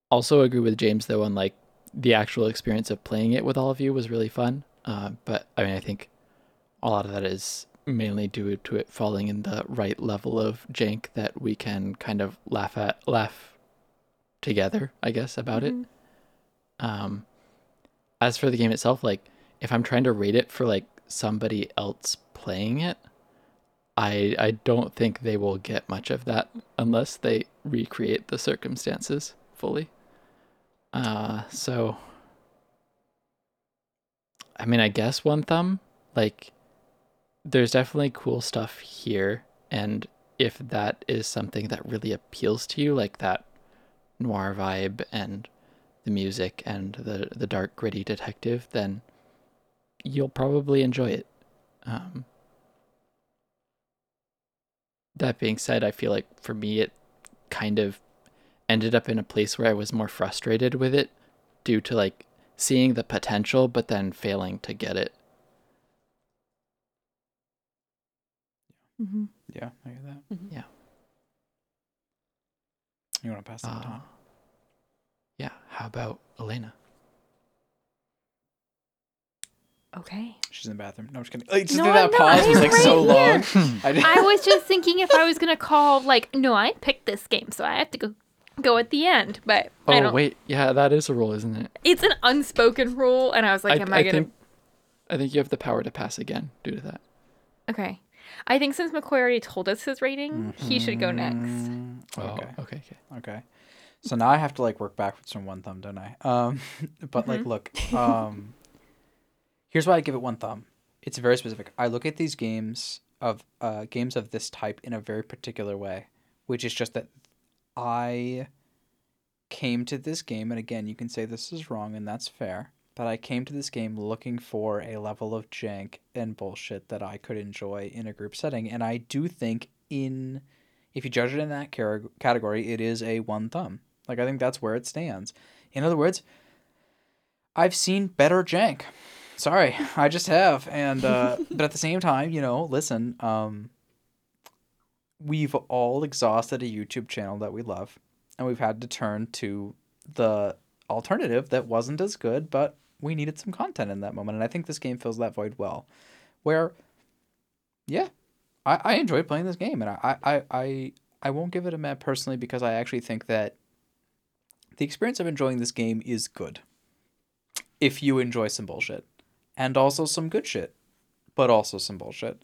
Speaker 5: also agree with James, though, on, like, the actual experience of playing it with all of you was really fun. Uh, but I mean, I think a lot of that is mainly due to it falling in the right level of jank that we can kind of laugh at, laugh together, I guess, about it. Um, as for the game itself, like if I'm trying to rate it for like somebody else playing it, I I don't think they will get much of that unless they recreate the circumstances fully. Uh, so I mean, I guess one thumb. Like, there's definitely cool stuff here, and if that is something that really appeals to you, like that noir vibe and the music and the the dark gritty detective, then you'll probably enjoy it. Um, that being said, I feel like for me, it kind of ended up in a place where I was more frustrated with it due to like seeing the potential but then failing to get it.
Speaker 1: Mm-hmm.
Speaker 2: Yeah, I hear that.
Speaker 1: Mhm.
Speaker 5: Yeah.
Speaker 2: You want to pass that
Speaker 5: Uh,
Speaker 2: on?
Speaker 5: Yeah. How about Elena?
Speaker 1: Okay.
Speaker 2: She's in the bathroom. No, I'm just kidding. Like, just
Speaker 3: No,
Speaker 2: that
Speaker 3: no,
Speaker 2: pause was
Speaker 3: I'm
Speaker 2: like so
Speaker 3: right
Speaker 2: long. I
Speaker 3: I was just thinking if I was gonna call like, no, I picked this game, so I have to go go at the end. But I
Speaker 5: Oh
Speaker 3: don't.
Speaker 5: wait, yeah, that is a rule, isn't it?
Speaker 3: It's an unspoken rule, and I was like,
Speaker 5: I,
Speaker 3: am I,
Speaker 5: I
Speaker 3: gonna?
Speaker 5: think I think you have the power to pass again due to that.
Speaker 3: Okay. I think since McCoy already told us his rating, he should go next.
Speaker 2: Mm,
Speaker 5: Oh,
Speaker 2: Okay.
Speaker 5: okay, okay.
Speaker 2: Okay. So now I have to like work backwards from one thumb, don't I? Um, but like, look, um, here's why I give it one thumb. It's very specific. I look at these games of uh, games of this type in a very particular way, which is just that I came to this game, and again, you can say this is wrong, and that's fair. But I came to this game looking for a level of jank and bullshit that I could enjoy in a group setting, and I do think in if you judge it in that category, it is a one thumb. Like I think that's where it stands. In other words, I've seen better jank. Sorry, I just have. And uh, but at the same time, you know, listen, um, we've all exhausted a YouTube channel that we love, and we've had to turn to the alternative that wasn't as good, but we needed some content in that moment. And I think this game fills that void well. Where, yeah, I, I enjoyed playing this game, and I, I, I, I won't give it a meh personally because I actually think that the experience of enjoying this game is good. If you enjoy some bullshit, and also some good shit, but also some bullshit,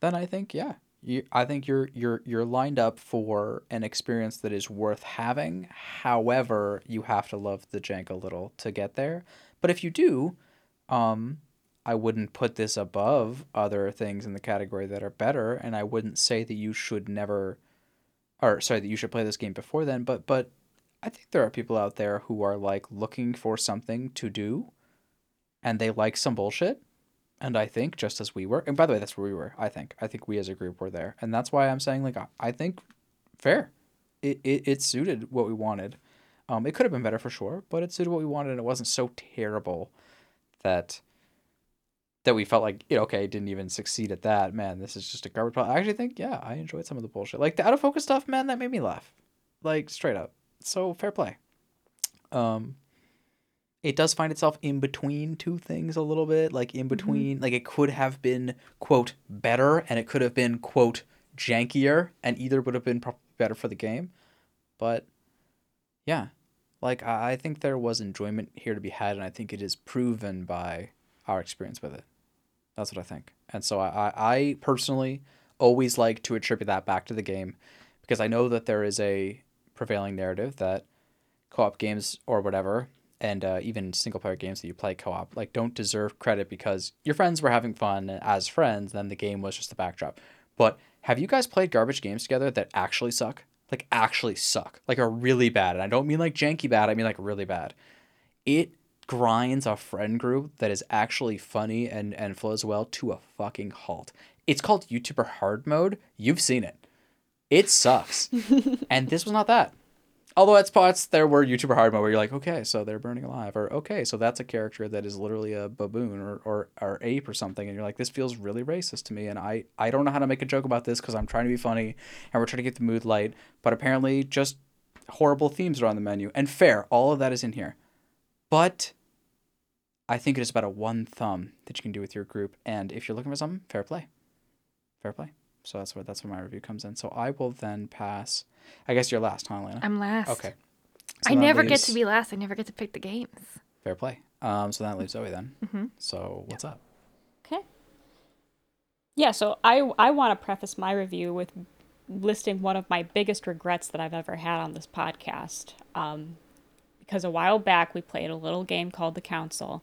Speaker 2: then I think yeah, you, I think you're you're you're lined up for an experience that is worth having. However, you have to love the jank a little to get there. But if you do, um, I wouldn't put this above other things in the category that are better, and I wouldn't say that you should never, or sorry, that you should play this game before then. But but I think there are people out there who are like looking for something to do, and they like some bullshit, and I think just as we were, and by the way, that's where we were. I think I think we as a group were there, and that's why I'm saying like I, think fair, it, it it suited what we wanted. Um, it could have been better for sure, but it suited what we wanted, and it wasn't so terrible that that we felt like, know, okay, didn't even succeed at that. Man, this is just a garbage pile. I actually think, yeah, I enjoyed some of the bullshit. Like the out of focus stuff, man, that made me laugh. Like straight up. So fair play. Um it does find itself in between two things a little bit, like in between like it could have been quote better and it could have been quote jankier and either would have been pro- better for the game. But yeah, Like I I think there was enjoyment here to be had, and I think it is proven by our experience with it. That's what I think. And so I, I, I personally always like to attribute that back to the game because I know that there is a prevailing narrative that co-op games or whatever and uh, even single player games that you play co-op like don't deserve credit because your friends were having fun as friends then the game was just the backdrop. But have you guys played garbage games together that actually suck? Like actually suck. Like are really bad. And i don't mean like janky bad i mean like really bad. It grinds a friend group that is actually funny and and flows well to a fucking halt. It's called youtuber hard mode. You've seen it it sucks and this was not that Although at spots there were YouTuber hard mode where you're like, okay, so they're burning alive, or okay, so that's a character that is literally a baboon or, or, or ape or something, and you're like, this feels really racist to me, and I, I don't know how to make a joke about this because I'm trying to be funny and we're trying to get the mood light, but apparently just horrible themes are on the menu. And fair, all of that is in here. But I think it is about a one thumb that you can do with your group, and if you're looking for something, fair play. Fair play. So that's where that's where my review comes in. So I will then pass. I guess you're last, huh, Elena?
Speaker 3: I'm last.
Speaker 2: Okay.
Speaker 3: I
Speaker 2: that
Speaker 3: never get to be last. I never get to pick the games.
Speaker 2: fair play. Um, so that leaves Zoe then. Mm-hmm. So what's up?
Speaker 1: Okay. Yeah, so I I want to preface my review with listing one of my biggest regrets that I've ever had on this podcast. Um, because a while back we played a little game called The Council,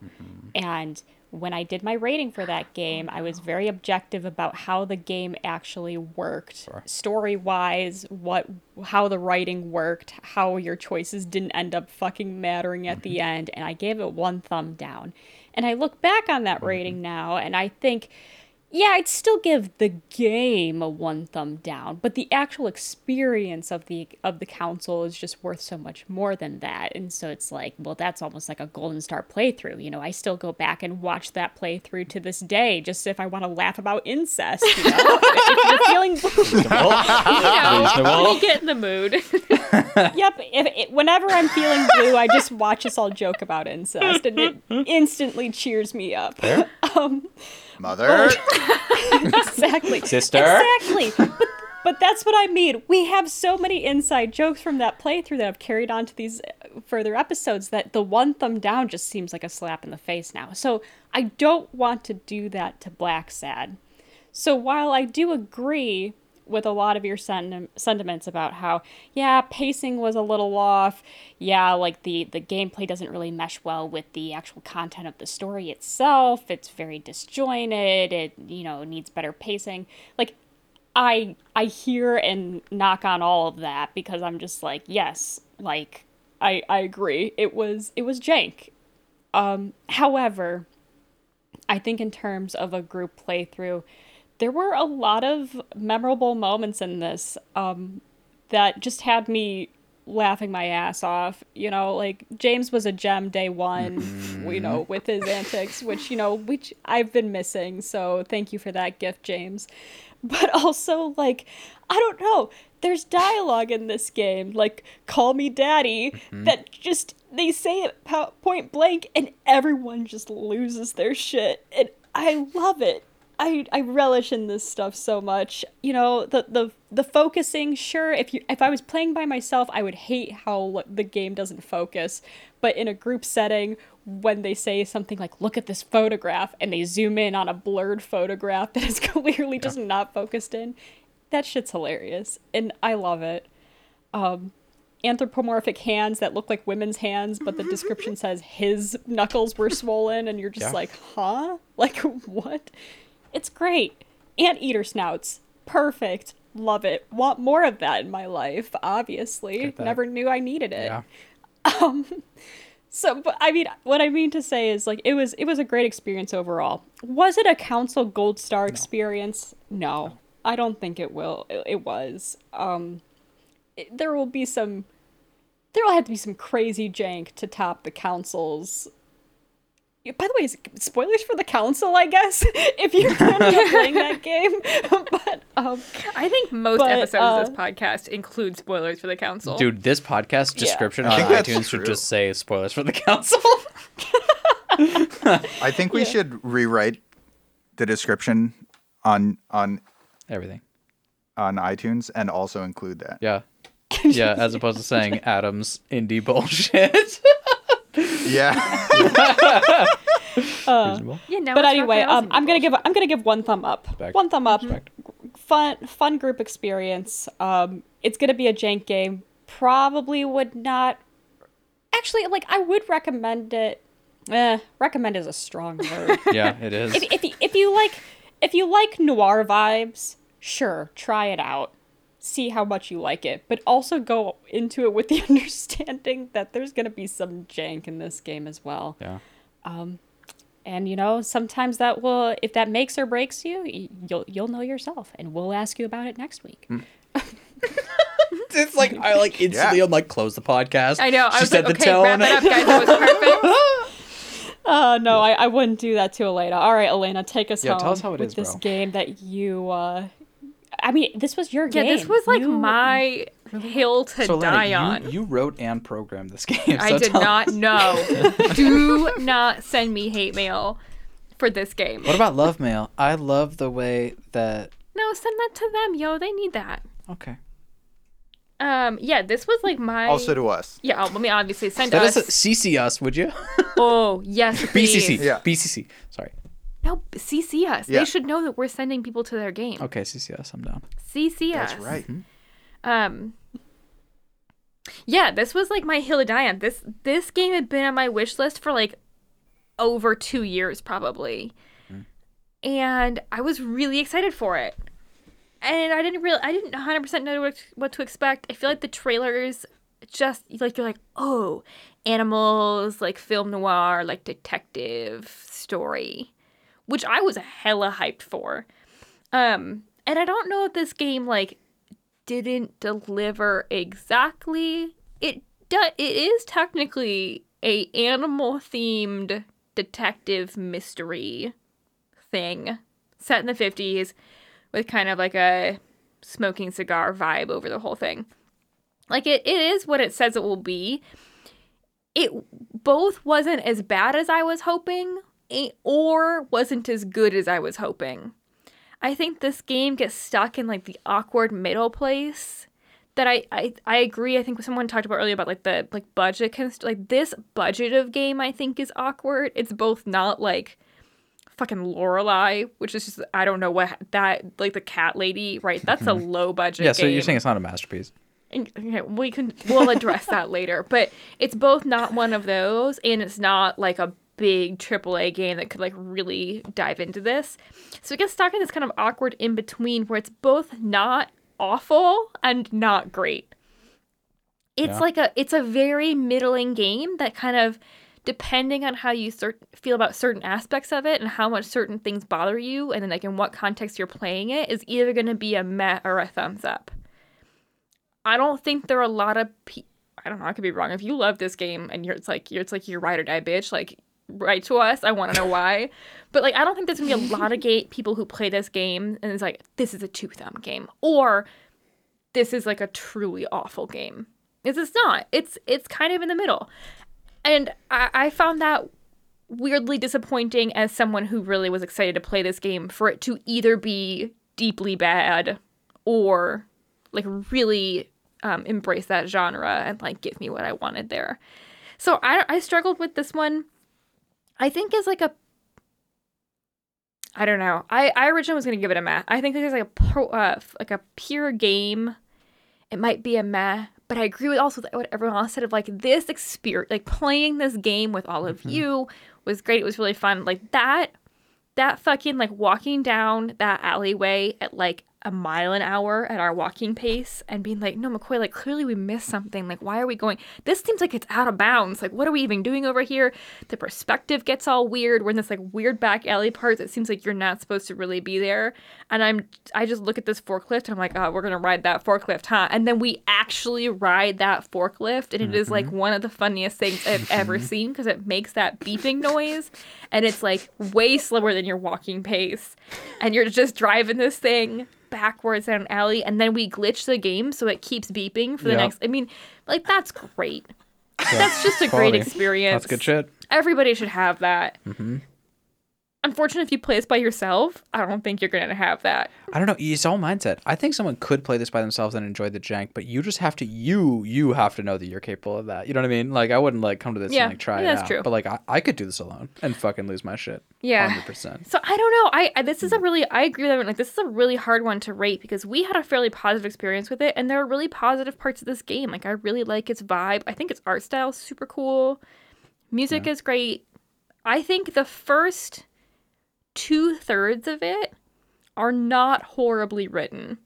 Speaker 1: and when I did my rating for that game, I was very objective about how the game actually worked, story wise, what how the writing worked, how your choices didn't end up fucking mattering at the mm-hmm. end, and I gave it one thumb down. And I look back on that mm-hmm. rating now, and I think yeah, I'd still give the game a one thumb down, but the actual experience of the of the council is just worth so much more than that. And so it's like, well, that's almost like a golden star playthrough. You know, I still go back and watch that playthrough to this day, just if I want to laugh about incest. You know, if you're feeling
Speaker 3: You know,
Speaker 2: Reasonable.
Speaker 3: when get in the mood.
Speaker 1: yep. If it, whenever I'm feeling blue, I just watch us all joke about incest, and it instantly cheers me up. Um,
Speaker 4: Mother.
Speaker 1: exactly.
Speaker 2: Sister?
Speaker 1: Exactly. But, but that's what I mean. We have so many inside jokes from that playthrough that have carried on to these uh, further episodes that the one thumb down just seems like a slap in the face now. So I don't want to do that to Blacksad. So while I do agree with a lot of your sen- sentiments about how yeah pacing was a little off. Yeah like the the gameplay doesn't really mesh well with the actual content of the story itself. It's very disjointed. It you know needs better pacing. Like i i hear and knock on all of that because i'm just like yes like i i agree. It was it was jank. Um however I think in terms of a group playthrough, there were a lot of memorable moments in this um, that just had me laughing my ass off. You know, like James was a gem day one, you know, with his antics, which, you know, which I've been missing. So thank you for that gift, James. But also, like, I don't know. There's dialogue in this game, like "Call me Daddy," that just they say it po- point blank, and everyone just loses their shit, and I love it. I, I relish in this stuff so much. You know, the the the focusing, sure, if you if I was playing by myself, I would hate how the game doesn't focus. But in a group setting, when they say something like look at this photograph and they zoom in on a blurred photograph that is clearly just not focused in, that shit's hilarious. And I love it. Um anthropomorphic hands that look like women's hands, but the description says his knuckles were swollen, and you're just
Speaker 2: Yeah.
Speaker 1: like, huh? Like, what? It's great. Anteater snouts. Perfect. Love it. Want more of that in my life, obviously. Never knew I needed it.
Speaker 2: Yeah.
Speaker 1: So, but I mean, what I mean to say is like it was it was a great experience overall. Was it a council gold star experience? No, I don't think it will. It, it was. Um, it- there will be some. There will have to be some crazy jank to top the council's. By the way, spoilers for the council, I guess, if you're planning on playing that game. but um,
Speaker 3: I think most
Speaker 1: But,
Speaker 3: episodes
Speaker 1: uh,
Speaker 3: of this podcast include spoilers for the council.
Speaker 2: Dude, this podcast description
Speaker 4: I
Speaker 2: on
Speaker 4: think that's
Speaker 2: iTunes should just say spoilers for the council.
Speaker 4: I think we should rewrite the description on on
Speaker 2: Everything.
Speaker 4: on iTunes and also include that.
Speaker 2: Yeah. yeah, as opposed to saying Adam's indie bullshit.
Speaker 4: Yeah.
Speaker 2: Reasonable.
Speaker 3: Yeah, now
Speaker 1: but anyway, um, I'm gonna give I'm gonna give one thumb up.
Speaker 2: Respect.
Speaker 1: One thumb up.
Speaker 2: Respect.
Speaker 1: Fun fun group experience. Um, it's gonna be a jank game. Probably would not. Actually, like I would recommend it. Eh, recommend is a strong word.
Speaker 2: Yeah, it is.
Speaker 1: if, if you, if you like if you like noir vibes, sure, try it out. See how much you like it, but also go into it with the understanding that there's gonna be some jank in this game as well.
Speaker 2: Yeah.
Speaker 1: And you know, sometimes that will if that makes or breaks you, you'll you'll know yourself, and we'll ask you about it next week.
Speaker 2: It's like I like instantly.
Speaker 4: Yeah.
Speaker 2: I'm like, close the podcast.
Speaker 3: I know. I
Speaker 2: She
Speaker 3: was
Speaker 2: set
Speaker 3: like,
Speaker 2: the
Speaker 3: okay,
Speaker 2: tone.
Speaker 3: wrap it up, guys. That was perfect.
Speaker 1: Uh, no, I, I wouldn't do that to Elena. All right, Elena, take us
Speaker 2: Yeah,
Speaker 1: home
Speaker 2: tell us how it
Speaker 1: with
Speaker 2: is,
Speaker 1: this
Speaker 2: bro.
Speaker 1: game that you. Uh, I mean, this was your
Speaker 3: Yeah,
Speaker 1: game.
Speaker 3: this was like
Speaker 1: You-
Speaker 3: my hill to
Speaker 2: So,
Speaker 3: die
Speaker 2: Elena,
Speaker 3: on.
Speaker 2: you, you wrote and programmed this game.
Speaker 3: I did not
Speaker 2: us-
Speaker 3: know. Do not send me hate mail for this game.
Speaker 2: What about love mail? I love the way that.
Speaker 3: No, send that to them, yo. They need that.
Speaker 2: Okay.
Speaker 3: Um, yeah, this was like my.
Speaker 4: also to us.
Speaker 3: yeah, oh, let me obviously send
Speaker 2: Let
Speaker 3: us.
Speaker 2: us CC us, would you?
Speaker 3: Oh yes, please.
Speaker 2: BCC.
Speaker 4: Yeah.
Speaker 2: BCC. Sorry.
Speaker 3: No, CC us.
Speaker 4: Yeah.
Speaker 3: They should know that we're sending people to their game.
Speaker 2: Okay, CC us. I'm down.
Speaker 3: CC us.
Speaker 4: That's right.
Speaker 3: Um. Yeah, this was like my hill to die on. This this game had been on my wish list for like over two years probably, and I was really excited for it. And I didn't really, I didn't 100 percent know what what to expect. I feel like the trailers just like you're like, oh, animals, like film noir, like detective story, which I was hella hyped for. Um, and I don't know if this game like didn't deliver exactly. It do- it is technically a animal themed detective mystery thing set in the 50s with kind of like a smoking cigar vibe over the whole thing. Like it, it is what it says it will be. It both wasn't as bad as I was hoping or wasn't as good as I was hoping. I think this game gets stuck in like the awkward middle place that I, I I agree. I think someone talked about earlier about like the like budget const- like this budget of game I think is awkward. It's both not like fucking Lorelai, which is just I don't know what that like the cat lady, right? That's a low budget
Speaker 2: Yeah, so
Speaker 3: game.
Speaker 2: you're saying it's not a masterpiece.
Speaker 3: And- okay, we can we'll address that later but it's both not one of those and it's not like a big AAA game that could like really dive into this so it gets stuck in this kind of awkward in between where it's both not awful and not great it's
Speaker 2: Yeah.
Speaker 3: like a it's a very middling game that kind of depending on how you cer- feel about certain aspects of it and how much certain things bother you and then like in what context you're playing it is either going to be a meh or a thumbs up I don't think there are a lot of pe- I don't know, I could be wrong. If you love this game and you're it's like you're it's like you're ride or die bitch, like write to us. I want to know why. But like I don't think there's gonna be a lot of gay people who play this game and it's like this is a two thumb game or this is like a truly awful game. It's it's not. It's it's kind of in the middle, and I, I found that weirdly disappointing as someone who really was excited to play this game for it to either be deeply bad or like really um, embrace that genre and like give me what I wanted there. So I I struggled with this one. I think as like a I don't know. I I originally was gonna give it a meh. I think this is like a pro, uh, like a pure game. It might be a meh, but I agree with also what everyone else said of like this experience, like playing this game with all of you was great. It was really fun. Like that, that fucking like walking down that alleyway at like a mile an hour at our walking pace and being like, no, McCoy, like clearly we missed something. Like, why are we going? This seems like it's out of bounds. Like, what are we even doing over here? The perspective gets all weird. We're in this like weird back alley part that seems like you're not supposed to really be there. And I'm, I just look at this forklift and I'm like, oh, we're gonna ride that forklift, huh? And then we actually ride that forklift, and it is like mm-hmm. one of the funniest things I've ever seen because it makes that beeping noise, and it's like way slower than your walking pace, and you're just driving this thing backwards down an alley, and then we glitch the game so it keeps beeping for the
Speaker 2: Yeah.
Speaker 3: next. I mean, like that's great. That's just a great experience.
Speaker 2: That's good shit.
Speaker 3: Everybody should have that. Mm-hmm. Unfortunately, if you play this by yourself, I don't think you're gonna have that.
Speaker 2: I don't know. It's all mindset. I think someone could play this by themselves and enjoy the jank, but you just have to you you have to know that you're capable of that. You know what I mean? Like I wouldn't like come to this
Speaker 3: Yeah,
Speaker 2: and like try
Speaker 3: yeah,
Speaker 2: it
Speaker 3: that's
Speaker 2: out.
Speaker 3: true.
Speaker 2: But like I, I could do this alone and fucking lose my shit.
Speaker 3: Yeah.
Speaker 2: hundred percent.
Speaker 3: So I don't know. I, I this is a really I agree with everyone. Like this is a really hard one to rate because we had a fairly positive experience with it, and there are really positive parts of this game. Like I really like its vibe. I think its art style is super cool. Music is great. I think the first two thirds of it are not horribly written.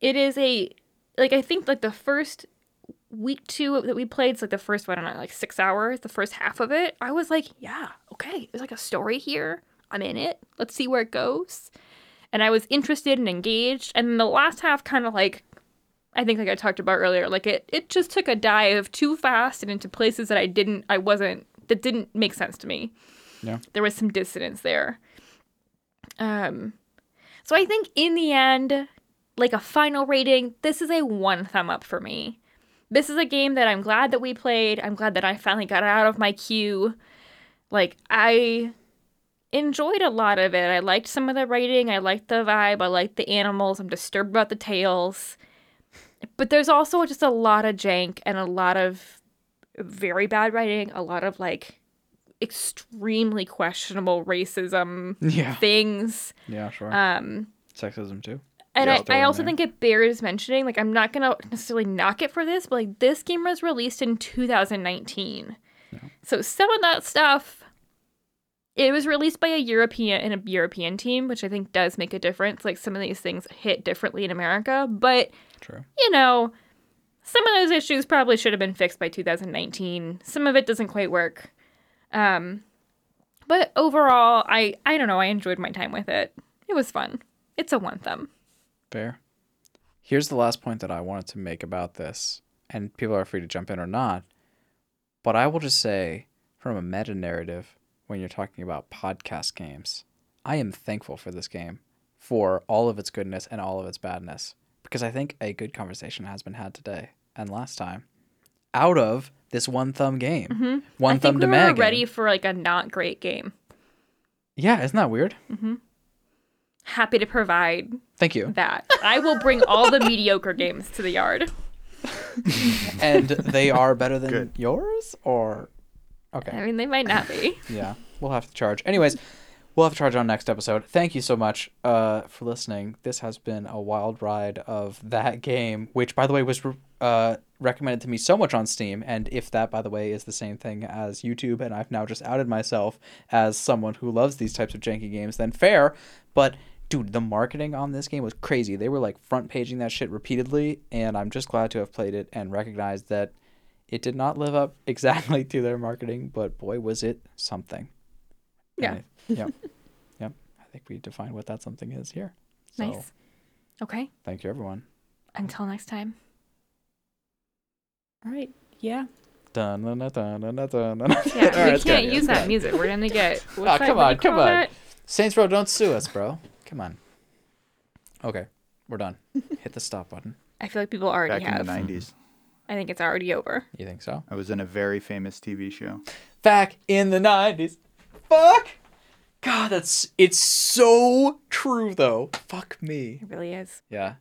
Speaker 3: It is a like I think like the first week two that we played, it's like the first I don't know, like six hours, the first half of it, I was like, yeah, okay, there's like a story here. I'm in it. Let's see where it goes. And I was interested and engaged. And then the last half kind of like I think like I talked about earlier, like it it just took a dive too fast and into places that I didn't I wasn't that didn't make sense to me.
Speaker 2: Yeah.
Speaker 3: There was some dissonance there. Um so I think in the end, like a final rating, this is a one thumb up for me. This is a game that I'm glad that we played. I'm glad that I finally got out of my queue. Like I enjoyed a lot of it. I liked some of the writing, I liked the vibe, I liked the animals. I'm disturbed about the tails. But there's also just a lot of jank and a lot of very bad writing, a lot of like extremely questionable racism
Speaker 2: Yeah.
Speaker 3: things.
Speaker 2: Yeah, sure.
Speaker 3: Um
Speaker 2: Sexism too.
Speaker 3: and
Speaker 2: Yeah,
Speaker 3: I, I also think it bears mentioning, like, I'm not going to necessarily knock it for this, but like, this game was released in 2019. yeah. So some of that stuff, it was released by a European and a European team, which I think does make a difference. Like, some of these things hit differently in America, but
Speaker 2: True.
Speaker 3: you know, some of those issues probably should have been fixed by 2019. Some of it doesn't quite work. Um, but overall, I I don't know. I enjoyed my time with it. It was fun. It's a one thumb.
Speaker 2: Fair. Here's the last point that I wanted to make about this, and people are free to jump in or not. But I will just say, from a meta narrative, when you're talking about podcast games, I am thankful for this game for all of its goodness and all of its badness. Because I think a good conversation has been had today and last time out of this one thumb game. One
Speaker 3: Mm-hmm. I
Speaker 2: thumb
Speaker 3: think we
Speaker 2: to
Speaker 3: were
Speaker 2: Megan.
Speaker 3: ready for like a not great game.
Speaker 2: Yeah, isn't that weird?
Speaker 3: Happy to provide
Speaker 2: Thank you.
Speaker 3: that. I will bring all the mediocre games to the yard.
Speaker 2: and they are better than
Speaker 4: Good.
Speaker 2: yours or okay.
Speaker 3: I mean, they might not be.
Speaker 2: Yeah, we'll have to charge. Anyways, we'll have to charge on next episode. Thank you so much uh, for listening. This has been a wild ride of that game, which, by the way, was uh, recommended to me so much on Steam. And if that, by the way, is the same thing as YouTube, and I've now just outed myself as someone who loves these types of janky games, then fair. But dude, the marketing on this game was crazy. They were like front paging that shit repeatedly, and I'm just glad to have played it and recognized that it did not live up exactly to their marketing, but boy, was it something.
Speaker 3: Yeah.
Speaker 2: I- yep. yep. I think we defined what that something is here. So
Speaker 3: Nice. Okay.
Speaker 2: thank you, everyone.
Speaker 3: Until next time.
Speaker 1: All right. Yeah.
Speaker 2: Dun, dun, dun, dun, dun, dun, dun, dun.
Speaker 3: Yeah,
Speaker 2: All
Speaker 3: we
Speaker 2: right,
Speaker 3: can't use that music. We're gonna get.
Speaker 2: Oh, come on, come on.
Speaker 3: that?
Speaker 2: Saints Row, don't sue us, bro. Come on. Okay, we're done. Hit the stop button.
Speaker 3: I feel like people already
Speaker 4: Back in the 90s.
Speaker 3: I think it's already over.
Speaker 2: You think so?
Speaker 4: I was in a very famous TV show.
Speaker 2: Back in the nineties. Fuck. God, that's it's so true though. Fuck me.
Speaker 3: It really is.
Speaker 2: Yeah.